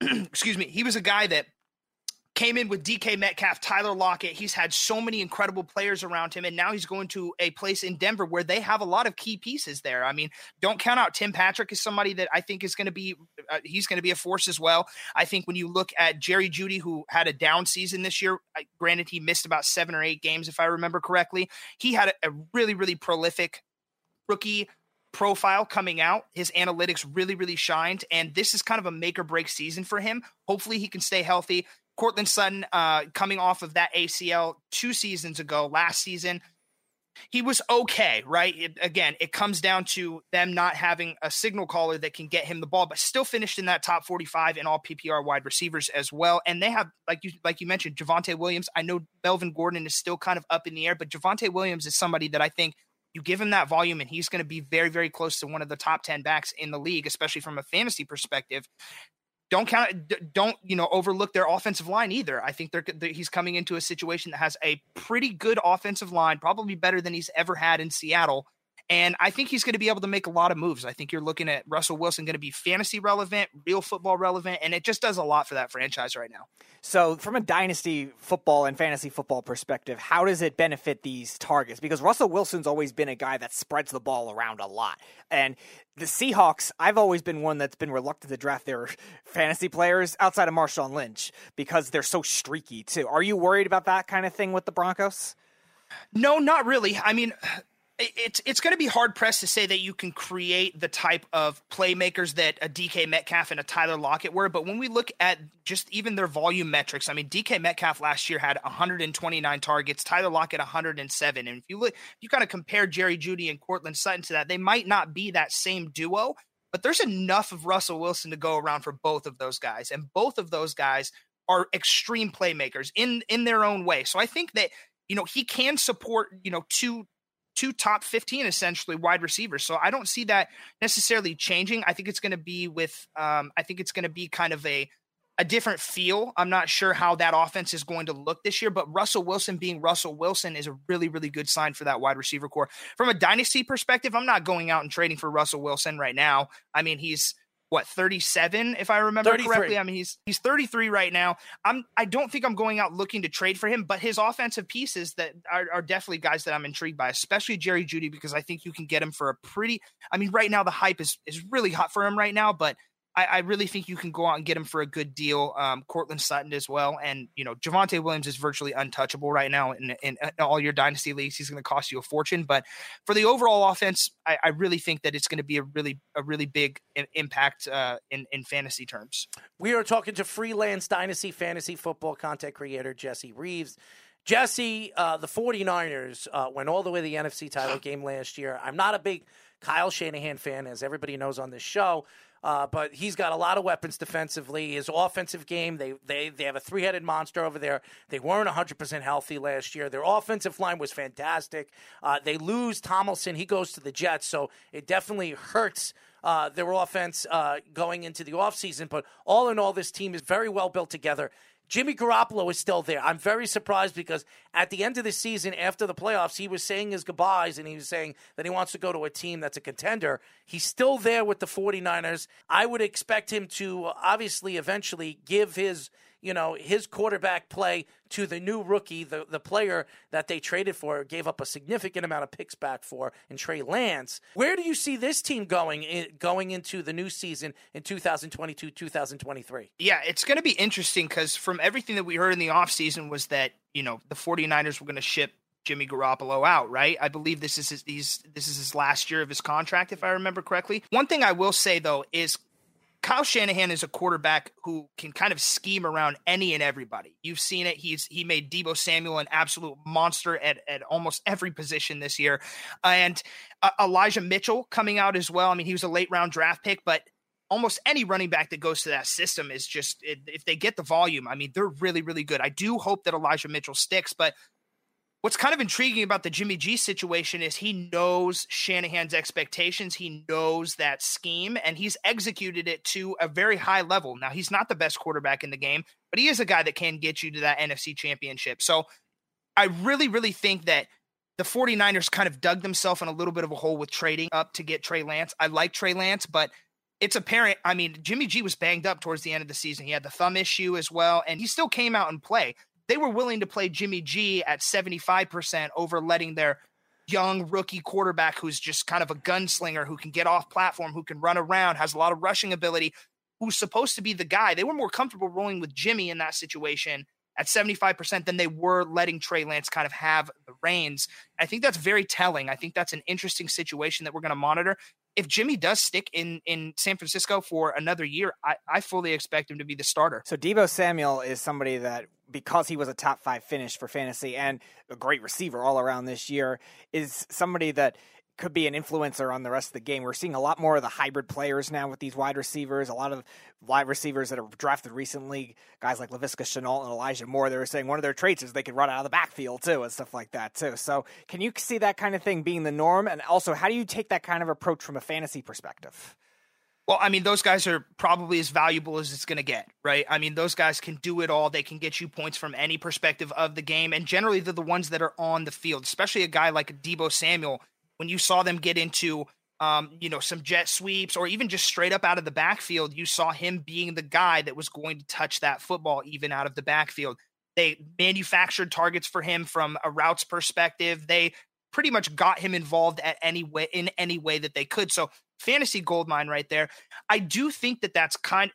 excuse me, he was a guy that came in with DK Metcalf, Tyler Lockett. He's had so many incredible players around him, and now he's going to a place in Denver where they have a lot of key pieces there. I mean, don't count out Tim Patrick is somebody that I think is going to be uh, he's going to be a force as well. I think when you look at Jerry Jeudy, who had a down season this year, granted he missed about seven or eight games if I remember correctly, he had a, a really really prolific rookie profile coming out. His analytics really, really shined. And this is kind of a make or break season for him. Hopefully, he can stay healthy. Courtland Sutton, uh, coming off of that ACL two seasons ago, last season, he was okay, right? It, again, it comes down to them not having a signal caller that can get him the ball, but still finished in that top 45 in all PPR wide receivers as well. And they have, like you like you mentioned, Javonte Williams. I know Melvin Gordon is still kind of up in the air, but Javonte Williams is somebody that I think you give him that volume and he's going to be very, very close to one of the top 10 backs in the league, especially from a fantasy perspective don't count don't you know overlook their offensive line either. I think they're, they're, he's coming into a situation that has a pretty good offensive line probably better than he's ever had in seattle and I think he's going to be able to make a lot of moves. I think you're looking at Russell Wilson going to be fantasy relevant, real football relevant, and it just does a lot for that franchise right now. So, from a dynasty football and fantasy football perspective, how does it benefit these targets? Because Russell Wilson's always been a guy that spreads the ball around a lot. And the Seahawks, I've always been one that's been reluctant to draft their fantasy players outside of Marshawn Lynch because they're so streaky, too. Are you worried about that kind of thing with the Broncos? No, not really. I mean, it's it's going to be hard pressed to say that you can create the type of playmakers that a DK Metcalf and a Tyler Lockett were. But when we look at just even their volume metrics, I mean, DK Metcalf last year had 129 targets, Tyler Lockett 107. And if you look, you kind of compare Jerry Jeudy and Courtland Sutton to that, they might not be that same duo. But there's enough of Russell Wilson to go around for both of those guys, and both of those guys are extreme playmakers in in their own way. So I think that you know he can support you know two two top 15 essentially wide receivers. So I don't see that necessarily changing. I think it's going to be with um, I think it's going to be kind of a a different feel. I'm not sure how that offense is going to look this year, but Russell Wilson being Russell Wilson is a really, really good sign for that wide receiver core. From a dynasty perspective, I'm not going out and trading for Russell Wilson right now. I mean, he's what 37 if i remember 33. correctly i mean he's he's 33 right now i'm i don't think i'm going out looking to trade for him but his offensive pieces that are, are definitely guys that i'm intrigued by especially jerry Jeudy because i think you can get him for a pretty i mean right now the hype is is really hot for him right now but I, I, really think you can go out and get him for a good deal. Um, Courtland Sutton as well, and you know Javonte Williams is virtually untouchable right now in, in, in all your dynasty leagues. He's going to cost you a fortune, but for the overall offense, I, I really think that it's going to be a really a really big impact uh, in in fantasy terms. We are talking to freelance dynasty fantasy football content creator Jesse Reeves. Jesse, uh, the 49ers uh, went all the way to the NFC title game last year. I'm not a big Kyle Shanahan fan, as everybody knows on this show. Uh, but he's got a lot of weapons defensively. His offensive game, they they they have a three headed monster over there. They weren't 100 percent healthy last year. Their offensive line was fantastic. Uh, they lose Tomlinson. He goes to the Jets, so it definitely hurts. Uh, their offense uh, going into the offseason. But all in all, this team is very well built together. Jimmy Garoppolo is still there. I'm very surprised because at the end of the season, after the playoffs, he was saying his goodbyes and he was saying that he wants to go to a team that's a contender. He's still there with the 49ers. I would expect him to uh, obviously eventually give his you know, his quarterback play to the new rookie, the, the player that they traded for, gave up a significant amount of picks back for, and Trey Lance. Where do you see this team going going into the new season in 2022, 2023? Yeah, it's going to be interesting because from everything that we heard in the offseason was that, you know, the 49ers were going to ship Jimmy Garoppolo out, right? I believe this is his, this is his last year of his contract, if I remember correctly. One thing I will say though is Kyle Shanahan is a quarterback who can kind of scheme around any and everybody. You've seen it. He's he made Deebo Samuel an absolute monster at, at almost every position this year, and uh, Elijah Mitchell coming out as well. I mean, he was a late round draft pick, but almost any running back that goes to that system is just if they get the volume. I mean, they're really really good. I do hope that Elijah Mitchell sticks, but What's kind of intriguing about the Jimmy G situation is he knows Shanahan's expectations. He knows that scheme and he's executed it to a very high level. Now, he's not the best quarterback in the game, but he is a guy that can get you to that NFC championship. So I really, really think that the 49ers kind of dug themselves in a little bit of a hole with trading up to get Trey Lance. I like Trey Lance, but it's apparent. I mean, Jimmy G was banged up towards the end of the season. He had the thumb issue as well, and he still came out and play they were willing to play Jimmy G at 75% over letting their young rookie quarterback who's just kind of a gunslinger who can get off platform, who can run around, has a lot of rushing ability, who's supposed to be the guy. They were more comfortable rolling with Jimmy in that situation at 75% than they were letting Trey Lance kind of have the reins. I think that's very telling. I think that's an interesting situation that we're going to monitor if Jimmy does stick in in San Francisco for another year, I, I fully expect him to be the starter. So Deebo Samuel is somebody that because he was a top five finish for fantasy and a great receiver all around this year, is somebody that could be an influencer on the rest of the game. We're seeing a lot more of the hybrid players now with these wide receivers. A lot of wide receivers that are drafted recently, guys like Laviska Shenault and Elijah Moore, they were saying one of their traits is they can run out of the backfield too and stuff like that too. So can you see that kind of thing being the norm? And also, how do you take that kind of approach from a fantasy perspective? Well, I mean, those guys are probably as valuable as it's going to get, right? I mean, those guys can do it all. They can get you points from any perspective of the game. And generally, they're the ones that are on the field, especially a guy like Deebo Samuel when you saw them get into um, you know, some jet sweeps or even just straight up out of the backfield, you saw him being the guy that was going to touch that football even out of the backfield. They manufactured targets for him from a routes perspective. They pretty much got him involved at any way in any way that they could. So fantasy gold mine right there. I do think that that's kind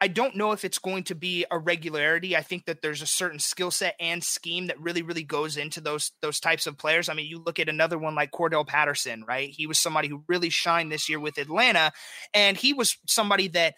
I don't know if it's going to be a regularity. I think that there's a certain skill set and scheme that really, really goes into those those types of players. I mean, you look at another one like Cordarrelle Patterson, right? He was somebody who really shined this year with Atlanta, and he was somebody that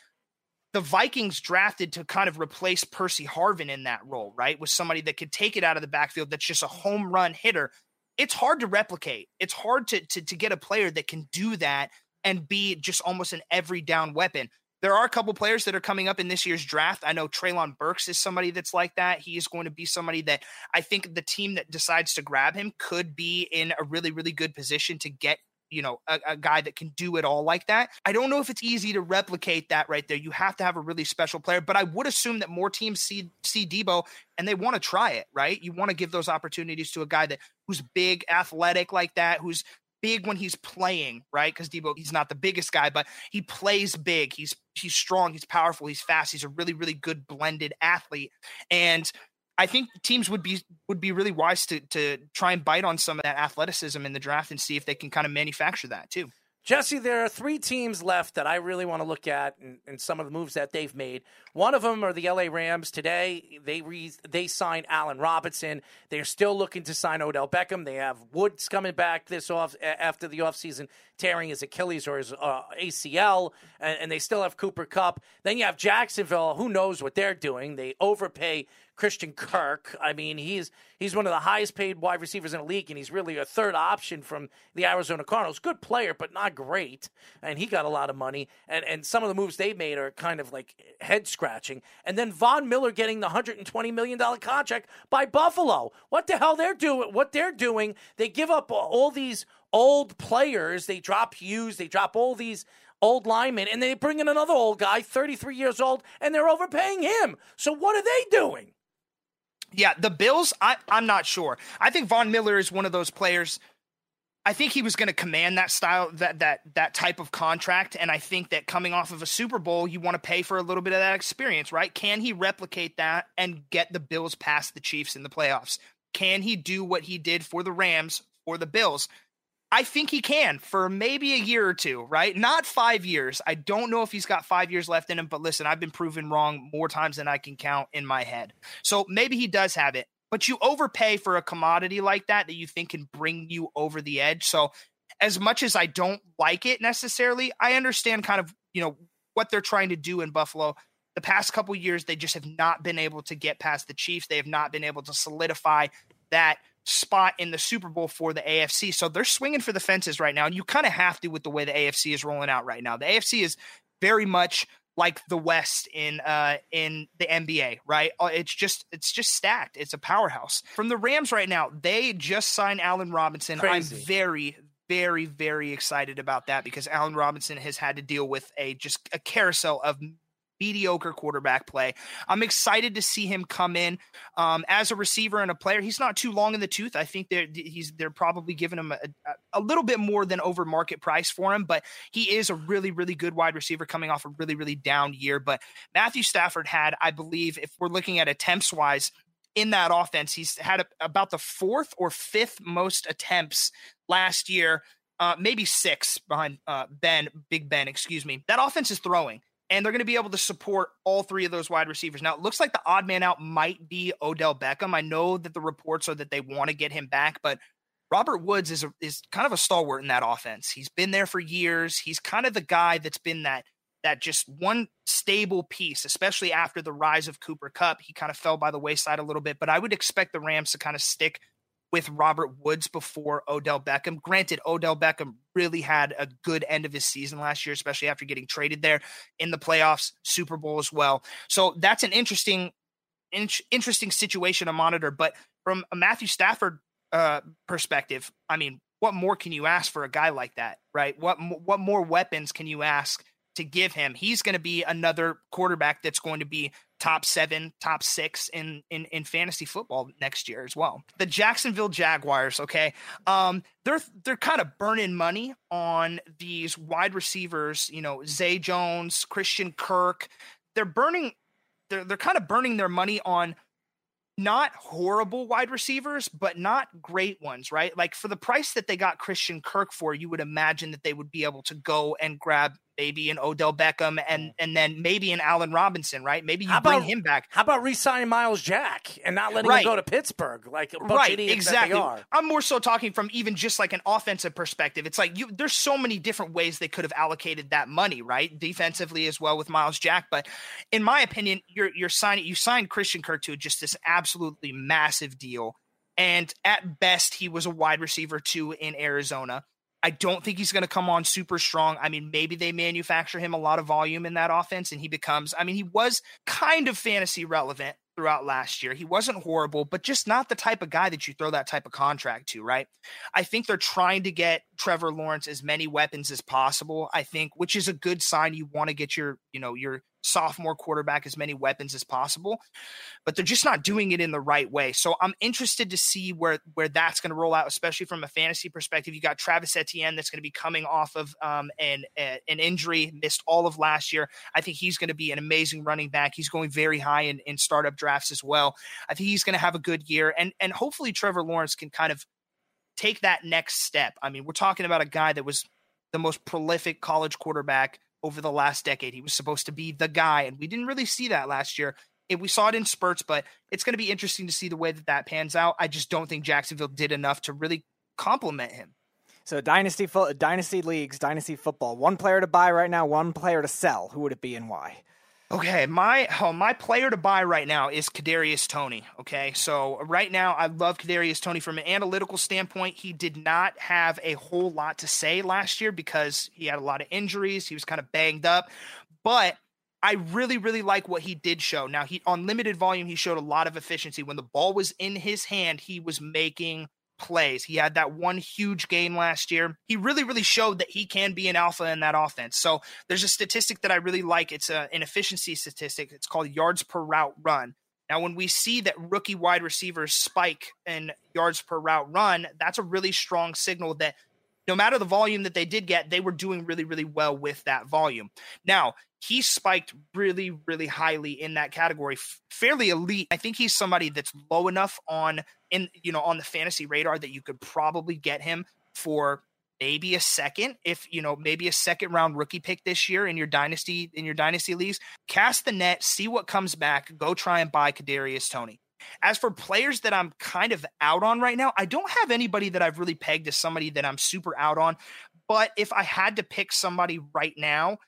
the Vikings drafted to kind of replace Percy Harvin in that role, right? Was somebody that could take it out of the backfield that's just a home run hitter. It's hard to replicate. It's hard to to, to get a player that can do that and be just almost an every down weapon. There are a couple players that are coming up in this year's draft. I know Treylon Burks is somebody that's like that. He is going to be somebody that I think the team that decides to grab him could be in a really, really good position to get you know a, a, guy that can do it all like that i don't know if it's easy to replicate that right there you have to have a really special player but i would assume that more teams see see deebo and they want to try it right you want to give those opportunities to a guy that who's big athletic like that who's big when he's playing, right? Because Deebo, he's not the biggest guy, but he plays big. He's he's strong, he's powerful, he's fast, he's a really, really good blended athlete. And I think teams would be would be really wise to to try and bite on some of that athleticism in the draft and see if they can kind of manufacture that too. Jesse, there are three teams left that I really want to look at and, and, some of the moves that they've made. One of them are the LA Rams. Today, they re, they signed Allen Robinson. They're still looking to sign Odell Beckham. They have Woods coming back this off after the offseason, tearing his Achilles or his uh, ACL, and, and they still have Cooper Kupp. Then you have Jacksonville. Who knows what they're doing? They overpay Christian Kirk. I mean, he's he's one of the highest paid wide receivers in the league, and he's really a third option from the Arizona Cardinals. Good player, but not great. And he got a lot of money. And and some of the moves they made are kind of like head scratching. And then Von Miller getting the hundred and twenty million dollar contract by Buffalo. What the hell they're doing? What they're doing? They give up all these old players. They drop Hughes. They drop all these old linemen, and they bring in another old guy, 33 years old, and they're overpaying him. So what are they doing? Yeah, the Bills, I, I'm not sure. I think Von Miller is one of those players. I think he was going to command that style, that that that type of contract, and I think that coming off of a Super Bowl, you want to pay for a little bit of that experience, right? Can he replicate that and get the Bills past the Chiefs in the playoffs? Can he do what he did for the Rams or the Bills? I think he can for maybe a year or two, right? Not five years. I don't know if he's got five years left in him, but listen, I've been proven wrong more times than I can count in my head. So maybe he does have it, but you overpay for a commodity like that that you think can bring you over the edge. So as much as I don't like it necessarily, I understand kind of, you know, what they're trying to do in Buffalo. The past couple years, they just have not been able to get past the Chiefs. They have not been able to solidify that spot in the Super Bowl for the AFC. So they're swinging for the fences right now. And you kind of have to with the way the AFC is rolling out right now. The AFC is very much like the West in uh in the NBA, right? Uh, It's just it's just stacked. It's a powerhouse. From the Rams right now, they just signed Allen Robinson. Crazy. I'm very very very excited about that because Allen Robinson has had to deal with a just a carousel of mediocre quarterback play. I'm excited to see him come in um, as a receiver and a player. He's not too long in the tooth. I think they're he's they're probably giving him a, a, little bit more than over market price for him, but he is a really really good wide receiver coming off a really really down year. But Matthew Stafford had, I believe, if we're looking at attempts wise. In that offense, he's had a, about the fourth or fifth most attempts last year, uh, maybe six behind uh, Ben, Big Ben, excuse me. That offense is throwing and they're going to be able to support all three of those wide receivers. Now, it looks like the odd man out might be Odell Beckham. I know that the reports are that they want to get him back, but Robert Woods is a, is kind of a stalwart in that offense. He's been there for years. He's kind of the guy that's been that that just one stable piece, especially after the rise of Cooper Kupp. He kind of fell by the wayside a little bit, but I would expect the Rams to kind of stick with Robert Woods before Odell Beckham. Granted, Odell Beckham really had a good end of his season last year, especially after getting traded there in the playoffs, Super Bowl as well. So that's an interesting, in- interesting situation to monitor. But from a Matthew Stafford uh, perspective, I mean, what more can you ask for a guy like that, right? What what more weapons can you ask to give him? He's going to be another quarterback that's going to be top seven, top six in in in fantasy football next year as well. The Jacksonville Jaguars, okay, um, they're they're kind of burning money on these wide receivers. You know, Zay Jones, Christian Kirk. They're burning. They're they're kind of burning their money on not horrible wide receivers, but not great ones, right? Like for the price that they got Christian Kirk for, you would imagine that they would be able to go and grab maybe an Odell Beckham and and then maybe an Allen Robinson, right? Maybe you How bring about- him back. How about re-signing Myles Jack and not letting Right. him go to Pittsburgh like a bunch right, of exactly. that they are? I'm more so talking from even just like an offensive perspective. It's like you there's so many different ways they could have allocated that money, right? Defensively as well with Myles Jack. But in my opinion, you're you're signing you signed Christian Kirk to just this absolutely massive deal. And at best, he was a wide receiver too in Arizona. I don't think he's going to come on super strong. I mean, maybe they manufacture him a lot of volume in that offense and he becomes, I mean, he was kind of fantasy relevant throughout last year. He wasn't horrible, but just not the type of guy that you throw that type of contract to, right? I think they're trying to get Trevor Lawrence as many weapons as possible. I think, which is a good sign. You want to get your, you know, your sophomore quarterback as many weapons as possible, but they're just not doing it in the right way. So I'm interested to see where where that's going to roll out, especially from a fantasy perspective. You got Travis Etienne that's going to be coming off of um, an an injury, missed all of last year. I think he's going to be an amazing running back. He's going very high in, in startup drafts as well. I think he's going to have a good year, and and hopefully Trevor Lawrence can kind of take that next step. I mean, we're talking about a guy that was the most prolific college quarterback over the last decade. He was supposed to be the guy, and we didn't really see that last year. It, we saw it in spurts, but it's going to be interesting to see the way that that pans out. I just don't think Jacksonville did enough to really compliment him. So dynasty fo- dynasty leagues, dynasty football. One player to buy right now, one player to sell. Who would it be and why? Okay, my oh, my player to buy right now is Kadarius Toney. Okay, so right now I love Kadarius Toney from an analytical standpoint. He did not have a whole lot to say last year because he had a lot of injuries. He was kind of banged up, but I really, really like what he did show. Now he on limited volume, he showed a lot of efficiency. When the ball was in his hand, he was making plays. He had that one huge game last year. He really, really showed that he can be an alpha in that offense. So there's a statistic that I really like. It's a, an efficiency statistic. It's called yards per route run. Now, when we see that rookie wide receivers spike in yards per route run, that's a really strong signal that no matter the volume that they did get, they were doing really, really well with that volume. Now, he spiked really, really highly in that category, f- fairly elite. I think he's somebody that's low enough on in you know on the fantasy radar that you could probably get him for maybe a second if you know maybe a second round rookie pick this year in your dynasty in your dynasty leagues cast the net see what comes back go try and buy Kadarius Toney as for players that I'm kind of out on right now I don't have anybody that I've really pegged as somebody that I'm super out on but if I had to pick somebody right now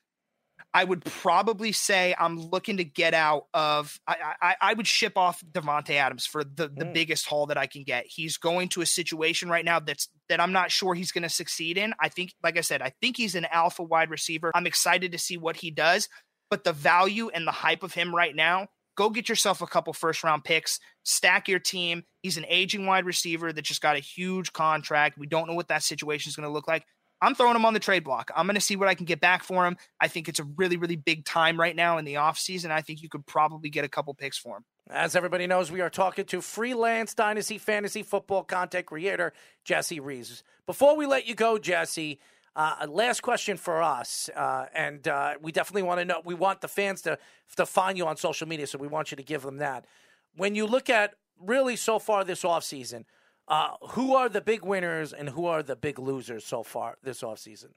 I would probably say I'm looking to get out of. I I, I would ship off Davante Adams for the the mm. biggest haul that I can get. He's going to a situation right now that's that I'm not sure he's going to succeed in. I think, like I said, I think he's an alpha wide receiver. I'm excited to see what he does. but the value and the hype of him right now, go get yourself a couple first round picks, stack your team. He's an aging wide receiver that just got a huge contract. We don't know what that situation is going to look like. I'm throwing him on the trade block. I'm going to see what I can get back for him. I think it's a really, really big time right now in the offseason. I think you could probably get a couple picks for him. As everybody knows, we are talking to freelance dynasty fantasy football content creator Jesse Reeves. Before we let you go, Jesse, uh, last question for us, uh, and uh, we definitely want to know. We want the fans to to find you on social media, so we want you to give them that. When you look at really so far this offseason, uh, who are the big winners and who are the big losers so far this offseason?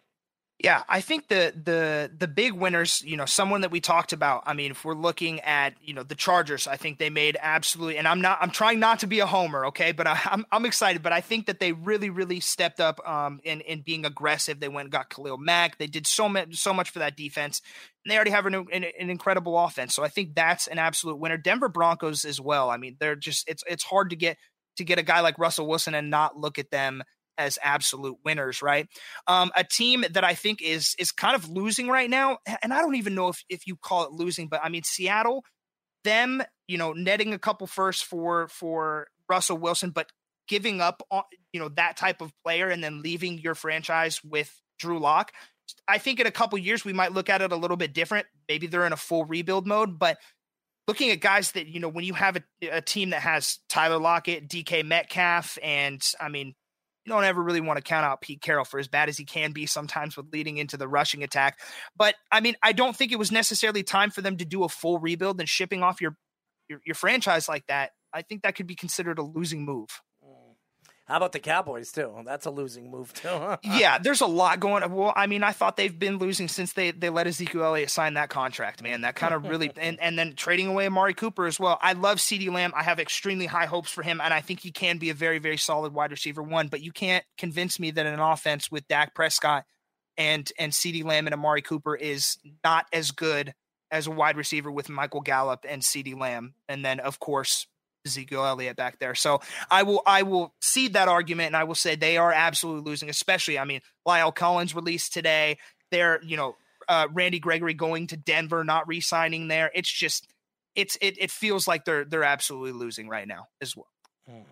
Yeah, I think the the the big winners, you know, someone that we talked about. I mean, if we're looking at you know the Chargers, I think they made absolutely. And I'm not. I'm trying not to be a homer, okay, but I, am I'm, I'm excited. But I think that they really really stepped up um in in being aggressive. They went and got Khalil Mack. They did so much so much for that defense. And they already have an, an, an incredible offense. So I think that's an absolute winner. Denver Broncos as well. I mean, they're just it's it's hard to get to get a guy like Russell Wilson and not look at them as absolute winners, right? Um, a team that I think is is kind of losing right now, and I don't even know if if you call it losing, but I mean Seattle, them, you know, netting a couple first for for Russell Wilson, but giving up on you know that type of player and then leaving your franchise with Drew Lock. I think in a couple years we might look at it a little bit different. Maybe they're in a full rebuild mode, but looking at guys that you know when you have a, a team that has Tyler Lockett, DK Metcalf, and I mean you don't ever really want to count out Pete Carroll for as bad as he can be sometimes with leading into the rushing attack. But I mean, I don't think it was necessarily time for them to do a full rebuild and shipping off your your, your franchise like that. I think that could be considered a losing move. How about the Cowboys too? That's a losing move too. yeah, there's a lot going. on. Well, I mean, I thought they've been losing since they they let Ezekiel Elliott sign that contract. Man, that kind of really and and then trading away Amari Cooper as well. I love CeeDee Lamb. I have extremely high hopes for him, and I think he can be a very very solid wide receiver one. But you can't convince me that an offense with Dak Prescott and and CeeDee Lamb and Amari Cooper is not as good as a wide receiver with Michael Gallup and CeeDee Lamb, and then of course Ezekiel Elliott back there. So I will I will cede that argument and I will say they are absolutely losing, especially I mean La'el Collins released today. They're, you know, uh, Randy Gregory going to Denver, not re-signing there. It's just it's it it feels like they're they're absolutely losing right now as well. Hmm.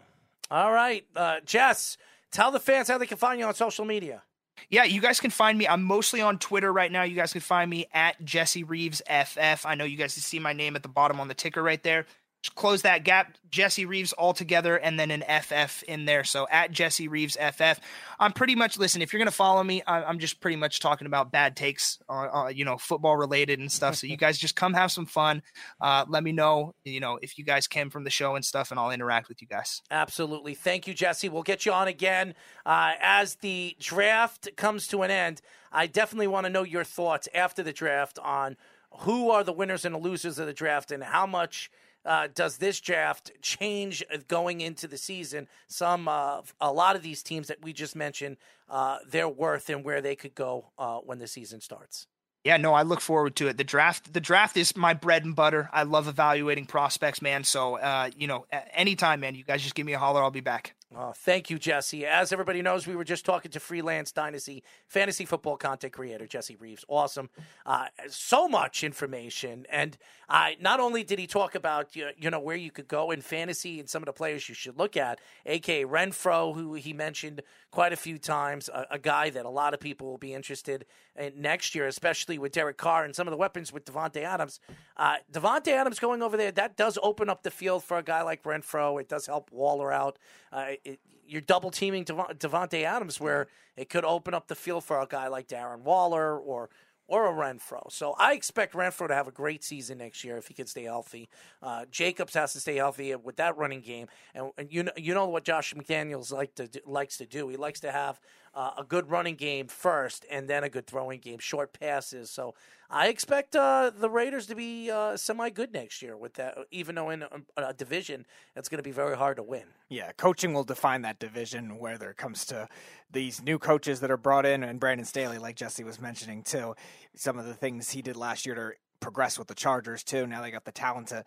All right. Uh, Jess, tell the fans how they can find you on social media. Yeah, you guys can find me. I'm mostly on Twitter right now. You guys can find me at Jesse Reeves FF. I know you guys can see my name at the bottom on the ticker right there close that gap. Jesse Reeves all together and then an FF in there. So at Jesse Reeves FF. I'm pretty much, listen, if you're going to follow me, I'm just pretty much talking about bad takes, uh, uh, you know, football related and stuff. So you guys just come have some fun. Uh, let me know, you know, if you guys came from the show and stuff, and I'll interact with you guys. Absolutely. Thank you, Jesse. We'll get you on again. Uh, as the draft comes to an end, I definitely want to know your thoughts after the draft on who are the winners and the losers of the draft and how much – uh, does this draft change going into the season? Some, uh, a lot of these teams that we just mentioned, uh, their worth and where they could go uh, when the season starts. Yeah, no, I look forward to it. The draft, the draft is my bread and butter. I love evaluating prospects, man. So, uh, you know, anytime, man, you guys just give me a holler. I'll be back. Oh, thank you, Jesse. As everybody knows, we were just talking to freelance dynasty fantasy football content creator Jesse Reeves. Awesome, uh, so much information, and uh, not only did he talk about you, know where you could go in fantasy and some of the players you should look at, aka Renfrow, who he mentioned quite a few times, a, a guy that a lot of people will be interested in next year, especially with Derek Carr and some of the weapons with Davante Adams. Uh, Davante Adams going over there that does open up the field for a guy like Renfrow. It does help Waller out. Uh, it, you're double teaming Davante Adams, where it could open up the field for a guy like Darren Waller or or a Renfrow. So I expect Renfrow to have a great season next year if he can stay healthy. Uh, Jacobs has to stay healthy with that running game, and, and, you know you know what Josh McDaniels like to likes to do. He likes to have uh, a good running game first, and then a good throwing game, short passes. So I expect uh, the Raiders to be uh, semi good next year with that, even though in a, a division it's going to be very hard to win. Yeah, coaching will define that division. Whether it comes to these new coaches that are brought in, and Brandon Staley, like Jesse was mentioning too, some of the things he did last year to progress with the Chargers too. Now they got the talent to,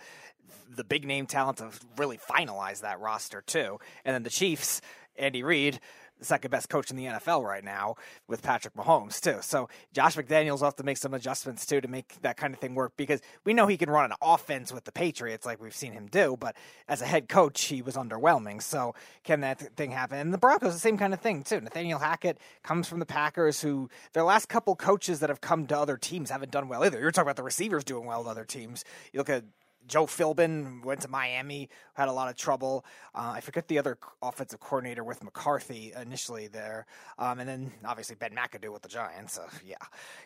the big name talent to really finalize that roster too. And then the Chiefs, Andy Reid second best coach in the NFL right now with Patrick Mahomes too. So Josh McDaniels will have to make some adjustments too to make that kind of thing work because we know he can run an offense with the Patriots like we've seen him do, but as a head coach, he was underwhelming. So can that thing happen? And the Broncos, the same kind of thing too. Nathaniel Hackett comes from the Packers, who their last couple coaches that have come to other teams haven't done well either. You're talking about the receivers doing well with other teams. You look at Joe Philbin went to Miami, had a lot of trouble. Uh, I forget the other offensive coordinator with McCarthy initially there, um, and then obviously Ben McAdoo with the Giants. Yeah,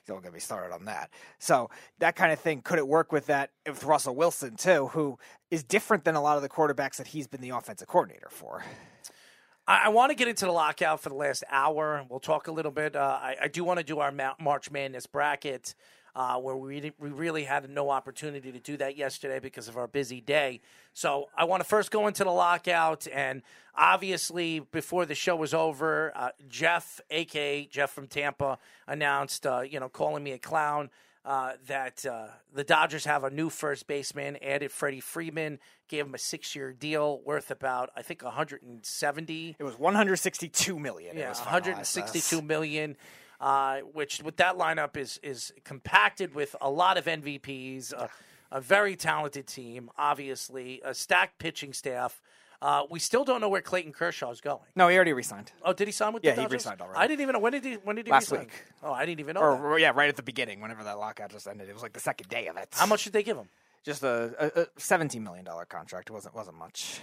don't get me started on that. So that kind of thing could it work with that with Russell Wilson too, who is different than a lot of the quarterbacks that he's been the offensive coordinator for. I, want to get into the lockout for the last hour. We'll talk a little bit. Uh, I, I do want to do our Ma- March Madness bracket uh, where we, we really had no opportunity to do that yesterday because of our busy day. So I want to first go into the lockout. And obviously, before the show was over, uh, Jeff, aka Jeff from Tampa, announced, uh, you know, calling me a clown. Uh, that uh, the Dodgers have a new first baseman, added Freddie Freeman, gave him a six-year deal worth about I think 170. It was 162 million. Yeah, 162 million uh, which with that lineup is is compacted with a lot of MVPs, a, a very talented team, obviously a stacked pitching staff. Uh, we still don't know where Clayton Kershaw is going. No, he already resigned. Oh, did he sign with yeah, the he resigned already. I didn't even know when did he when did he Last resign? week. Oh, I didn't even know. Or, that. or, yeah, right at the beginning, whenever that lockout just ended. It was like the second day of it. How much did they give him? Just a, a, a 17 million dollar contract. It wasn't wasn't much.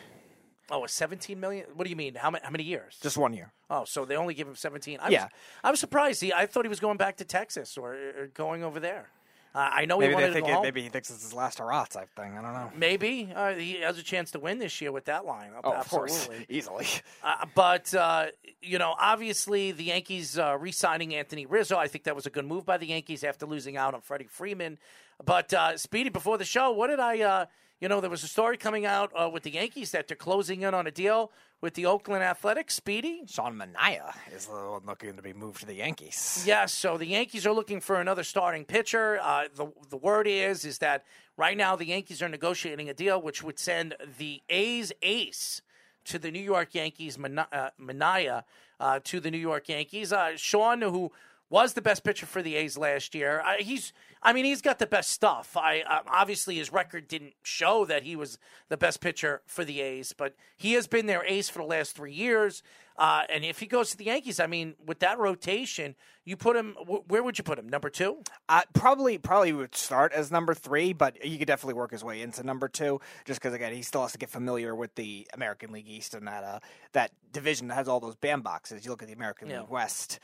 Oh, a seventeen million. What do you mean? How many? How many years? Just one year. Oh, so they only give him seventeen. I Yeah. was, I was surprised. He, I thought he was going back to Texas or, or going over there. Uh, I know maybe he wanted to it, go home. maybe he thinks it's his last hurrah type thing. I don't know. Maybe uh, he has a chance to win this year with that lineup. Oh, of course, Absolutely. easily. Uh, but uh, you know, obviously, the Yankees uh, re-signing Anthony Rizzo. I think that was a good move by the Yankees after losing out on Freddie Freeman. But uh, Speedy, before the show, what did I? You know, there was a story coming out uh, with the Yankees that they're closing in on a deal with the Oakland Athletics. Speedy, Sean Manaea is looking to be moved to the Yankees. Yes, so the Yankees are looking for another starting pitcher. Uh, the the word is is that right now the Yankees are negotiating a deal which would send the A's ace to the New York Yankees, uh, Manaea, uh, to the New York Yankees. Uh, Sean, who was the best pitcher for the A's last year, uh, he's. I mean, he's got the best stuff. I uh, obviously his record didn't show that he was the best pitcher for the A's, but he has been their ace for the last three years. Uh, and if he goes to the Yankees, I mean, with that rotation, you put him. wh- Where would you put him? Number two? Uh, probably, probably would start as number three, but he could definitely work his way into number two. Just because again, he still has to get familiar with the American League East and that uh, that division that has all those bandboxes. You look at the American Yeah. League West.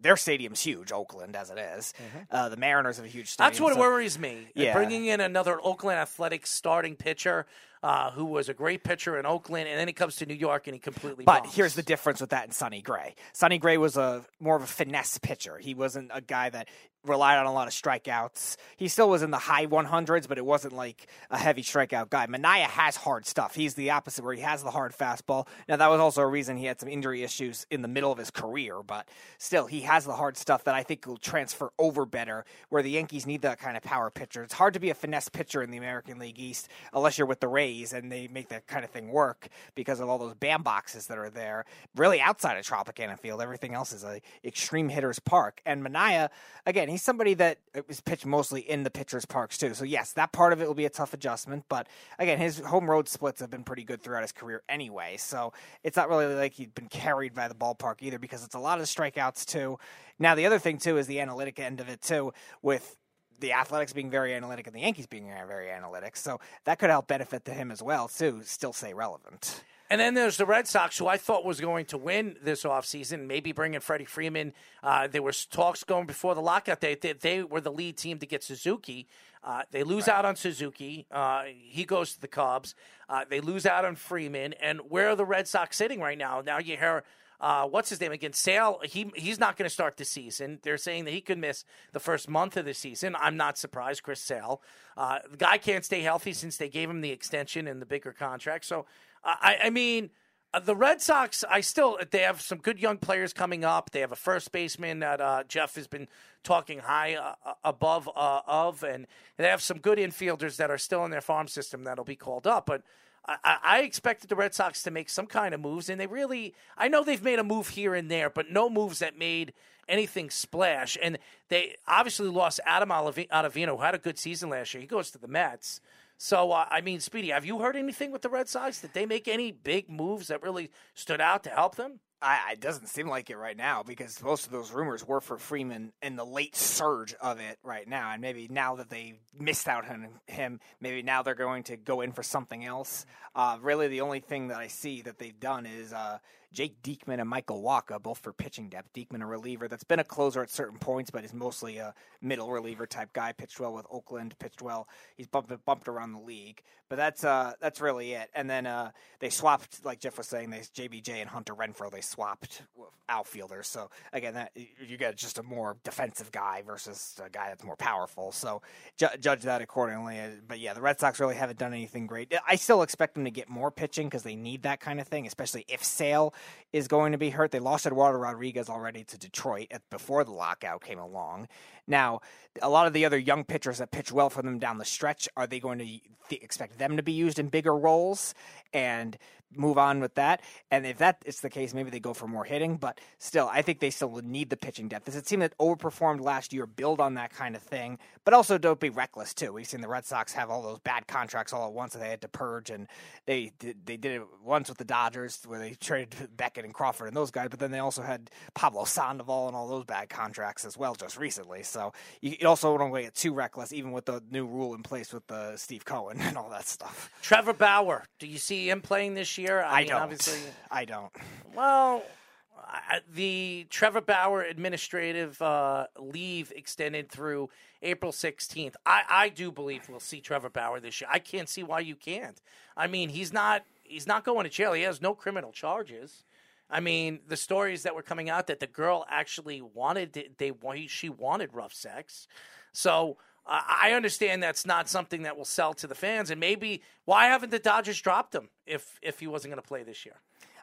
Their stadium's huge, Oakland as it is. Uh, the Mariners have a huge stadium. That's what so- worries me. Yeah. Bringing in another Oakland Athletics starting pitcher uh, who was a great pitcher in Oakland, and then he comes to New York and he completely. But bombs. here's the difference with that and Sonny Gray. Sonny Gray was a more of a finesse pitcher. He wasn't a guy that relied on a lot of strikeouts. He still was in the high 100s, but it wasn't like a heavy strikeout guy. Manaea has hard stuff. He's the opposite, where he has the hard fastball. Now that was also a reason he had some injury issues in the middle of his career, but still, he has the hard stuff that I think will transfer over better. Where the Yankees need that kind of power pitcher. It's hard to be a finesse pitcher in the American League East unless you're with the Rays and they make that kind of thing work because of all those bam boxes that are there. Really, outside of Tropicana Field, everything else is a extreme hitter's park. And Manaea, again, he's somebody that uh, was pitched mostly in the pitcher's parks too. So yes, that part of it will be a tough adjustment. But again, his home road splits have been pretty good throughout his career anyway. So it's not really like he'd been carried by the ballpark either because it's a lot of strikeouts too. Now the other thing too is the analytic end of it too with the Athletics being very analytic and the Yankees being very analytic. So that could help benefit to him as well too. Still stay relevant. And then there's the Red Sox, who I thought was going to win this offseason, maybe bringing Freddie Freeman. Uh, there was talks going before the lockout. They, they, they were the lead team to get Suzuki. Uh, they lose out on Suzuki. Uh, he goes to the Cubs. Uh, they lose out on Freeman. And where are the Red Sox sitting right now? Now you hear. Uh, what's his name again? Sale. He he's not going to start the season. They're saying that he could miss the first month of the season. I'm not surprised. Chris Sale, uh, the guy can't stay healthy since they gave him the extension and the bigger contract. So I, I mean, uh, the Red Sox, I still they have some good young players coming up. They have a first baseman that uh, Jeff has been talking high uh, uh, above uh, of, and they have some good infielders that are still in their farm system that'll be called up. But I, I expected the Red Sox to make some kind of moves, and they really. I know they've made a move here and there, but no moves that made anything splash. And they obviously lost Adam Ottavino, who had a good season last year. He goes to the Mets. So, uh, I mean, Speedy, have you heard anything with the Red Sox? Did they make any big moves that really stood out to help them? I, it doesn't seem like it right now because most of those rumors were for Freeman in the late surge of it right now, and maybe now that they missed out on him, maybe now they're going to go in for something else. Uh, really, the only thing that I see that they've done is uh, Jake Diekman and Michael Wacha, both for pitching depth. Diekman, a reliever that's been a closer at certain points, but is mostly a middle reliever type guy. Pitched well with Oakland, pitched well. He's bumped bumped around the league, but that's uh, that's really it. And then uh, they swapped, like Jeff was saying, they JBJ and Hunter Renfroe. They swapped outfielders. So again, that you get just a more defensive guy versus a guy that's more powerful. So ju- judge that accordingly. But yeah, the Red Sox really haven't done anything great. I still expect them to get more pitching because they need that kind of thing, especially if Sale is going to be hurt. They lost Eduardo Rodriguez already to Detroit before the lockout came along. Now, a lot of the other young pitchers that pitch well for them down the stretch, are they going to expect them to be used in bigger roles? And move on with that. And if that is the case, maybe they go for more hitting. But still, I think they still need the pitching depth. It's a team that overperformed last year, build on that kind of thing, but also don't be reckless too. We've seen the Red Sox have all those bad contracts all at once that they had to purge, and they did, they did it once with the Dodgers where they traded Beckett and Crawford and those guys, but then they also had Pablo Sandoval and all those bad contracts as well just recently. So you also don't want to get too reckless, even with the new rule in place with the Steve Cohen and all that stuff. Trevor Bauer, do you see him playing this year? I, I mean, don't. Obviously, I don't. Well, I, the Trevor Bauer administrative uh, leave extended through April 16th. I, I do believe we'll see Trevor Bauer this year. I can't see why you can't. I mean, he's not he's not going to jail. He has no criminal charges. I mean, the stories that were coming out that the girl actually wanted they she wanted rough sex. So I understand that's not something that will sell to the fans, and maybe why haven't the Dodgers dropped him if if he wasn't going to play this year?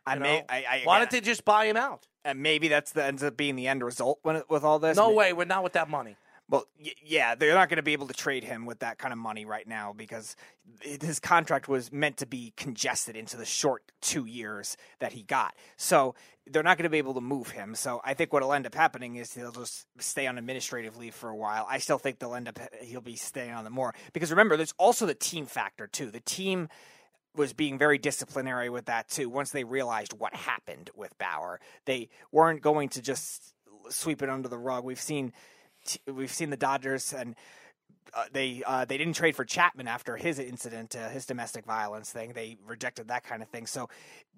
I may. I, I, why don't they just buy him out? And maybe that's the ends up being the end result when, with all this. No way. We're not with that money. Well, yeah, they're not going to be able to trade him with that kind of money right now because his contract was meant to be congested into the short two years that he got. So they're not going to be able to move him. So I think what'll end up happening is he'll just stay on administrative leave for a while. I still think they'll end up eh, he'll be staying on the more because remember, there's also the team factor too. The team was being very disciplinary with that too. Once they realized what happened with Bauer, they weren't going to just sweep it under the rug. We've seen we've seen the Dodgers and uh, they uh, they didn't trade for Chapman after his incident, uh, his domestic violence thing. They rejected that kind of thing. So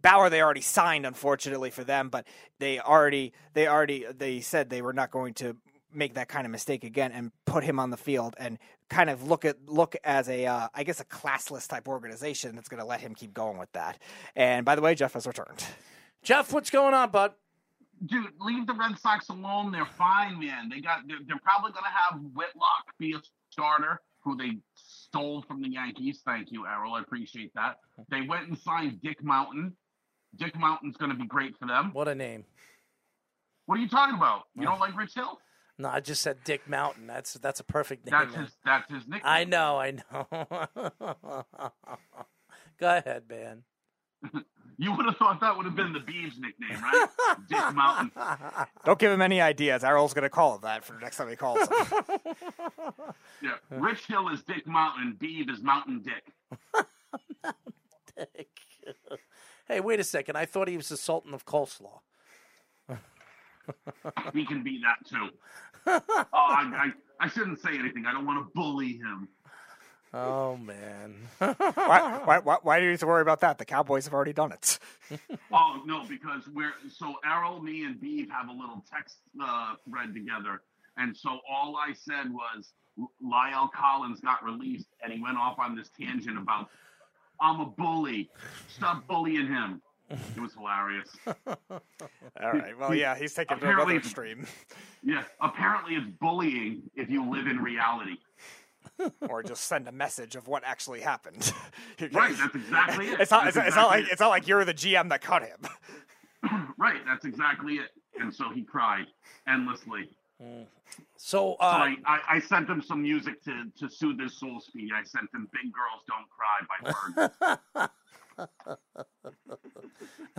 Bauer they already signed, unfortunately for them, but they already they already they said they were not going to make that kind of mistake again and put him on the field and kind of look at look as a uh, I guess a classless type organization that's going to let him keep going with that. And by the way, Jeff has returned. Jeff, what's going on, bud? Dude, leave the Red Sox alone. They're fine, man. They got they're, they're probably gonna have Whitlock be a starter, who they stole from the Yankees. Thank you, Errol. I appreciate that. They went and signed Dick Mountain. Dick Mountain's gonna be great for them. What a name. What are you talking about? You don't like Rich Hill? No, I just said Dick Mountain. That's that's a perfect name. That's his that's his nickname. I know, I know. Go ahead, man. You would have thought that would have been the Beeves nickname, right? Dick Mountain. Don't give him any ideas. Errol's going to call it that for the next time he calls him. yeah. Rich Hill is Dick Mountain. Beeve is Mountain Dick. Dick. hey, wait a second. I thought he was the Sultan of Coleslaw. he can be that too. Oh, I, I, I shouldn't say anything. I don't want to bully him. Oh man! why, why, why, why do you have to worry about that? The Cowboys have already done it. oh no, because we're so Errol, me, and Beeve have a little text uh, thread together, and so all I said was La'el Collins got released, and he went off on this tangent about I'm a bully. Stop bullying him. It was hilarious. All right. Well, yeah, he's taking to another extreme. Yeah. Apparently, it's bullying if you live in reality. Or just send a message of what actually happened. right, that's exactly it. It's not, it's, exactly it's not like it. it's not like you're the GM that cut him. right, that's exactly it. And so he cried endlessly. So, uh, so I, I, I, sent him some music to, to soothe his soul speed. I sent him "Big Girls Don't Cry" by Bird.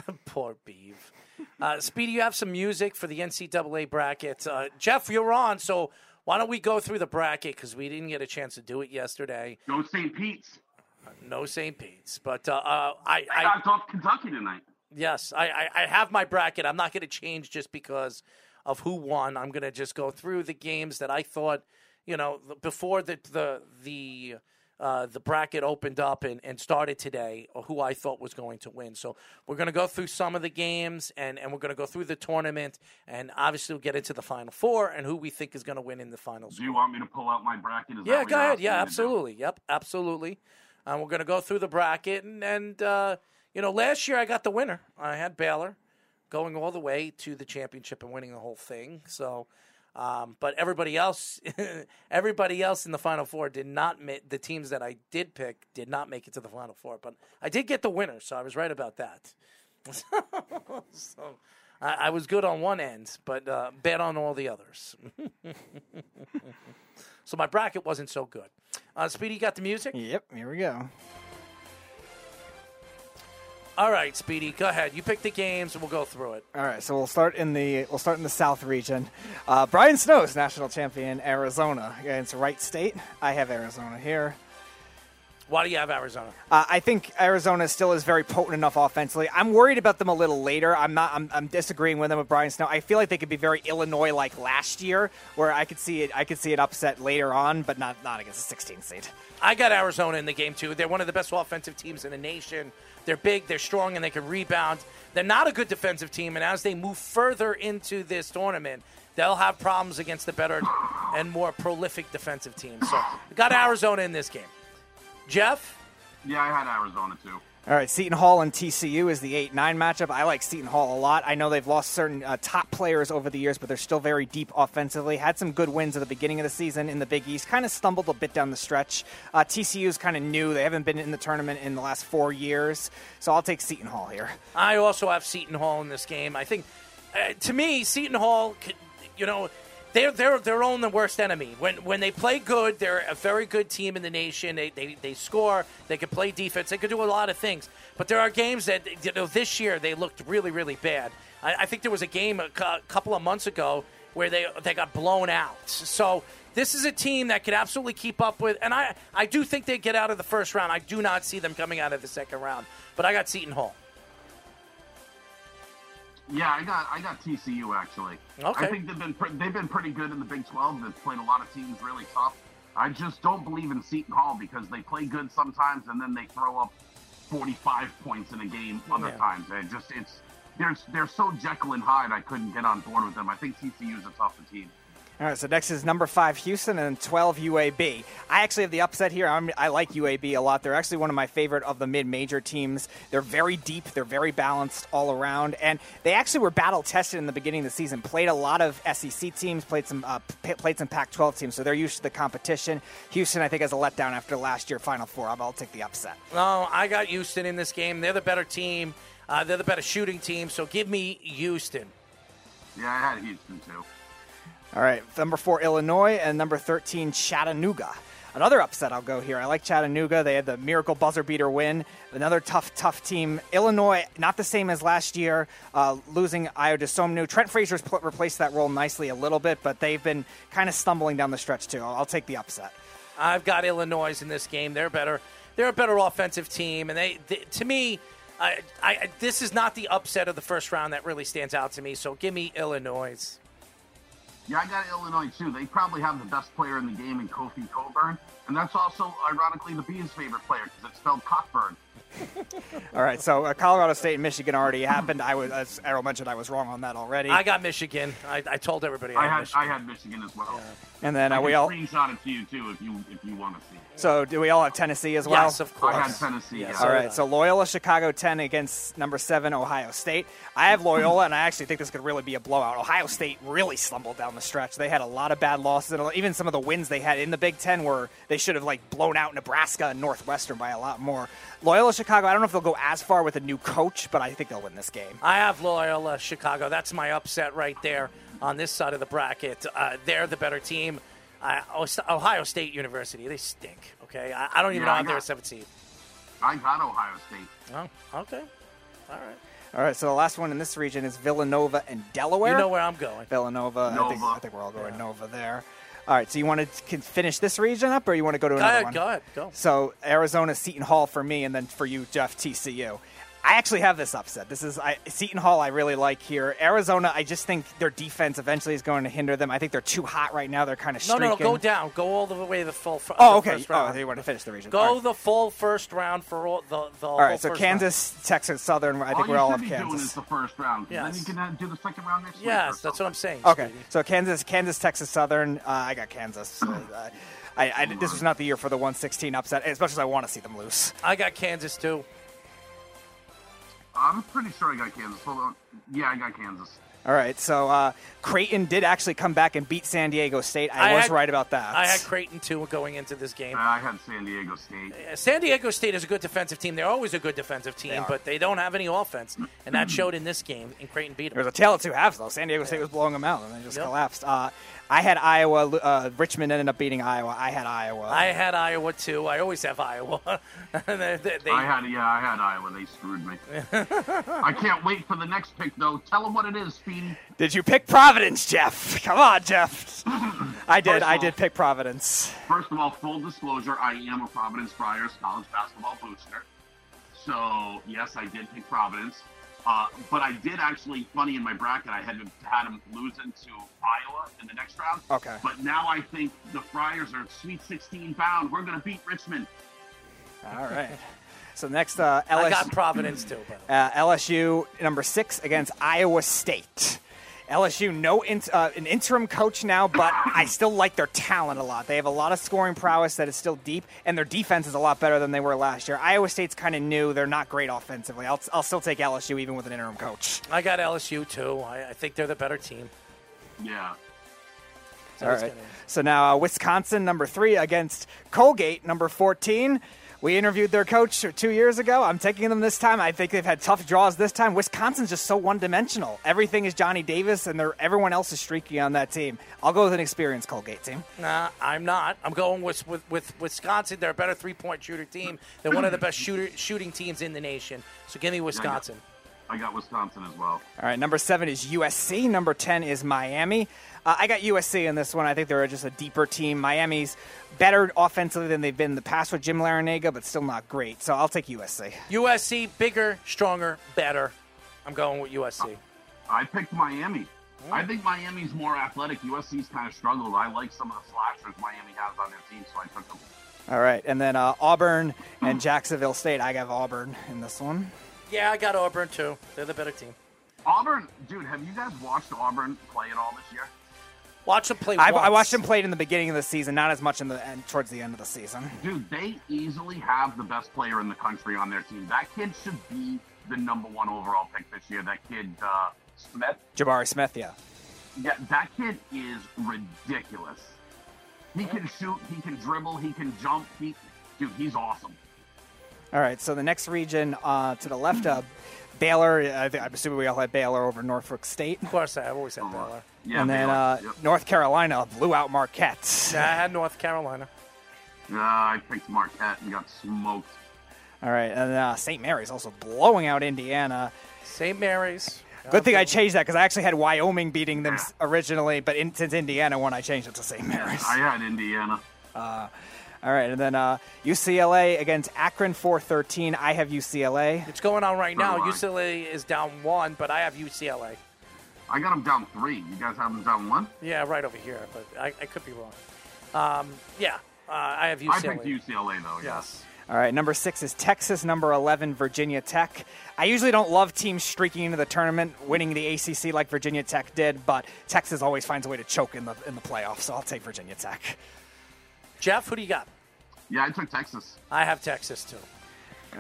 Poor Beeve. Uh, Speedy, you have some music for the NCAA bracket. Uh, Jeff, you're on, so why don't we go through the bracket because we didn't get a chance to do it yesterday. No St. Pete's. No St. Pete's, but uh, uh, I, I knocked off Kentucky tonight. Yes, I, I, I have my bracket. I'm not going to change just because of who won. I'm going to just go through the games that I thought, you know, before the the the uh, the bracket opened up and, and started today, or who I thought was going to win. So we're going to go through some of the games, and, and we're going to go through the tournament, and obviously we'll get into the final four and who we think is going to win in the finals. Do you want me to pull out my bracket? Is yeah, go ahead. Yeah, me to do? absolutely. Yep, absolutely. Um, we're going to go through the bracket, and, and uh, you know, last year I got the winner. I had Baylor going all the way to the championship and winning the whole thing. So, um, but everybody else, everybody else in the final four did not. Ma- the teams that I did pick did not make it to the final four, but I did get the winner, so I was right about that. so. I, I was good on one end, but uh, bad on all the others. so my bracket wasn't so good. Uh, Speedy, got the music? Yep, here we go. All right, Speedy, go ahead. You pick the games, and we'll go through it. All right, so we'll start in the we'll start in the South region. Uh, Brian Snow's national champion Arizona against Wright State. I have Arizona here. Why do you have Arizona? Uh, I think Arizona still is very potent enough offensively. I'm worried about them a little later. I'm not. I'm, I'm disagreeing with them with Brian Snow. I feel like they could be very Illinois like last year, where I could see it. I could see it upset later on, but not not against a 16 seed. I got Arizona in the game too. They're one of the best offensive teams in the nation. They're big, they're strong, and they can rebound. They're not a good defensive team, and as they move further into this tournament, they'll have problems against the better and more prolific defensive teams. So, got Arizona in this game. Jeff, Yeah, I had Arizona too. All right, Seton Hall and TCU is the 8 9 matchup. I like Seton Hall a lot. I know they've lost certain uh, top players over the years, but they're still very deep offensively. Had some good wins at the beginning of the season in the Big East. Kind of stumbled a bit down the stretch. Uh, TCU is kind of new. They haven't been in the tournament in the last four years. So I'll take Seton Hall here. I also have Seton Hall in this game. I think, uh, to me, Seton Hall, could- you know, they're they're their own the worst enemy. When when they play good, they're a very good team in the nation. They they, they score. They can play defense. They can do a lot of things. But there are games that you know this year they looked really really bad. I, I think there was a game a cou- couple of months ago where they they got blown out. So. This is a team that could absolutely keep up with, and I, I do think they get out of the first round. I do not see them coming out of the second round, but I got Seton Hall. Yeah, I got I got TCU actually. Okay. I think they've been pre- they've been pretty good in the Big 12. They've played a lot of teams really tough. I just don't believe in Seton Hall because they play good sometimes and then they throw up 45 points in a game other Yeah. times. And just it's they're they're so Jekyll and Hyde. I couldn't get on board with them. I think TCU is a tougher team. All right, so next is number five Houston and 12 UAB. I actually have the upset here. I'm, I like UAB a lot. They're actually one of my favorite of the mid-major teams. They're very deep. They're very balanced all around, and they actually were battle tested in the beginning of the season. Played a lot of SEC teams. Played some uh, p- played some Pac-12 teams, so they're used to the competition. Houston, I think, has a letdown after last year Final Four. I'll take the upset. No, I got Houston in this game. They're the better team. Uh, they're the better shooting team. So give me Houston. Yeah, I had Houston too. All right, number four, Illinois, and number 13, Chattanooga. Another upset I'll go here. I like Chattanooga. They had the miracle buzzer beater win. Another tough, tough team. Illinois, not the same as last year, uh, losing Ayo Dosunmu. Trent Frazier's pl- replaced that role nicely a little bit, but they've been kind of stumbling down the stretch, too. I'll, I'll take the upset. I've got Illinois in this game. They're better. They're a better offensive team, and they, they to me, I, I, this is not the upset of the first round that really stands out to me. So give me Illinois. Yeah, I got Illinois too. They probably have the best player in the game in Kofi Cockburn, and that's also ironically the Bees' favorite player because it's spelled Cockburn. All right, so uh, Colorado State and Michigan already happened. I was, as Errol mentioned, I was wrong on that already. I got Michigan. I, I told everybody I, I had had Michigan. I had Michigan as well. And then I uh, we can all. screenshot it to you too if you if you want to see. it. So do we all have Tennessee as well? Yes, of course. I had Tennessee. Yes. yeah. All right, so Loyola Chicago 10 against number 7 Ohio State. I have Loyola, and I actually think this could really be a blowout. Ohio State really stumbled down the stretch. They had a lot of bad losses, and even some of the wins they had in the Big Ten were they should have like blown out Nebraska and Northwestern by a lot more. Loyola Chicago, I don't know if they'll go as far with a new coach, but I think they'll win this game. I have Loyola Chicago. That's my upset right there on this side of the bracket. Uh, they're the better team. Uh, Ohio State University, they stink. Okay, I, I don't even Yeah, know I if they're a got- seventh seed. I got Ohio State. Oh, okay. All right. All right, so the last one in this region is Villanova and Delaware. You know where I'm going. Villanova. I, think, Nova. I think we're all going Nova there. All right, so you want to finish this region up, or you want to go to Go another ahead, one? go ahead, go. So Arizona, Seton Hall for me, and then for you, Jeff, TCU. I actually have this upset. This is I, Seton Hall. I really like here. Arizona. I just think their defense eventually is going to hinder them. I think they're too hot right now. They're kind of No, streaking. no, no, go down. Go all the way to the full. Fr- Oh, the okay. First Oh, round. they want to finish the region. Go All right. the full first round for all the the. All right, so Kansas, Texas, Southern. I think all we all you have should be doing Kansas. is the first round. Yes. Then you can do the second round next week. Yes, that's what I'm saying. Okay, Speedy. so Kansas, Kansas, Texas, Southern. Uh, I got Kansas. Uh, I, I, this was not the year for the 116 upset, as much as I want to see them lose. I got Kansas too. I'm pretty sure I got Kansas. Hold on. Yeah, I got Kansas. All right, so uh, Creighton did actually come back and beat San Diego State. I, I was had- right about that. I had Creighton too going into this game. I had San Diego State. Uh, San Diego State is a good defensive team. They're always a good defensive team, but they don't have any offense, and that showed in this game. And Creighton beat them. There them. was a tale of two halves, though. San Diego State was blowing them out, and they just Yep. collapsed. Uh, I had Iowa. Uh, Richmond ended up beating Iowa. I had Iowa. I had Iowa too. I always have Iowa. they, they- they- I had yeah, I had Iowa. They screwed me. I can't wait for the next pick though. Tell them what it is, Speedy. Did you pick Providence, Jeff? Come on, Jeff. I did. First of I all- did pick Providence. First of all, full disclosure, I am a Providence Friars college basketball booster. So yes, I did pick Providence. Uh, but I did actually, funny in my bracket, I had had them losing to Iowa in the next round. Okay. But now I think the Friars are Sweet 16 bound. We're going to beat Richmond. All right. So next, uh, LSU. I got Providence too. By the way. Uh, LSU number six against Iowa State. LSU, no in, uh, an interim coach now, but I still like their talent a lot. They have a lot of scoring prowess that is still deep, and their defense is a lot better than they were last year. Iowa State's kind of new; they're not great offensively. I'll, I'll still take LSU even with an interim coach. I got LSU too. I, I think they're the better team. Yeah. So All it's right. gonna- So now uh, Wisconsin number three against Colgate number fourteen. We interviewed their coach two years ago. I'm taking them this time. I think they've had tough draws this time. Wisconsin's just so one-dimensional. Everything is Johnny Davis, and they're, everyone else is streaky on that team. I'll go with an experienced Colgate team. Nah, I'm not. I'm going with with, with Wisconsin. They're a better three point shooter team. They're one of the best shooter shooting teams in the nation. So give me Wisconsin. I got Wisconsin as well. All right, number seven is USC. Number 10 is Miami. Uh, I got USC in this one. I think they're just a deeper team. Miami's better offensively than they've been in the past with Jim Larranaga, but still not great. So I'll take USC. USC bigger, stronger, better. I'm going with USC. I picked Miami. I think Miami's more athletic. USC's kind of struggled. I like some of the slashers Miami has on their team, so I took them. All right, and then uh, Auburn and Jacksonville State. I got Auburn in this one. Yeah, I got Auburn too. They're the better team. Auburn, dude, have you guys watched Auburn play at all this year? Watch them play. I, I watched them play in the beginning of the season, not as much in the end, towards the end of the season. Dude, they easily have the best player in the country on their team. That kid should be the number one overall pick this year. That kid, uh, Smith. Jabari Smith, yeah. Yeah, that kid is ridiculous. He can shoot, he can dribble, he can jump. He, dude, he's awesome. All right, so the next region uh, to the left, of Baylor. I think, I'm assuming we all had Baylor over Norfolk State. Of course, I've always had Baylor. Yeah, and then uh, yep. North Carolina blew out Marquette. Yeah, I had North Carolina. Yeah, I picked Marquette and got smoked. All right, and uh, St. Mary's also blowing out Indiana. St. Mary's. Good thing I changed that because I actually had Wyoming beating them s- originally, but in, since Indiana won, I changed it to St. Mary's. I had Indiana. Uh, all right, and then uh, UCLA against Akron 413. I have UCLA. It's going on right now. Come. UCLA is down one, but I have UCLA. I got them down three. You guys have them down one? Yeah, right over here, but I, I could be wrong. Um, yeah, uh, I have UCLA. I picked UCLA, though, Yes. All right, number six is Texas. Number 11, Virginia Tech. I usually don't love teams streaking into the tournament, winning the ACC like Virginia Tech did, but Texas always finds a way to choke in the in the playoffs, so I'll take Virginia Tech. Jeff, who do you got? Yeah, I took Texas. I have Texas too.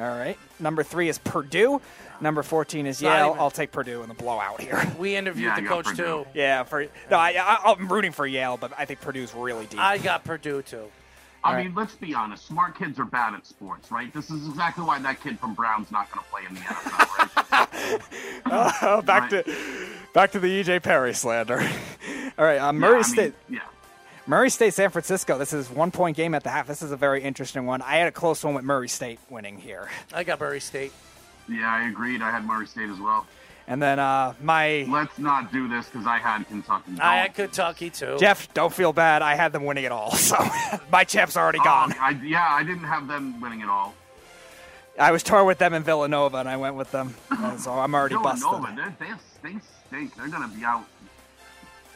All right, number three is Purdue. Number 14 is Not Yale. even- I'll take Purdue in the blowout here. We interviewed Yeah, the coach Purdue. too. Yeah, for no, I, I, I'm rooting for Yale, but I think Purdue's really deep. I got Purdue too. I All mean, let's be honest. Smart kids are bad at sports, right? This is exactly why that kid from Brown's not going to play in the NFL, right? Oh, back Right. to back to the EJ Perry slander. All right, uh, Murray Yeah, I mean, State. yeah. Murray State, San Francisco. This is one point game at the half. This is a very interesting one. I had a close one with Murray State winning here. I got Murray State. Yeah, I agreed. I had Murray State as well. And then uh, my Let's not do this because I had Kentucky. I had Kentucky too. Jeff, don't feel bad. I had them winning it all, so my champ's already Oh, gone. I, yeah, I didn't have them winning it all. I was torn with them in Villanova, and I went with them, so I'm already Villanova, busted. they're- they they stink. They're going to be out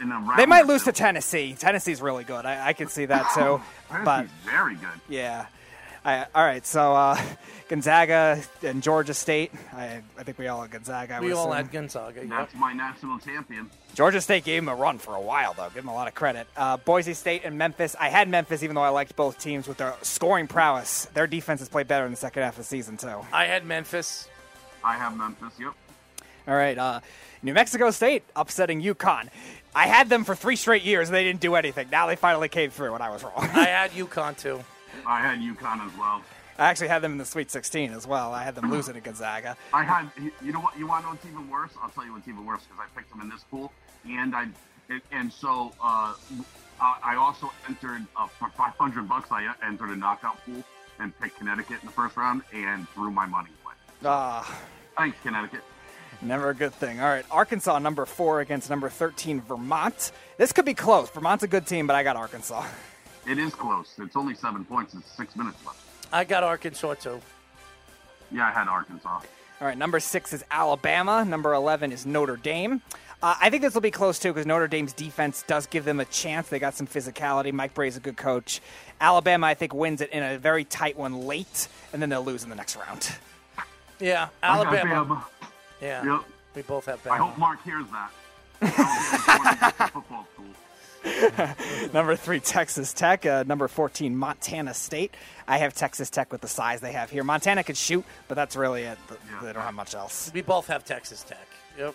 in a round. They might lose to Tennessee. Tennessee's really good. I, I can see that too. but Tennessee's very good. yeah. I, all right, so uh, Gonzaga and Georgia State. I, I think we all had Gonzaga. I We all assume. had Gonzaga. Yep. That's my national champion. Georgia State gave him a run for a while, though. Give him a lot of credit. Uh, Boise State and Memphis. I had Memphis, even though I liked both teams with their scoring prowess. Their defense has played better in the second half of the season, too. I had Memphis. I have Memphis. Yep. All right, uh, New Mexico State upsetting UConn. I had them for three straight years, and they didn't do anything. Now they finally came through, and I was wrong. I had UConn too. I had UConn as well. I actually had them in the Sweet 16 as well. I had them losing to Gonzaga. I had. You know what? You want to know what's even worse? I'll tell you what's even worse because I picked them in this pool, and I, and so uh, I I also entered uh, for 500 bucks. I entered a knockout pool and picked Connecticut in the first round and threw my money away. Ah. Thanks, Connecticut. Never a good thing. All right, Arkansas number four against number 13 Vermont. This could be close. Vermont's a good team, but I got Arkansas. It is close. It's only seven points. It's six minutes left. I got Arkansas too. Yeah, I had Arkansas. All right, number six is Alabama. Number 11 is Notre Dame. Uh, I think this will be close too because Notre Dame's defense does give them a chance. They got some physicality. Mike Brey's a good coach. Alabama, I think, wins it in a very tight one late, and then they'll lose in the next round. Yeah, Alabama. Bama. Yeah, Yep. we both have I hope Mark hears that. football school. number three, Texas Tech. Uh, number 14, Montana State. I have Texas Tech with the size they have here. Montana could shoot, but that's really it. They don't have much else. We both have Texas Tech. Yep.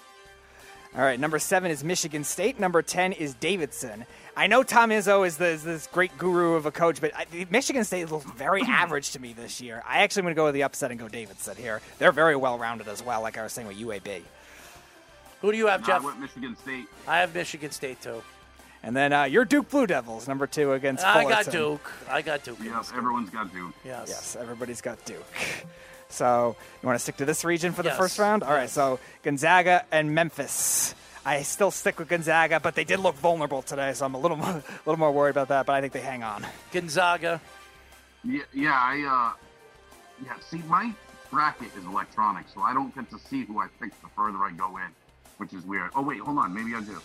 All right, number seven is Michigan State. Number 10 is Davidson. I know Tom Izzo is, the, is this great guru of a coach, but I, Michigan State looks very average to me this year. I actually am going to go with the upset and go Davidson here. They're very well rounded as well, like I was saying with UAB. Who do you have, Jeff? I went Michigan State. I have Michigan State too. And then uh, your Duke Blue Devils, number two against I Fullerton. got Duke. I got Duke. Yep, everyone's got Duke. Yes. Yes, everybody's got Duke. So you want to stick to this region for the Yes. first round? All right, so Gonzaga and Memphis. I still stick with Gonzaga, but they did look vulnerable today, so I'm a little more, a little more worried about that. But I think they hang on. Gonzaga. Yeah, yeah, I, uh, yeah, see, my bracket is electronic, so I don't get to see who I pick the further I go in, which is weird. Oh, wait, hold on, maybe I do.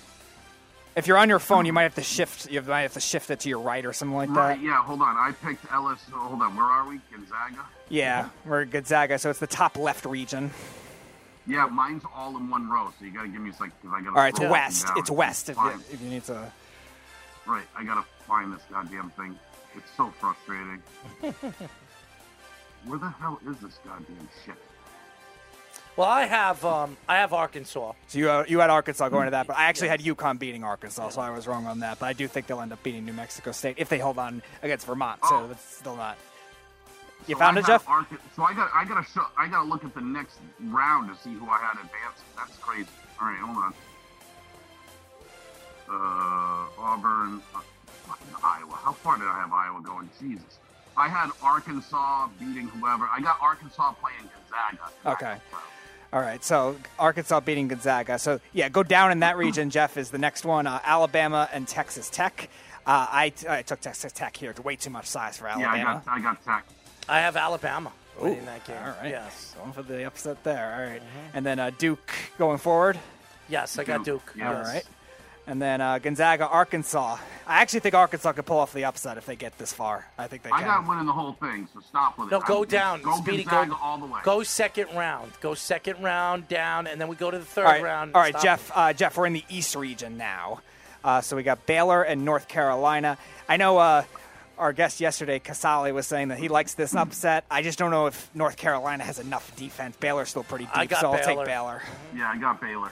If you're on your phone, you might have to shift. You might have to shift it to your right or something like Right, that. yeah, hold on. I picked Ellis. oh, hold on, where are we? Gonzaga? Yeah, we're Gonzaga, so it's the top left region. Yeah, mine's all in one row, so you gotta give me, like, because I gotta All right, it's scroll up and west. It's west. If you, if you need to. Right, I gotta find this goddamn thing. It's so frustrating. Where the hell is this goddamn shit? Well, I have um, I have Arkansas. So you uh, you had Arkansas going to that, but I actually had UConn beating Arkansas, so I was wrong on that. But I do think they'll end up beating New Mexico State if they hold on against Vermont. So that's still not. You So found I it, Jeff? Arca- so I got I gotta show I gotta look at the next round to see who I had advancing. That's crazy. All right, hold on. Uh, Auburn, uh, Iowa. How far did I have Iowa going? Jesus. I had Arkansas beating whoever. I got Arkansas playing Gonzaga. Okay. All right. So Arkansas beating Gonzaga. So yeah, go down in that region. Jeff is the next one. Uh, Alabama and Texas Tech. Uh, I, I took Texas Tech here. Way too much size for Yeah, I Alabama. got I got Tech. I have Alabama Ooh, winning that game. All right. Yes. Going for the upset there. All right. And then uh, Duke going forward. Yes, I got Duke. All Yes. right. And then uh, Gonzaga, Arkansas. I actually think Arkansas could pull off the upset if they get this far. I think they I can. got winning the whole thing, so stop with it. No, go I'm- down. Go Speedy, Gonzaga go all the way. Go second round. Go second round down, and then we go to the third all right, round. all right, Jeff. Uh, Jeff, we're in the East region now. Uh, so we got Baylor and North Carolina. I know uh, our guest yesterday, Casale, was saying that he likes this upset. I just don't know if North Carolina has enough defense. Baylor's still pretty deep, I got so I'll take Baylor. Yeah, I got Baylor.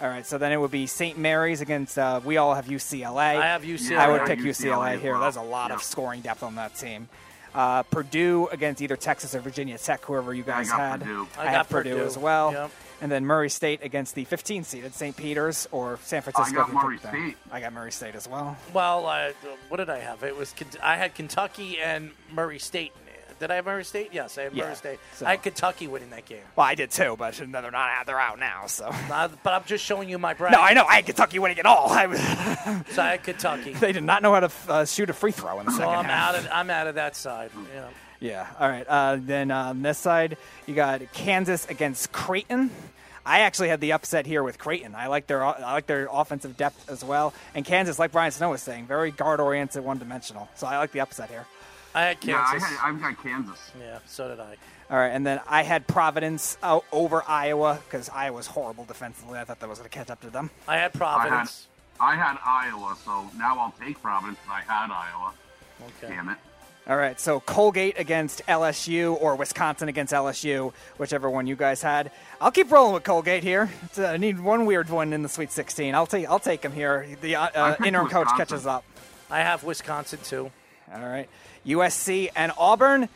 All right, so then it would be St. Mary's against. Uh, we all have UCLA. I have UCLA. I would pick UCLA UCLA here. well. There's a lot of scoring depth on that team. Uh, Purdue against either Texas or Virginia Tech, whoever you Yeah, I guys got had. Purdue. I have got Purdue, Purdue. as well. Yep. and then Murray State against the 15 seeded St. Peter's or San Francisco. I got if you pick Murray. State. I got Murray State as well. Well, uh, what did I have? It was I had Kentucky and Murray State. Did I have Murray State? Yes, I had Yeah, Murray State. so- I had Kentucky winning that game. Well, I did too, but they're not out. They're out now. So Uh, but I'm just showing you my bracket. no, I know. I had Kentucky winning it all. I was, So I had Kentucky. they did not know how to uh, shoot a free throw in the second I'm half. out of I'm out of that side. Yeah. Yeah. All right. Uh, then on this side, you got Kansas against Creighton. I actually had the upset here with Creighton. I like their I like their offensive depth as well. And Kansas, like Brian Snow was saying, very guard oriented, one dimensional. So I like the upset here. I had Yeah, I Kansas. had, I've got Kansas. Yeah, so did I. All right, and then I had Providence uh, over Iowa because Iowa's horrible defensively. I thought that was going to catch up to them. I had I had, Providence. I had Iowa, so now I'll take Providence. I had Iowa. Okay. Damn it. All right, so Colgate against LSU or Wisconsin against LSU, whichever one you guys had. I'll keep rolling with Colgate here. It's, uh, I need one weird one in the Sweet 16. I'll take I'll take him here. The uh, I uh, interim coach catches up. I have Wisconsin too. All right, USC and Auburn.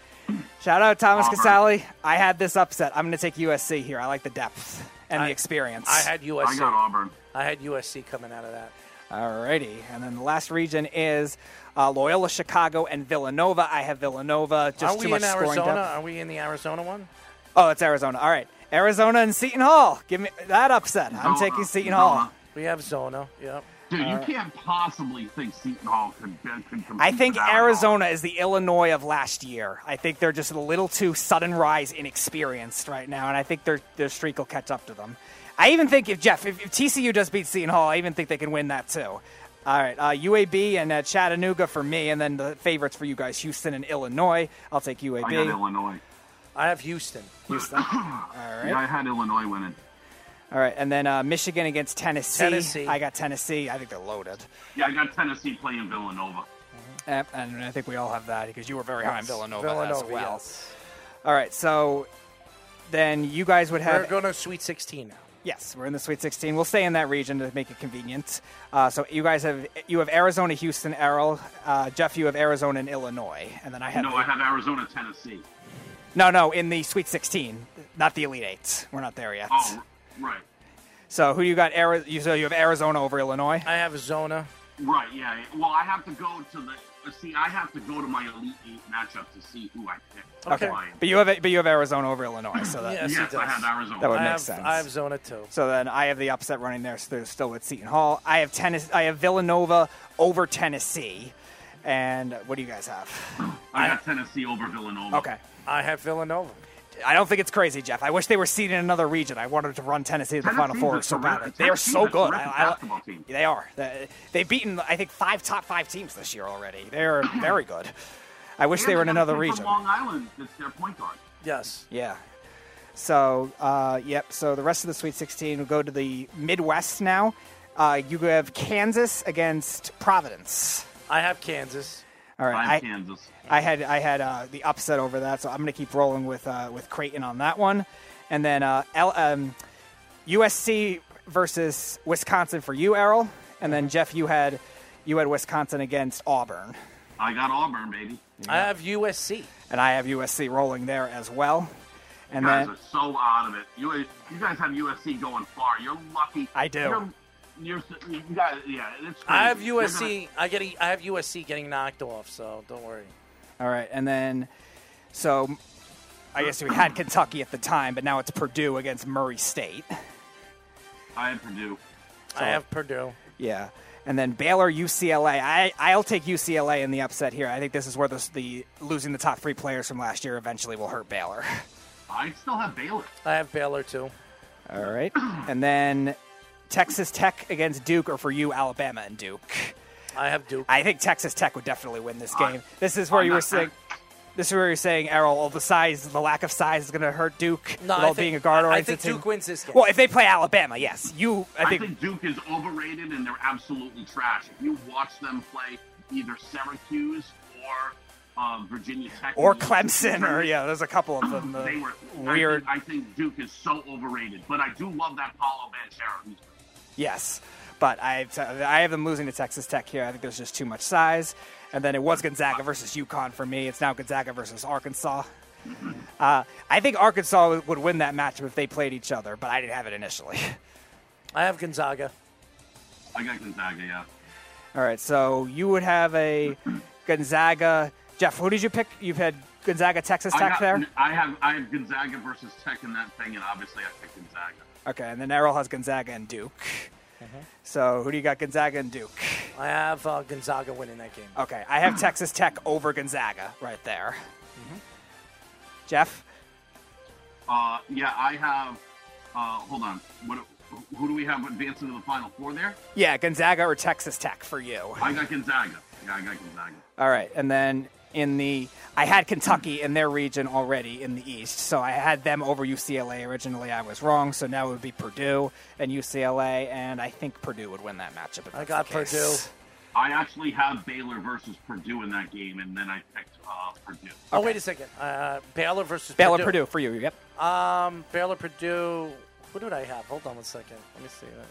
Shout out Thomas Auburn. Casale. I had this upset. I'm going to take USC here. I like the depth and I- the experience. I had USC. I got Auburn. I had USC coming out of that. Alrighty, and then the last region is uh, Loyola Chicago and Villanova. I have Villanova. Just Are too much in scoring Arizona? depth. Are we in the Arizona one? Oh, it's Arizona. All right, Arizona and Seton Hall. Give me that upset. I'm Zona. taking Seton Hall. We have Zona. Yep. Dude, you can't possibly think Seton Hall could, could compete I think with that at all. Arizona is the Illinois of last year. I think they're just a little too sudden rise inexperienced right now, and I think their their streak will catch up to them. I even think if Jeff, if, if TCU does beat Seton Hall, I even think they can win that too. All right, uh, UAB and uh, Chattanooga for me, and then the favorites for you guys, Houston and Illinois. I'll take UAB. I got Illinois. I have Houston. Houston. All right. Yeah, I had Illinois winning. All right, and then uh, Michigan against Tennessee. Tennessee. I got Tennessee. I think they're loaded. Yeah, I got Tennessee playing Villanova. Yep, and I think we all have that because you were very high on Villanova, as well. yes. All right, so then you guys would We're have. going to Sweet 16 now. yes, we're in the Sweet 16. We'll stay in that region to make it convenient. Uh, so you guys have you have Arizona, Houston, Errol, uh, Jeff. You have Arizona and Illinois, and then I have No, I have Arizona, Tennessee. no, no in the Sweet 16, not the Elite Eight. We're not there yet. Oh, right. So who do you got? Ari- you so you have Arizona over Illinois. I have Zona. Right, yeah. Well, I have to go to the. uh, See, I have to go to my Elite Eight matchup to see who I pick. Okay, Why. but you have but you have Arizona over Illinois, so that Yes, Yes, I have Arizona. that would I make have, sense. I have Zona too. So then I have the upset running there. So there's still with Seton Hall. I have tennis. I have Villanova over Tennessee. And what do you guys have? I got Tennessee over Villanova. Okay. I have Villanova. I don't think it's crazy, Jeff. I wish they were seeded in another region. I wanted to run Tennessee to the Final Four so terri- badly. They are so good. terrific I- I- They are. They- They've beaten, I think, five top five teams this year already. They're very good. I wish they were in another region. Long Island, that's their point guard. Yes. Yeah. So, uh, yep. So the rest of the Sweet 16 will go to the Midwest now. Uh, you have Kansas against Providence. I have Kansas. All right. I'm I, Kansas. I had I had uh, the upset over that, so I'm going to keep rolling with uh, with Creighton on that one, and then uh, L, um, USC versus Wisconsin for you, Errol, and then Jeff, you had you had Wisconsin against Auburn, I got Auburn, baby. I have USC. and I have USC rolling there as well, and you guys then are so out of it. You, you guys have USC going far. You're lucky. I do. You're, you're, you guys, yeah, it's crazy. I have You're USC. I get. I have USC getting knocked off. So don't worry. all right, and then so I guess we had Kentucky at the time, but now it's Purdue against Murray State. I have Purdue. I have Purdue. Yeah. And then Baylor, UCLA. I I'll take UCLA in the upset here. I think this is where the, the losing the top three players from last year eventually will hurt Baylor. I still have Baylor. I have Baylor too. All right. And then Texas Tech against Duke, or for you, Alabama and Duke. I have Duke. I think Texas Tech would definitely win this I- game. This is where I'm you were saying. This is where you're saying, Errol, all the size, the lack of size is going to hurt Duke. No, with I all think- being a guard I- I think. Duke wins this game. Well, if they play Alabama, yes. You, I I think, think, Duke is overrated and they're absolutely trash. If you watch them play either Syracuse or uh, Virginia Tech or Clemson, or yeah, there's a couple of them. uh, they were weird. I think, I think Duke is so overrated, but I do love that Paolo Banchero. He's Yes, but I I have them losing to Texas Tech here. I think there's just too much size. And then it was Gonzaga versus UConn for me. It's now Gonzaga versus Arkansas. Uh, I think Arkansas would win that matchup if they played each other, but I didn't have it initially. I have Gonzaga. I got Gonzaga, yeah. All right, so you would have a Gonzaga. Jeff, who did you pick? You've had Gonzaga, Texas I Tech got- there. I have I have Gonzaga versus Tech in that thing, and obviously I picked Gonzaga. Okay, and then Errol has Gonzaga and Duke. So who do you got, Gonzaga and Duke? I have uh, Gonzaga winning that game. Okay, I have Texas Tech over Gonzaga right there. Jeff, Uh, yeah, I have. Uh, hold on. What? Who do we have advancing to the Final Four there? yeah, Gonzaga or Texas Tech for you. I got Gonzaga. Yeah, I got Gonzaga. All right, and then in the I had Kentucky in their region already in the East, so I had them over UCLA originally. I was wrong, so now it would be Purdue and UCLA, and I think Purdue would win that matchup. I got. Purdue. I actually have Baylor versus Purdue in that game, and then I picked uh, Purdue. Oh, wait a second. Uh, Baylor versus Baylor Purdue. Purdue for you. Yep. Um, Baylor Purdue. Who did I have? Hold on one second. Let me see that.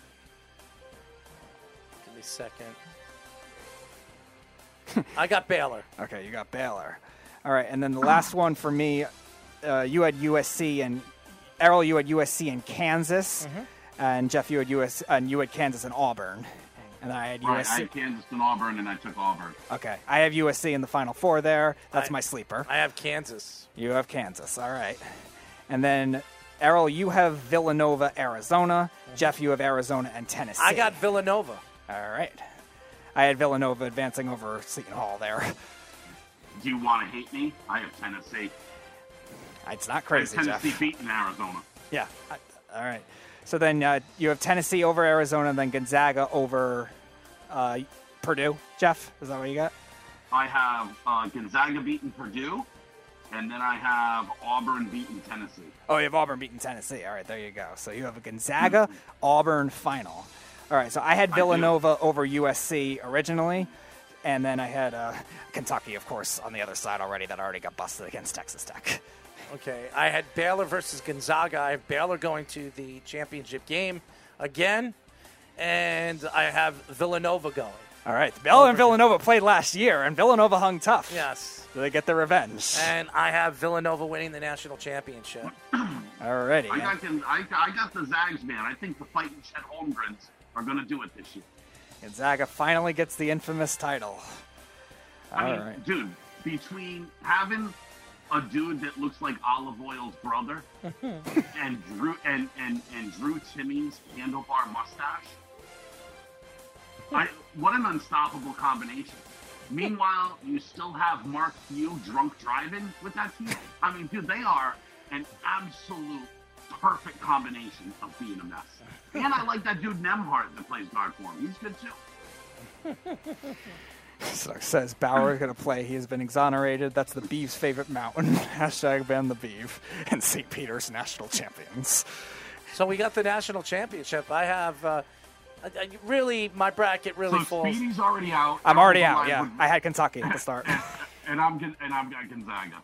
Give me a second. I got Baylor. Okay, you got Baylor. All right, and then the last one for me, uh, you had USC and Errol, you had USC and Kansas, Mm-hmm. and Jeff, you had US and you had Kansas and Auburn, and I had Right, USC. I had Kansas and Auburn, and I took Auburn. Okay, I have USC in the Final Four there. That's my sleeper. I have Kansas. You have Kansas. All right, and then Errol, you have Villanova, Arizona. Jeff, you have Arizona and Tennessee. Mm-hmm. I got Villanova. All right, I had Villanova advancing over Seton Hall there. Do you want to hate me? I have Tennessee. It's not I have crazy, Jeff. Tennessee beating Arizona. Yeah. All right. So then uh, you have Tennessee over Arizona, then Gonzaga over uh, Purdue. Jeff, is that what you got? I have uh, Gonzaga beating Purdue, and then I have Auburn beating Tennessee. Oh, you have Auburn beating Tennessee. All right, there you go. So you have a Gonzaga Auburn final. All right. So I had I. Villanova over USC originally, and then I had uh, Kentucky, of course, on the other side already. That already got busted against Texas Tech. Okay, I had Baylor versus Gonzaga. I have Baylor going to the championship game again, and I have Villanova going. All right. Baylor and Villanova played last year, and Villanova hung tough. Yes. So they get their revenge. And I have Villanova winning the national championship. Alrighty. I got, I, I got the Zags, man. I think the fighting Chet Holmgrens are going to do it this year. Gonzaga finally gets the infamous title. I mean, right. dude, between having a dude that looks like Olive Oyl's brother and Drew and, and, and Drew Timme's handlebar mustache, I, what an unstoppable combination. Meanwhile, you still have Mark Few drunk driving with that team. I mean, dude, they are an absolute perfect combination of being a mess. And I like that dude Nembhard that plays guard for him. He's good too. So it says Bauer is going to play. He has been exonerated. That's the Beavs' favorite mountain. Hashtag ban the Beav. And St. Peter's national champions. So we got the national championship. I have uh, I- I- really my bracket really so falls. Speedy's already out. I'm already out. Yeah, aligned I had Kentucky at the start. with- and I'm Gon- and I've got Gonzaga.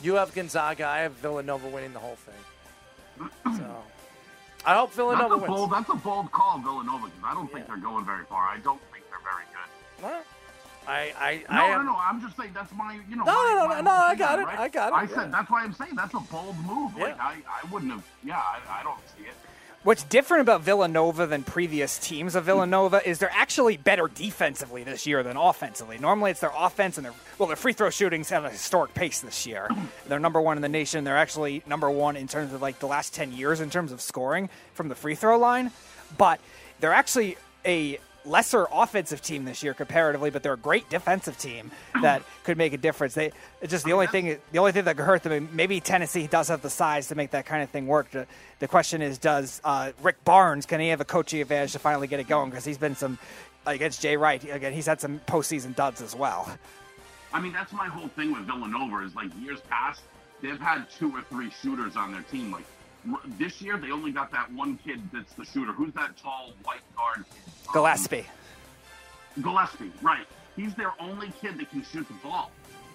You have Gonzaga. I have Villanova winning the whole thing. So I hope Villanova that's a wins. That's a bold call, Villanova, because I don't think they're going very far. I don't think they're very good. Well, I I No, I no, am, no. I'm just saying that's my, you know. No, my, no, no, my no, I got on it, right? I got it, I yeah. said that's why I'm saying that's a bold move. Like Yeah. I, I wouldn't have. Yeah, I, I don't see it. What's different about Villanova than previous teams of Villanova is they're actually better defensively this year than offensively. Normally, it's their offense and their well, their free throw shootings have a historic pace this year. They're number one in the nation. They're actually number one in terms of like the last ten years in terms of scoring from the free throw line. But they're actually a lesser offensive team this year comparatively, but they're a great defensive team that could make a difference. They it's just the only thing the only thing that could hurt them. Maybe Tennessee does have the size to make that kind of thing work. The, the question is, does uh, Rick Barnes can he have a coaching advantage to finally get it going? Because he's been some against Jay Wright again. He's had some postseason duds as well. I mean, that's my whole thing with Villanova is like years past, they've had two or three shooters on their team. Like this year, they only got that one kid that's the shooter. Who's that tall white guard? kid? Gillespie. Gillespie, right? He's their only kid that can shoot the ball.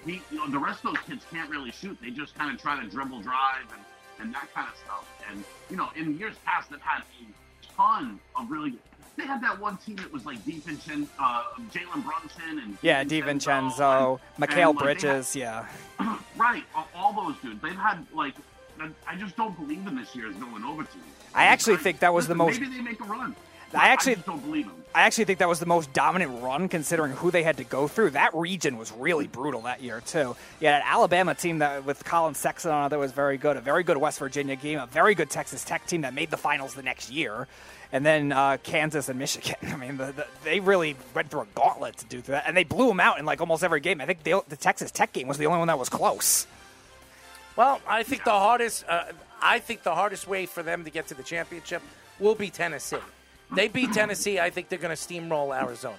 He, you know, the rest of those kids can't really shoot. They just kind of try to dribble, drive, and, and that kind of stuff. And you know, in years past, they've had a ton of really. Good. They had that one team that was like DiVincenzo, uh, Jalen Brunson, and Yeah, DiVincenzo, Mikal and, like, they had- Bridges. Yeah. right, all, those dudes. They've had like, I- I just don't believe in this year's Villanova team. I actually think that was the most. Maybe they make a run. I actually- I just don't believe them. I actually think that was the most dominant run considering who they had to go through. That region was really brutal that year too. Yeah, that Alabama team that with Collin Sexton on it that was very good. A very good West Virginia game. A very good Texas Tech team that made the finals the next year. And then uh, Kansas and Michigan. I mean, the, the, they really went through a gauntlet to do that, and they blew them out in like almost every game. I think the, the Texas Tech game was the only one that was close. Well, I think the hardest. Uh, I think the hardest way for them to get to the championship will be Tennessee. They beat Tennessee. I think they're going to steamroll Arizona.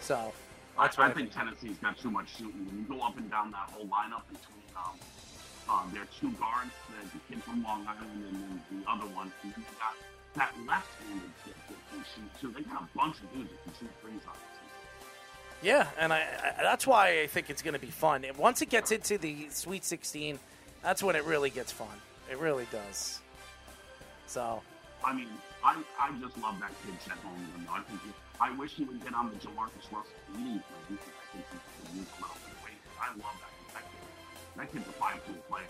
So I, that's what I I think Tennessee's got too much shooting. When you go up and down that whole lineup between um, uh, their two guards, the, the kid from Long Island and then the other one, and then you got that left-handed kid that can shoot too. They got a bunch of dudes that can shoot threes on. Yeah, and I, I that's why I think it's going to be fun. And once it gets into the Sweet 16, that's when it really gets fun. It really does. So, I mean, I, I just love that kid Chet Holmgren. though. I think he, I wish he would get on the Jamarcus Russell thing because I think he could use a little bit of weight. I love that, that kid. That kid's a five-tool player.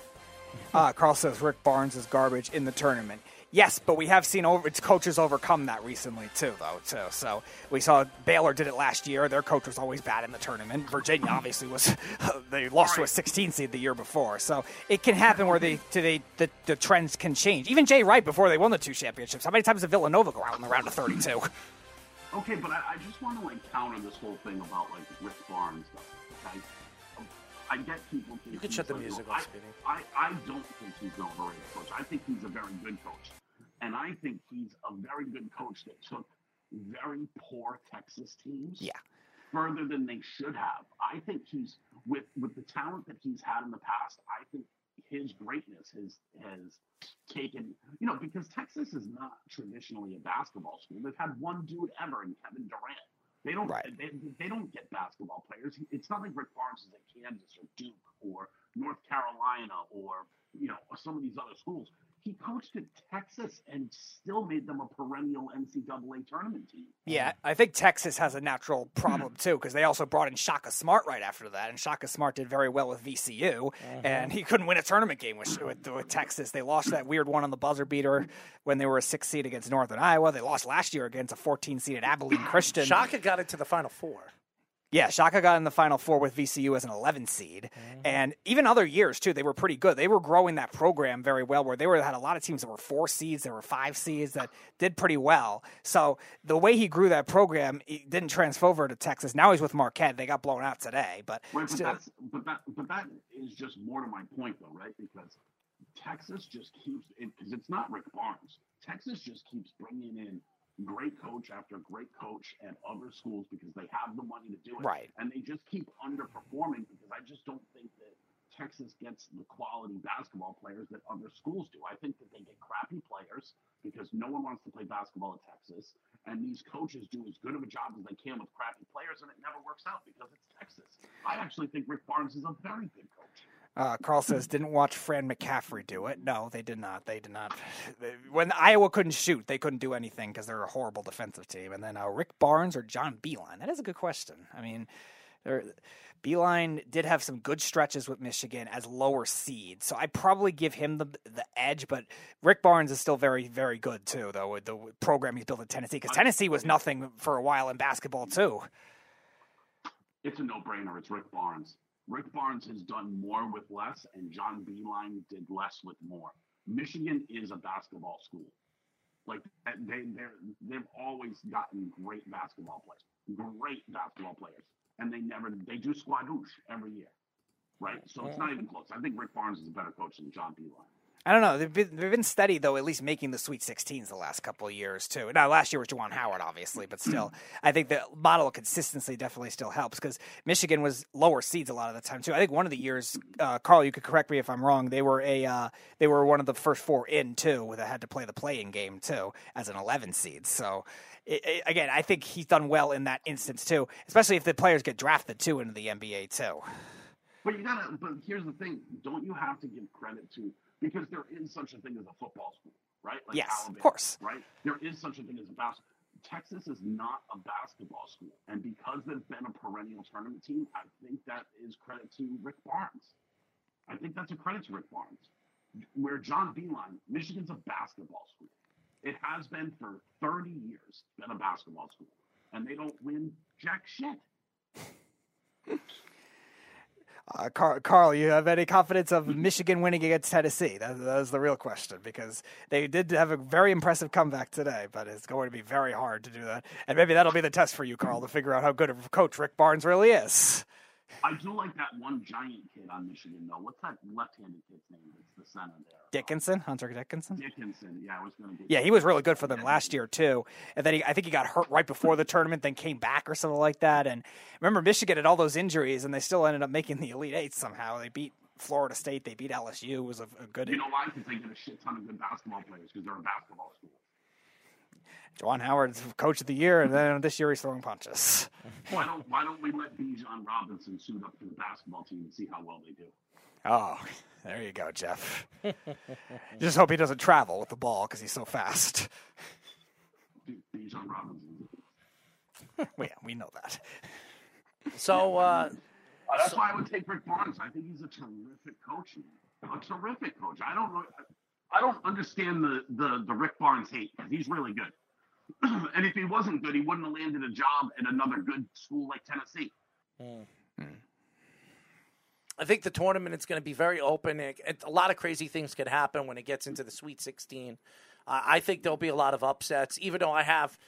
Uh, Carl says Rick Barnes is garbage in the tournament. Yes, but we have seen over its coaches overcome that recently too, though. Too. So we saw Baylor did it last year. Their coach was always bad in the tournament. Virginia obviously was. they lost to a 16 seed the year before. So it can happen where they, to they the, the trends can change. Even Jay Wright before they won the two championships. How many times did Villanova go out in the round of 32? Okay, but I, I just want to like counter this whole thing about like Rick Barnes stuff. Okay, I get people. You can shut the like, music off, Speedy. I, I don't think he's an overrated coach. I think he's a very good coach, and I think he's a very good coach that took very poor Texas teams. Yeah. Further than they should have. I think he's with with the talent that he's had in the past. I think his greatness has has taken you know because Texas is not traditionally a basketball school. They've had one dude ever in Kevin Durant. They don't they, they don't get basketball players. It's not like Rick Barnes is at Kansas or Duke or North Carolina or you know some of these other schools. He coached at Texas and still made them a perennial NCAA tournament team. Yeah, I think Texas has a natural problem too because they also brought in Shaka Smart right after that, and Shaka Smart did very well with VCU, mm-hmm. and he couldn't win a tournament game with, with, with Texas. They lost that weird one on the buzzer beater when they were a six seed against Northern Iowa. They lost last year against a 14 seed at Abilene Christian. Shaka got into the Final Four. Yeah, Shaka got in the Final Four with VCU as an 11 seed, mm-hmm. and even other years too, they were pretty good. They were growing that program very well, where they were had a lot of teams that were four seeds, there were five seeds that did pretty well. So the way he grew that program, he didn't transfer over to Texas. Now he's with Marquette. They got blown out today, but Right, but still, that's but that but that is just more to my point though, right? Because Texas just keeps because it's not Rick Barnes. Texas just keeps bringing in great coach after great coach at other schools because they have the money to do it, Right. And they just keep underperforming because I just don't think that Texas gets the quality basketball players that other schools do. I think that they get crappy players because no one wants to play basketball at Texas, and these coaches do as good of a job as they can with crappy players, and it never works out because it's Texas. I actually think Rick Barnes is a very good coach. Uh, Carl says, didn't watch Fran McCaffery do it. No, they did not. They did not. When Iowa couldn't shoot, they couldn't do anything because they're a horrible defensive team. And then uh, Rick Barnes or John Beilein? That is a good question. I mean, there, Beilein did have some good stretches with Michigan as lower seed, so I'd probably give him the the edge. But Rick Barnes is still very, very good too, though with the program he's built at Tennessee. Because Tennessee was nothing for a while in basketball too. It's a no-brainer. It's Rick Barnes. Rick Barnes has done more with less, and John Beilein did less with more. Michigan is a basketball school. Like they, they're, they've always gotten great basketball players, great basketball players, and they never they do squadouche every year, right? So it's not even close. I think Rick Barnes is a better coach than John Beilein. I don't know. They've been, they've been steady though, at least making the Sweet 16s the last couple of years too. Now, last year was Juwan Howard, obviously, but still, I think the model of consistency definitely still helps because Michigan was lower seeds a lot of the time too. I think one of the years, uh, Carl, you could correct me if I'm wrong. They were a uh, they were one of the first four in too, that had to play the play-in game too as an 11 seed. So. It, it- again, I think he's done well in that instance too, especially if the players get drafted too into the NBA too. But you gotta. But here's the thing: don't you have to give credit to because there is such a thing as a football school, right? Yes, of course. Right? There is such a thing as a basketball. Texas is not a basketball school, and because they've been a perennial tournament team, I think that is credit to Rick Barnes. I think that's a credit to Rick Barnes. Where John Beilein, Michigan's a basketball school. It has been for 30 years, been a basketball school, and they don't win jack shit. Uh, Carl, Carl, you have any confidence of Michigan winning against Tennessee? That, that was the real question because they did have a very impressive comeback today, but it's going to be very hard to do that. And maybe that'll be the test for you, Carl, to figure out how good of a coach Rick Barnes really is. I do like that one giant kid on Michigan, though. What's that left-handed kid's name? It's the center there. Uh, Dickinson, Hunter Dickinson. Dickinson. Yeah, I was going to. Yeah, he was really good for them last year too. And then he, I think he got hurt right before the tournament, then came back or something like that. And remember, Michigan had all those injuries, and they still ended up making the Elite Eight somehow. They beat Florida State. They beat LSU. It was a, a good. You know why? Because they get a shit ton of good basketball players because they're a basketball school. Juwan Howard's coach of the year, and then this year he's throwing punches. Why don't Why don't we let Bijan Robinson suit up for the basketball team and see how well they do? Oh, there you go, Jeff. Just hope he doesn't travel with the ball because he's so fast. Bijan Robinson. well, yeah, we know that. So uh, Uh, that's why I would take Rick Barnes. I think he's a terrific coach. A terrific coach. I don't know. I don't understand the the, the Rick Barnes hate because he's really good. and if he wasn't good, he wouldn't have landed a job at another good school like Tennessee. I think the tournament is going to be very open. It, it- a lot of crazy things could happen when it gets into the Sweet 16. Uh, I think there'll be a lot of upsets, even though I have,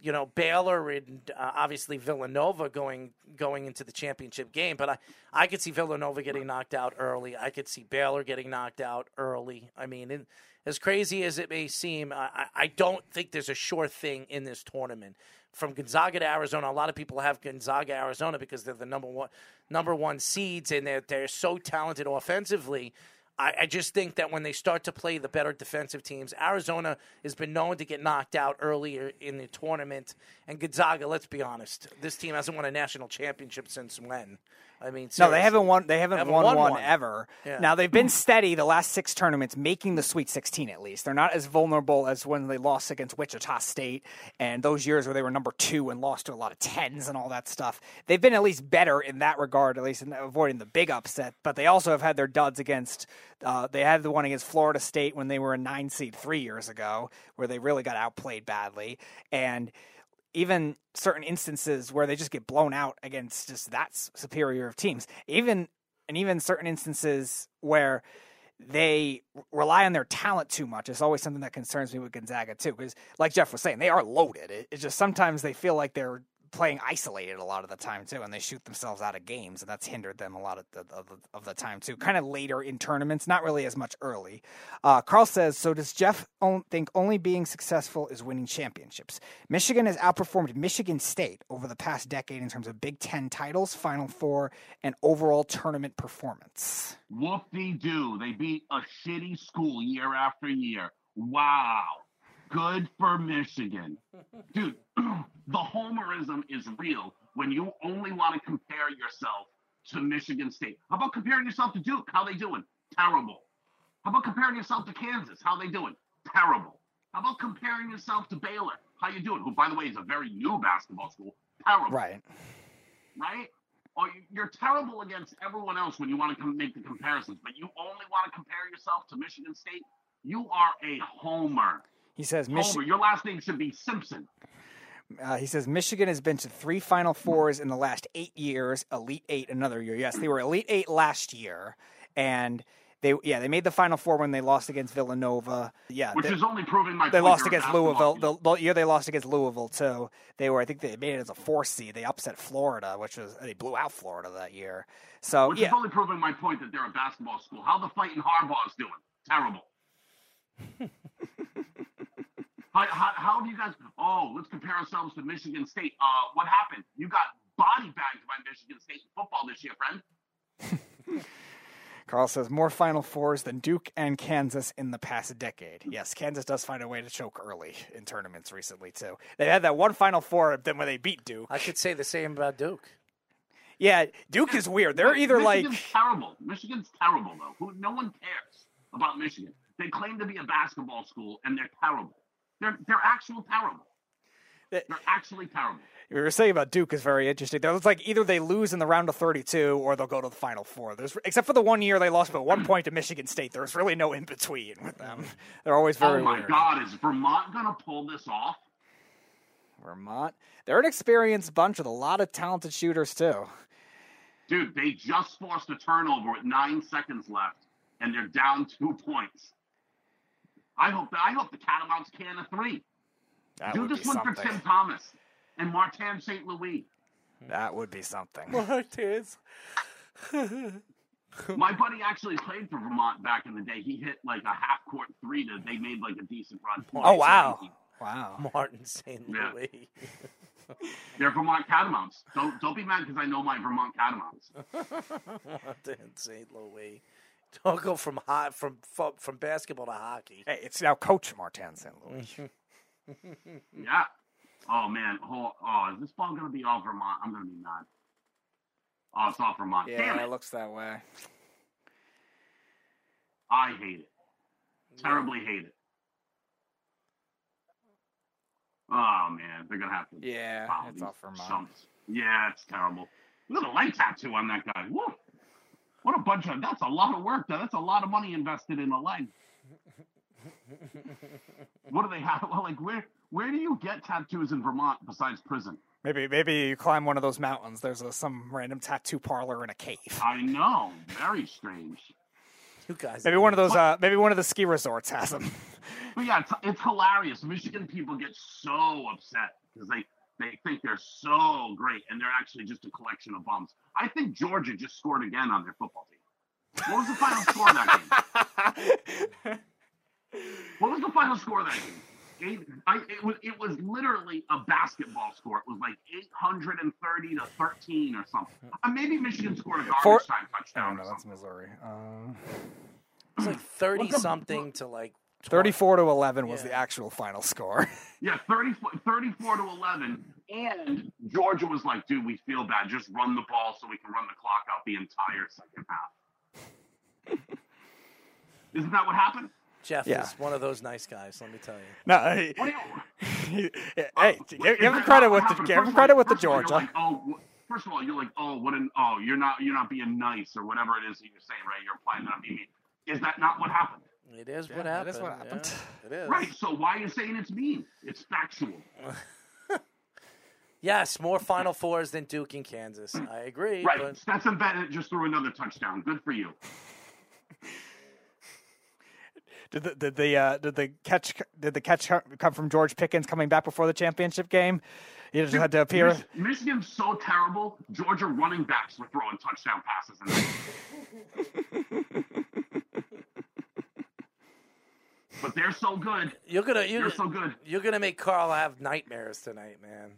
you know, Baylor and uh, obviously Villanova going going into the championship game. But I, I could see Villanova getting knocked out early. I could see Baylor getting knocked out early. I mean, it, as crazy as it may seem, I, I- don't think there's a sure thing in this tournament. From Gonzaga to Arizona, a lot of people have Gonzaga, Arizona because they're the number one number one seeds and they're they're so talented offensively. I, I just think that when they start to play the better defensive teams, Arizona has been known to get knocked out earlier in the tournament. And Gonzaga, let's be honest, this team hasn't won a national championship since when? I mean, No, they haven't won. They haven't, Haven't won, won one, one. ever. Yeah. Now they've been steady the last six tournaments, making the Sweet 16 at least. They're not as vulnerable as when they lost against Wichita State and those years where they were number two and lost to a lot of tens and all that stuff. They've been at least better in that regard, at least in avoiding the big upset. But they also have had their duds against. Uh, they had the one against Florida State when they were a nine seed three years ago, where they really got outplayed badly, and even certain instances where they just get blown out against just that superior of teams. Even and even certain instances where they rely on their talent too much is always something that concerns me with Gonzaga too. Because, like Jeff was saying, they are loaded. It, it's just sometimes they feel like they're playing isolated a lot of the time too, and they shoot themselves out of games, and that's hindered them a lot of the of the, of the time too. Kind of later in tournaments, not really as much early. Uh, Carl says, so does Jeff think only being successful is winning championships? Michigan has outperformed Michigan State over the past decade in terms of Big Ten titles, Final Four, and overall tournament performance. Whoop de doo. They beat a shitty school year after year. Wow. Good for Michigan. Dude, the homerism is real when you only want to compare yourself to Michigan State. How about comparing yourself to Duke? How they doing? Terrible. How about comparing yourself to Kansas? How they doing? Terrible. How about comparing yourself to Baylor? How you doing? Who, by the way, is a very new basketball school. Terrible Right. right? Or you- you're terrible against everyone else when you want to com- make the comparisons, but you only want to compare yourself to Michigan State. You are a homer. He says Michigan. Your last name should be Simpson. Uh, he says Michigan has been to three Final Fours in the last eight years. Elite Eight another year. Yes, they were Elite Eight last year, and they yeah they made the Final Four when they lost against Villanova. Yeah, Which they, is only proving my they point lost they're against Louisville. The, the year they lost against Louisville too. They were I think they made it as a four seed. They upset Florida, which was they blew out Florida that year. So Which yeah, is only proving my point that they're a basketball school. How the fighting is doing? Terrible. how, how, how do you guys? Oh, let's compare ourselves to Michigan State. Uh, what happened? You got body bagged by Michigan State football this year, friend. Carl says more Final Fours than Duke and Kansas in the past decade. Yes, Kansas does find a way to choke early in tournaments recently too. They had that one Final Four then when they beat Duke. I could say the same about Duke. Yeah, Duke is weird. They're either like terrible. Michigan's terrible though. Who no one cares about Michigan. They claim to be a basketball school and they're terrible. They're they're actual terrible. They're actually terrible. We were saying about Duke is very interesting. It's like either they lose in the round of 32 or they'll go to the Final Four. There's except for the one year they lost by one point to Michigan State. There's really no in between with them. They're always very. oh my weird. God, is Vermont gonna pull this off? Vermont. They're an experienced bunch with a lot of talented shooters too. Dude, they just forced a turnover with nine seconds left, and they're down two points. I hope I hope the Catamounts can a three. That Do would this be one for. Tim Thomas and Martin St. Louis. That would be something. Martins. My buddy actually played for Vermont back in the day. He hit like a half court three that they made like a decent run. Oh wow, wow. Martin St. Yeah. Louis. They're Vermont Catamounts. Don't don't be mad because I know my Vermont Catamounts. Martin St. Louis. Don't go from hot from from, from basketball to hockey. Hey, it's now Coach Martin St. Louis. Yeah. Oh man. Oh, oh, is this ball gonna be all Vermont? I'm gonna be mad. Oh, it's all Vermont. Damn yeah, it. it looks that way. I hate it. Terribly hate it. Oh man, they're gonna have to. Yeah, it's all off Vermont. chumps. Yeah, it's terrible. Look at the leg tattoo on that guy. Woo. What a bunch of. That's a lot of work. Though. That's a lot of money invested in a leg. What do they have? Well, like where where do you get tattoos in Vermont besides prison? Maybe maybe you climb one of those mountains. There's a, some random tattoo parlor in a cave. I know. Very strange. You guys. Maybe one of those. Uh, maybe one of the ski resorts has them. But yeah, it's, it's hilarious. Michigan people get so upset because they they think they're so great and they're actually just a collection of bums. I think Georgia just scored again on their football team. What was the final score of that game? What was the final score of that game? Eight, I, it was it was literally a basketball score. It was like 830 to 13 or something. Uh, maybe Michigan scored a garbage For- time touchdown. no, that's Missouri. Uh, It's like thirty something to like 34 to 11 was the actual final score. Yeah, 30, 34 to 11. And Georgia was like, dude, we feel bad. Just run the ball so we can run the clock out the entire second half. Isn't that what happened? Jeff Yeah. is one of those nice guys. Let me tell you. no, he- What you, hey, give, give him credit with the give him credit with the first of all, you're Georgia. like, oh, wh- first of all, you're like, oh, what an, oh, you're not, you're not being nice or whatever it is that you're saying, right? You're applying that on me. Is that not what happened? It is Yeah, what happened. is what happened. Yeah, it is. Right. So why are you saying it's mean? It's factual. Yes, more Final Fours than Duke and Kansas. I agree. Right. But Stetson Bennett just threw another touchdown. Good for you. Did the did the uh, did the catch did the catch come from George Pickens coming back before the championship game? He just had to appear. Mich- Michigan's so terrible. Georgia running backs were throwing touchdown passes. In but they're so good. you're gonna you're, They're so good. you're gonna make Carl have nightmares tonight, man.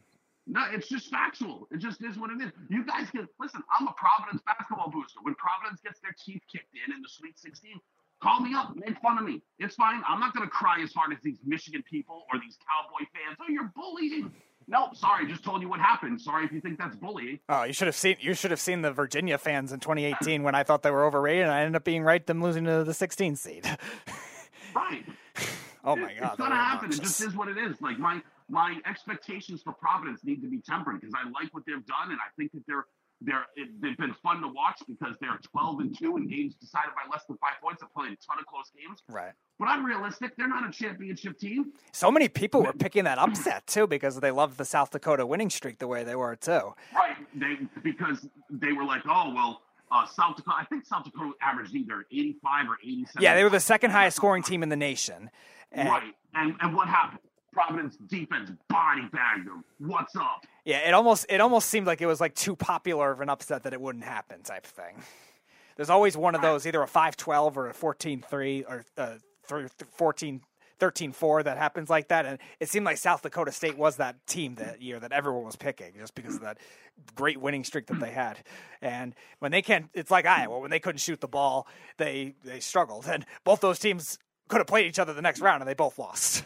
No, it's just factual. It just is what it is. You guys can listen. I'm a Providence basketball booster. When Providence gets their teeth kicked in in the Sweet 16, call me up, make fun of me. It's fine. I'm not going to cry as hard as these Michigan people or these Cowboy fans. Oh, you're bullying. Nope, sorry. Just told you what happened. Sorry if you think that's bullying. Oh, you should have seen you should have seen the Virginia fans in 2018 when I thought they were overrated, and I ended up being right, them losing to the 16 seed. Right. oh my god, it's gonna happen. It just is what it is. Like my my expectations for Providence need to be tempered because I like what they've done, and I think that they're they're it, they've been fun to watch because they're 12 and two in games decided by less than five points. They're playing a ton of close games. Right. But I'm realistic. They're not a championship team. So many people were picking that upset too because they loved the South Dakota winning streak the way they were too. Right. They because they were like, oh well, uh, South Dakota. I think South Dakota averaged either 85 or 87. Yeah, they were the second highest scoring team in the nation. And, right. And and what happened? Providence defense body bagged them. What's up? Yeah, it almost it almost seemed like it was like too popular of an upset that it wouldn't happen type thing. There's always one of those, either a 5-12 or a 14-3 or uh, 14 13-4 that happens like that and it seemed like South Dakota State was that team that year that everyone was picking just because of that great winning streak that they had. And when they can't it's like Iowa when they couldn't shoot the ball, they they struggled and both those teams could have played each other the next round and they both lost.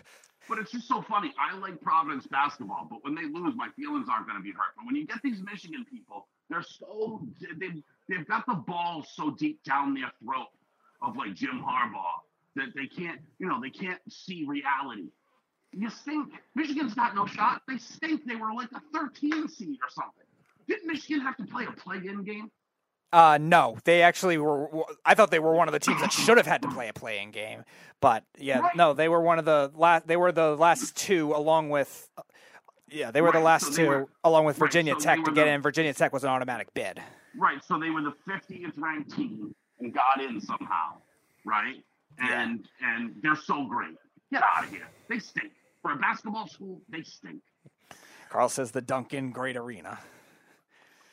But it's just so funny. I like Providence basketball, but when they lose, my feelings aren't going to be hurt. But when you get these Michigan people, they're so they've they've got the ball so deep down their throat of like Jim Harbaugh that they can't you know they can't see reality. You stink. Michigan's got no shot. They stink. They were like a 13 seed or something. Didn't Michigan have to play a play-in game? Uh, no, they actually were. I thought they were one of the teams that should have had to play a play-in game, but yeah, Right. no, they were one of the last. They were the last two, along with. Yeah, they were the last so two, were- along with right, Virginia so Tech to get the- in. Virginia Tech was an automatic bid. Right. So they were the 50th ranked team and got in somehow. Right. And and they're so great. Get out of here. They stink. For a basketball school, they stink. Carl says the Duncan Great Arena.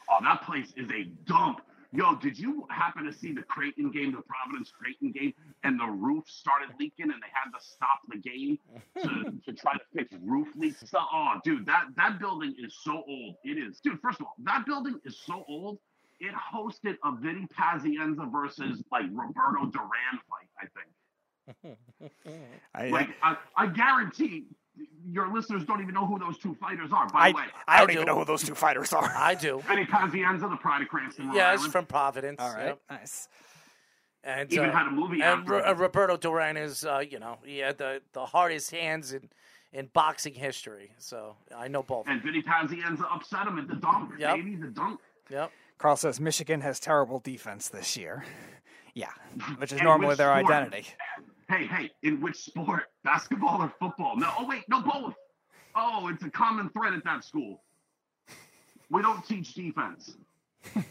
Oh, that place is a dump. Yo, did you happen to see the Creighton game, the Providence Creighton game, and the roof started leaking and they had to stop the game to, to try to fix roof leaks? Oh, dude, that, that building is so old. It is. Dude, first of all, that building is so old. It hosted a Vinny Pazienza versus like Roberto Duran fight, I think. I, Like, I, I guarantee your listeners don't even know who those two fighters are. By I, the way, I don't even know who those two fighters are. I do. Vinny Pazienza, the Pride of Cranston. Rhode Yes, Island. from Providence. All right, yep. nice. And Even uh, had a movie And after Ro- uh, Roberto Duran is, uh, you know, he had the, the hardest hands in, in boxing history. So I know both. And Vinny Pazienza upset him at the dunk, Yep. baby, the dunk. Yep. Carl says Michigan has terrible defense this year. Yeah, which is normally their sport? identity. Hey, hey, in which sport? Basketball or football? No, oh wait, no, both. Oh, it's a common thread at that school. We don't teach defense.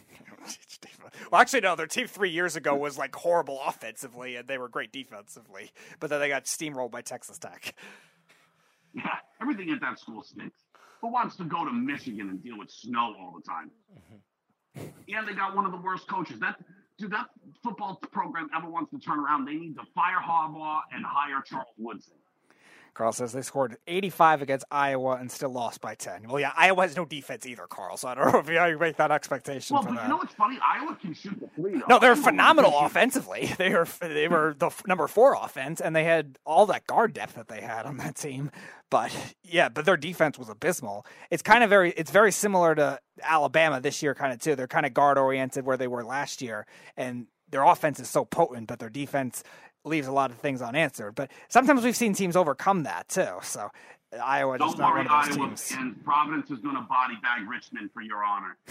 Well, actually, no. Their team three years ago was like horrible offensively, and they were great defensively. But then they got steamrolled by Texas Tech. Yeah, everything at that school stinks. Who wants to go to Michigan and deal with snow all the time? Mm-hmm. And they got one of the worst coaches. That dude, that football program ever wants to turn around, they need to fire Harbaugh and hire Charles Woodson. Carl says they scored 85 against Iowa and still lost by 10. Well, yeah, Iowa has no defense either, Carl. So I don't know if you make that expectation Well, for but that. you know what's funny? Iowa can shoot the three. No, they're phenomenal offensively. They were they were the number four offense, and they had all that guard depth that they had on that team. But yeah, but their defense was abysmal. It's kind of very it's very similar to Alabama this year, kind of too. They're kind of guard oriented where they were last year, and their offense is so potent, but their defense leaves a lot of things unanswered. But sometimes we've seen teams overcome that too. So Iowa just Don't not worry, one of those Iowa teams. and Providence is going to body bag Richmond for your honor.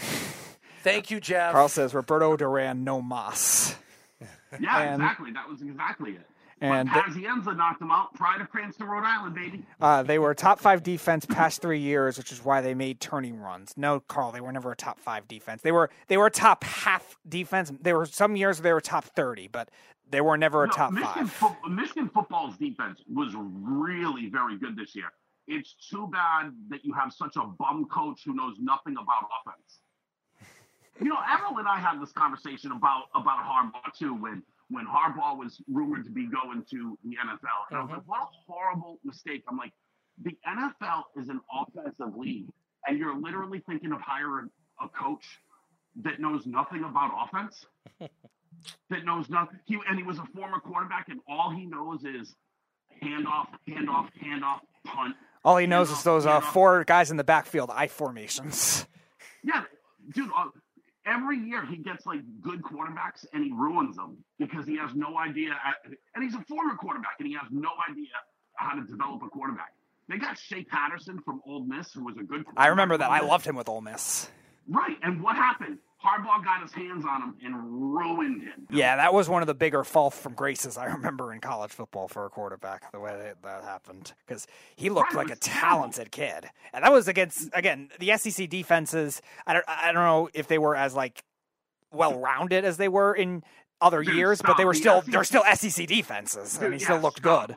Thank you, Jeff. Carl says Roberto Duran, no mas. Yeah, And- exactly. That was exactly it. And but Pazienza knocked them out. Pride of Cranston, Rhode Island, baby. Uh, they were top five defense past three years, which is why they made turning runs. No, Carl, they were never a top five defense. They were they were a top half defense. There were some years they were top thirty, but they were never a No, top Michigan, five. fo- Michigan football's defense was really very good this year. It's too bad that you have such a bum coach who knows nothing about offense. You know, Errol and I had this conversation about about Harbaugh too when when Harbaugh was rumored to be going to the NFL, and I was like, mm-hmm. what a horrible mistake. I'm like, the NFL is an offensive league, and you're literally thinking of hiring a coach that knows nothing about offense that knows nothing. He and he was a former quarterback, and all he knows is handoff, handoff, handoff, punt. All he knows is those uh, four guys in the backfield, I formations. Yeah, dude. Uh, every year he gets like good quarterbacks, and he ruins them because he has no idea. And he's a former quarterback, and he has no idea how to develop a quarterback. They got Shea Patterson from Ole Miss, who was a good. I remember that. I loved him with Ole Miss. Right, and what happened? Harbaugh got his hands on him and ruined him. Yeah, that was one of the bigger fall from graces I remember in college football for a quarterback. The way that, that happened because he looked like a talented kid, and that was against again the SEC defenses. I don't I don't know if they were as like well rounded as they were in other Dude, years, but they were still SEC they're still SEC defenses, and Dude, he still looked stop. good.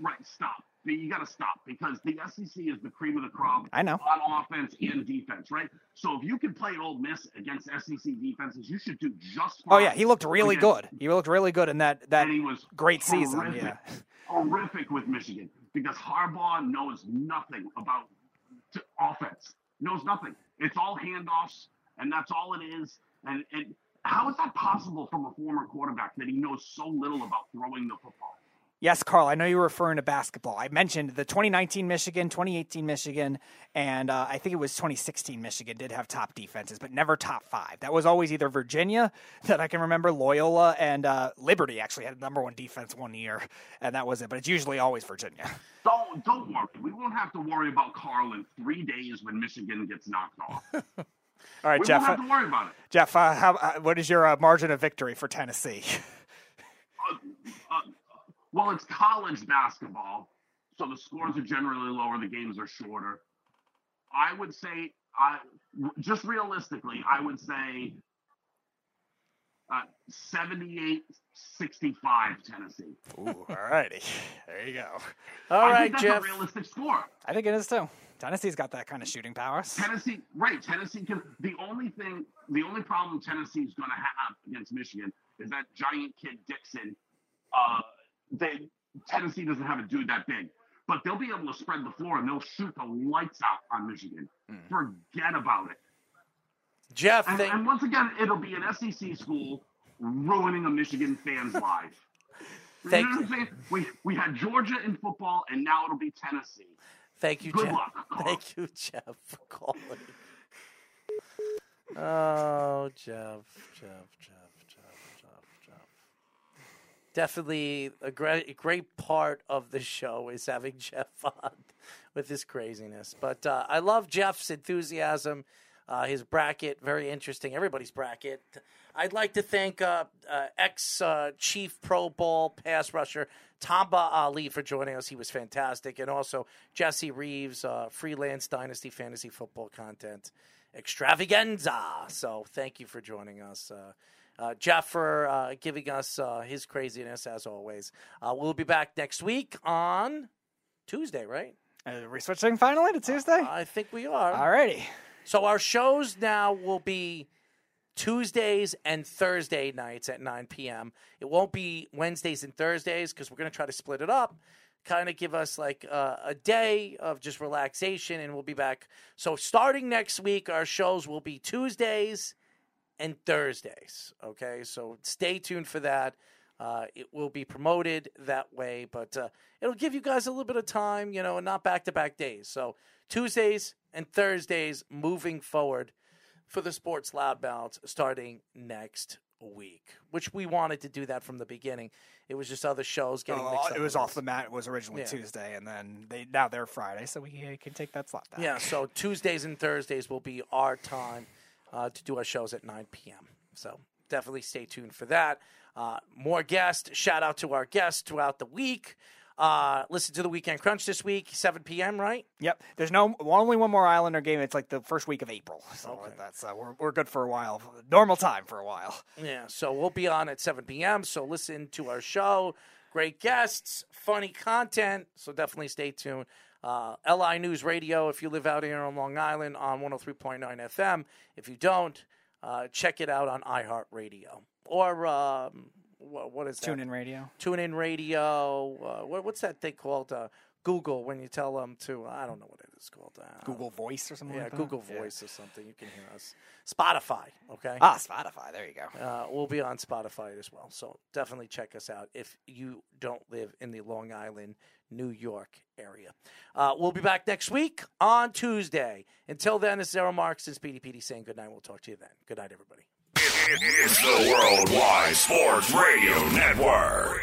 Right, stop. You got to stop because the SEC is the cream of the crop. I know. On offense and defense, right? So if you can play Ole Miss against SEC defenses, you should do just Oh yeah, he looked really against- good. He looked really good in that that he was great season. horrific. Yeah. horrific with Michigan because Harbaugh knows nothing about offense. Knows nothing. It's all handoffs, and that's all it is. And, and how is that possible from a former quarterback that he knows so little about throwing the football? Yes, Carl, I know you were referring to basketball. I mentioned the 2019 Michigan, 2018 Michigan, and uh, I think it was 2016 Michigan did have top defenses, but never top five. That was always either Virginia, that I can remember, Loyola, and uh, Liberty actually had number one defense one year, and that was it. But it's usually always Virginia. Don't don't worry. We won't have to worry about Carl in three days when Michigan gets knocked off. All right, we Jeff. won't have to worry about it. Jeff, uh, how, uh, what is your uh, margin of victory for Tennessee? Well, it's college basketball, so the scores are generally lower, the games are shorter. I would say, I just realistically, I would say uh, 78 65 Tennessee. Ooh, all righty. There you go. All I right, think that's Jeff. a realistic score. I think it is too. Tennessee's got that kind of shooting power. Tennessee, right? Tennessee can. The only thing, the only problem Tennessee's going to have against Michigan is that giant kid Dixon. Uh, they Tennessee doesn't have a dude that big, but they'll be able to spread the floor and they'll shoot the lights out on Michigan. Hmm. Forget about it. Jeff, And, thank- and once again, it'll be an SEC school ruining a Michigan fan's life. Thank you know We we had Georgia in football, and now it'll be Tennessee. Thank you, Good Jeff. luck, Thank you, Jeff, for calling. Oh, Jeff, Jeff, Jeff. Definitely a great, great part of the show is having Jeff on with his craziness. But uh, I love Jeff's enthusiasm. Uh, his bracket, very interesting. Everybody's bracket. I'd like to thank uh, uh, ex uh, Chief Pro Bowl pass rusher Tamba Hali for joining us. He was fantastic. And also Jesse Reeves, uh, freelance Dynasty Fantasy Football content extravaganza. So thank you for joining us. Uh, uh, Jeff for uh, giving us uh, his craziness as always. Uh, we'll be back next week on Tuesday, right? Are we switching finally to Tuesday? I think we are. Alrighty. So our shows now will be Tuesdays and Thursday nights at 9 p.m. It won't be Wednesdays and Thursdays because we're going to try to split it up, kind of give us like uh, a day of just relaxation, and we'll be back. So starting next week, our shows will be Tuesdays and Thursdays. Okay, so stay tuned for that. Uh, it will be promoted that way, but uh, it'll give you guys a little bit of time, you know, and not back to back days. So Tuesdays and Thursdays moving forward for the Sports Loudmouths starting next week, which we wanted to do that from the beginning. It was just other shows getting Oh, mixed up. it was off the mat. It was originally Yeah. Tuesday, and then they now they're Friday, so we uh, can take that slot back. Yeah, so Tuesdays and Thursdays will be our time uh, to do our shows at 9 p.m. So definitely stay tuned for that. Uh, more guests. Shout out to our guests throughout the week. Uh, listen to the Weekend Crunch this week, 7 p.m., right? Yep. There's no only one more Islander game. It's like the first week of April, so that's uh, we're we're good for a while. Normal time for a while. Yeah, so we'll be on at 7 p.m. So listen to our show. Great guests, funny content. So definitely stay tuned. Uh, LI News Radio, if you live out here on Long Island on 103.9 FM. If you don't, uh, check it out on iHeartRadio. Or um, what, what is that? Tune in radio. Tune in radio. Uh, what, what's that thing called? Uh, Google when you tell them to. I don't know what it is called. Uh, Google Voice or something Yeah, like that? Google Yeah. Voice or something. You can hear us. Spotify. Okay. Ah, Spotify. There you go. Uh, we'll be on Spotify as well. So definitely check us out if you don't live in the Long Island, New York area. Uh, we'll be back next week on Tuesday. Until then, is Errol Marks and Speedy Petey saying good night. We'll talk to you then. Good night, everybody. It's the Worldwide Sports Radio Network.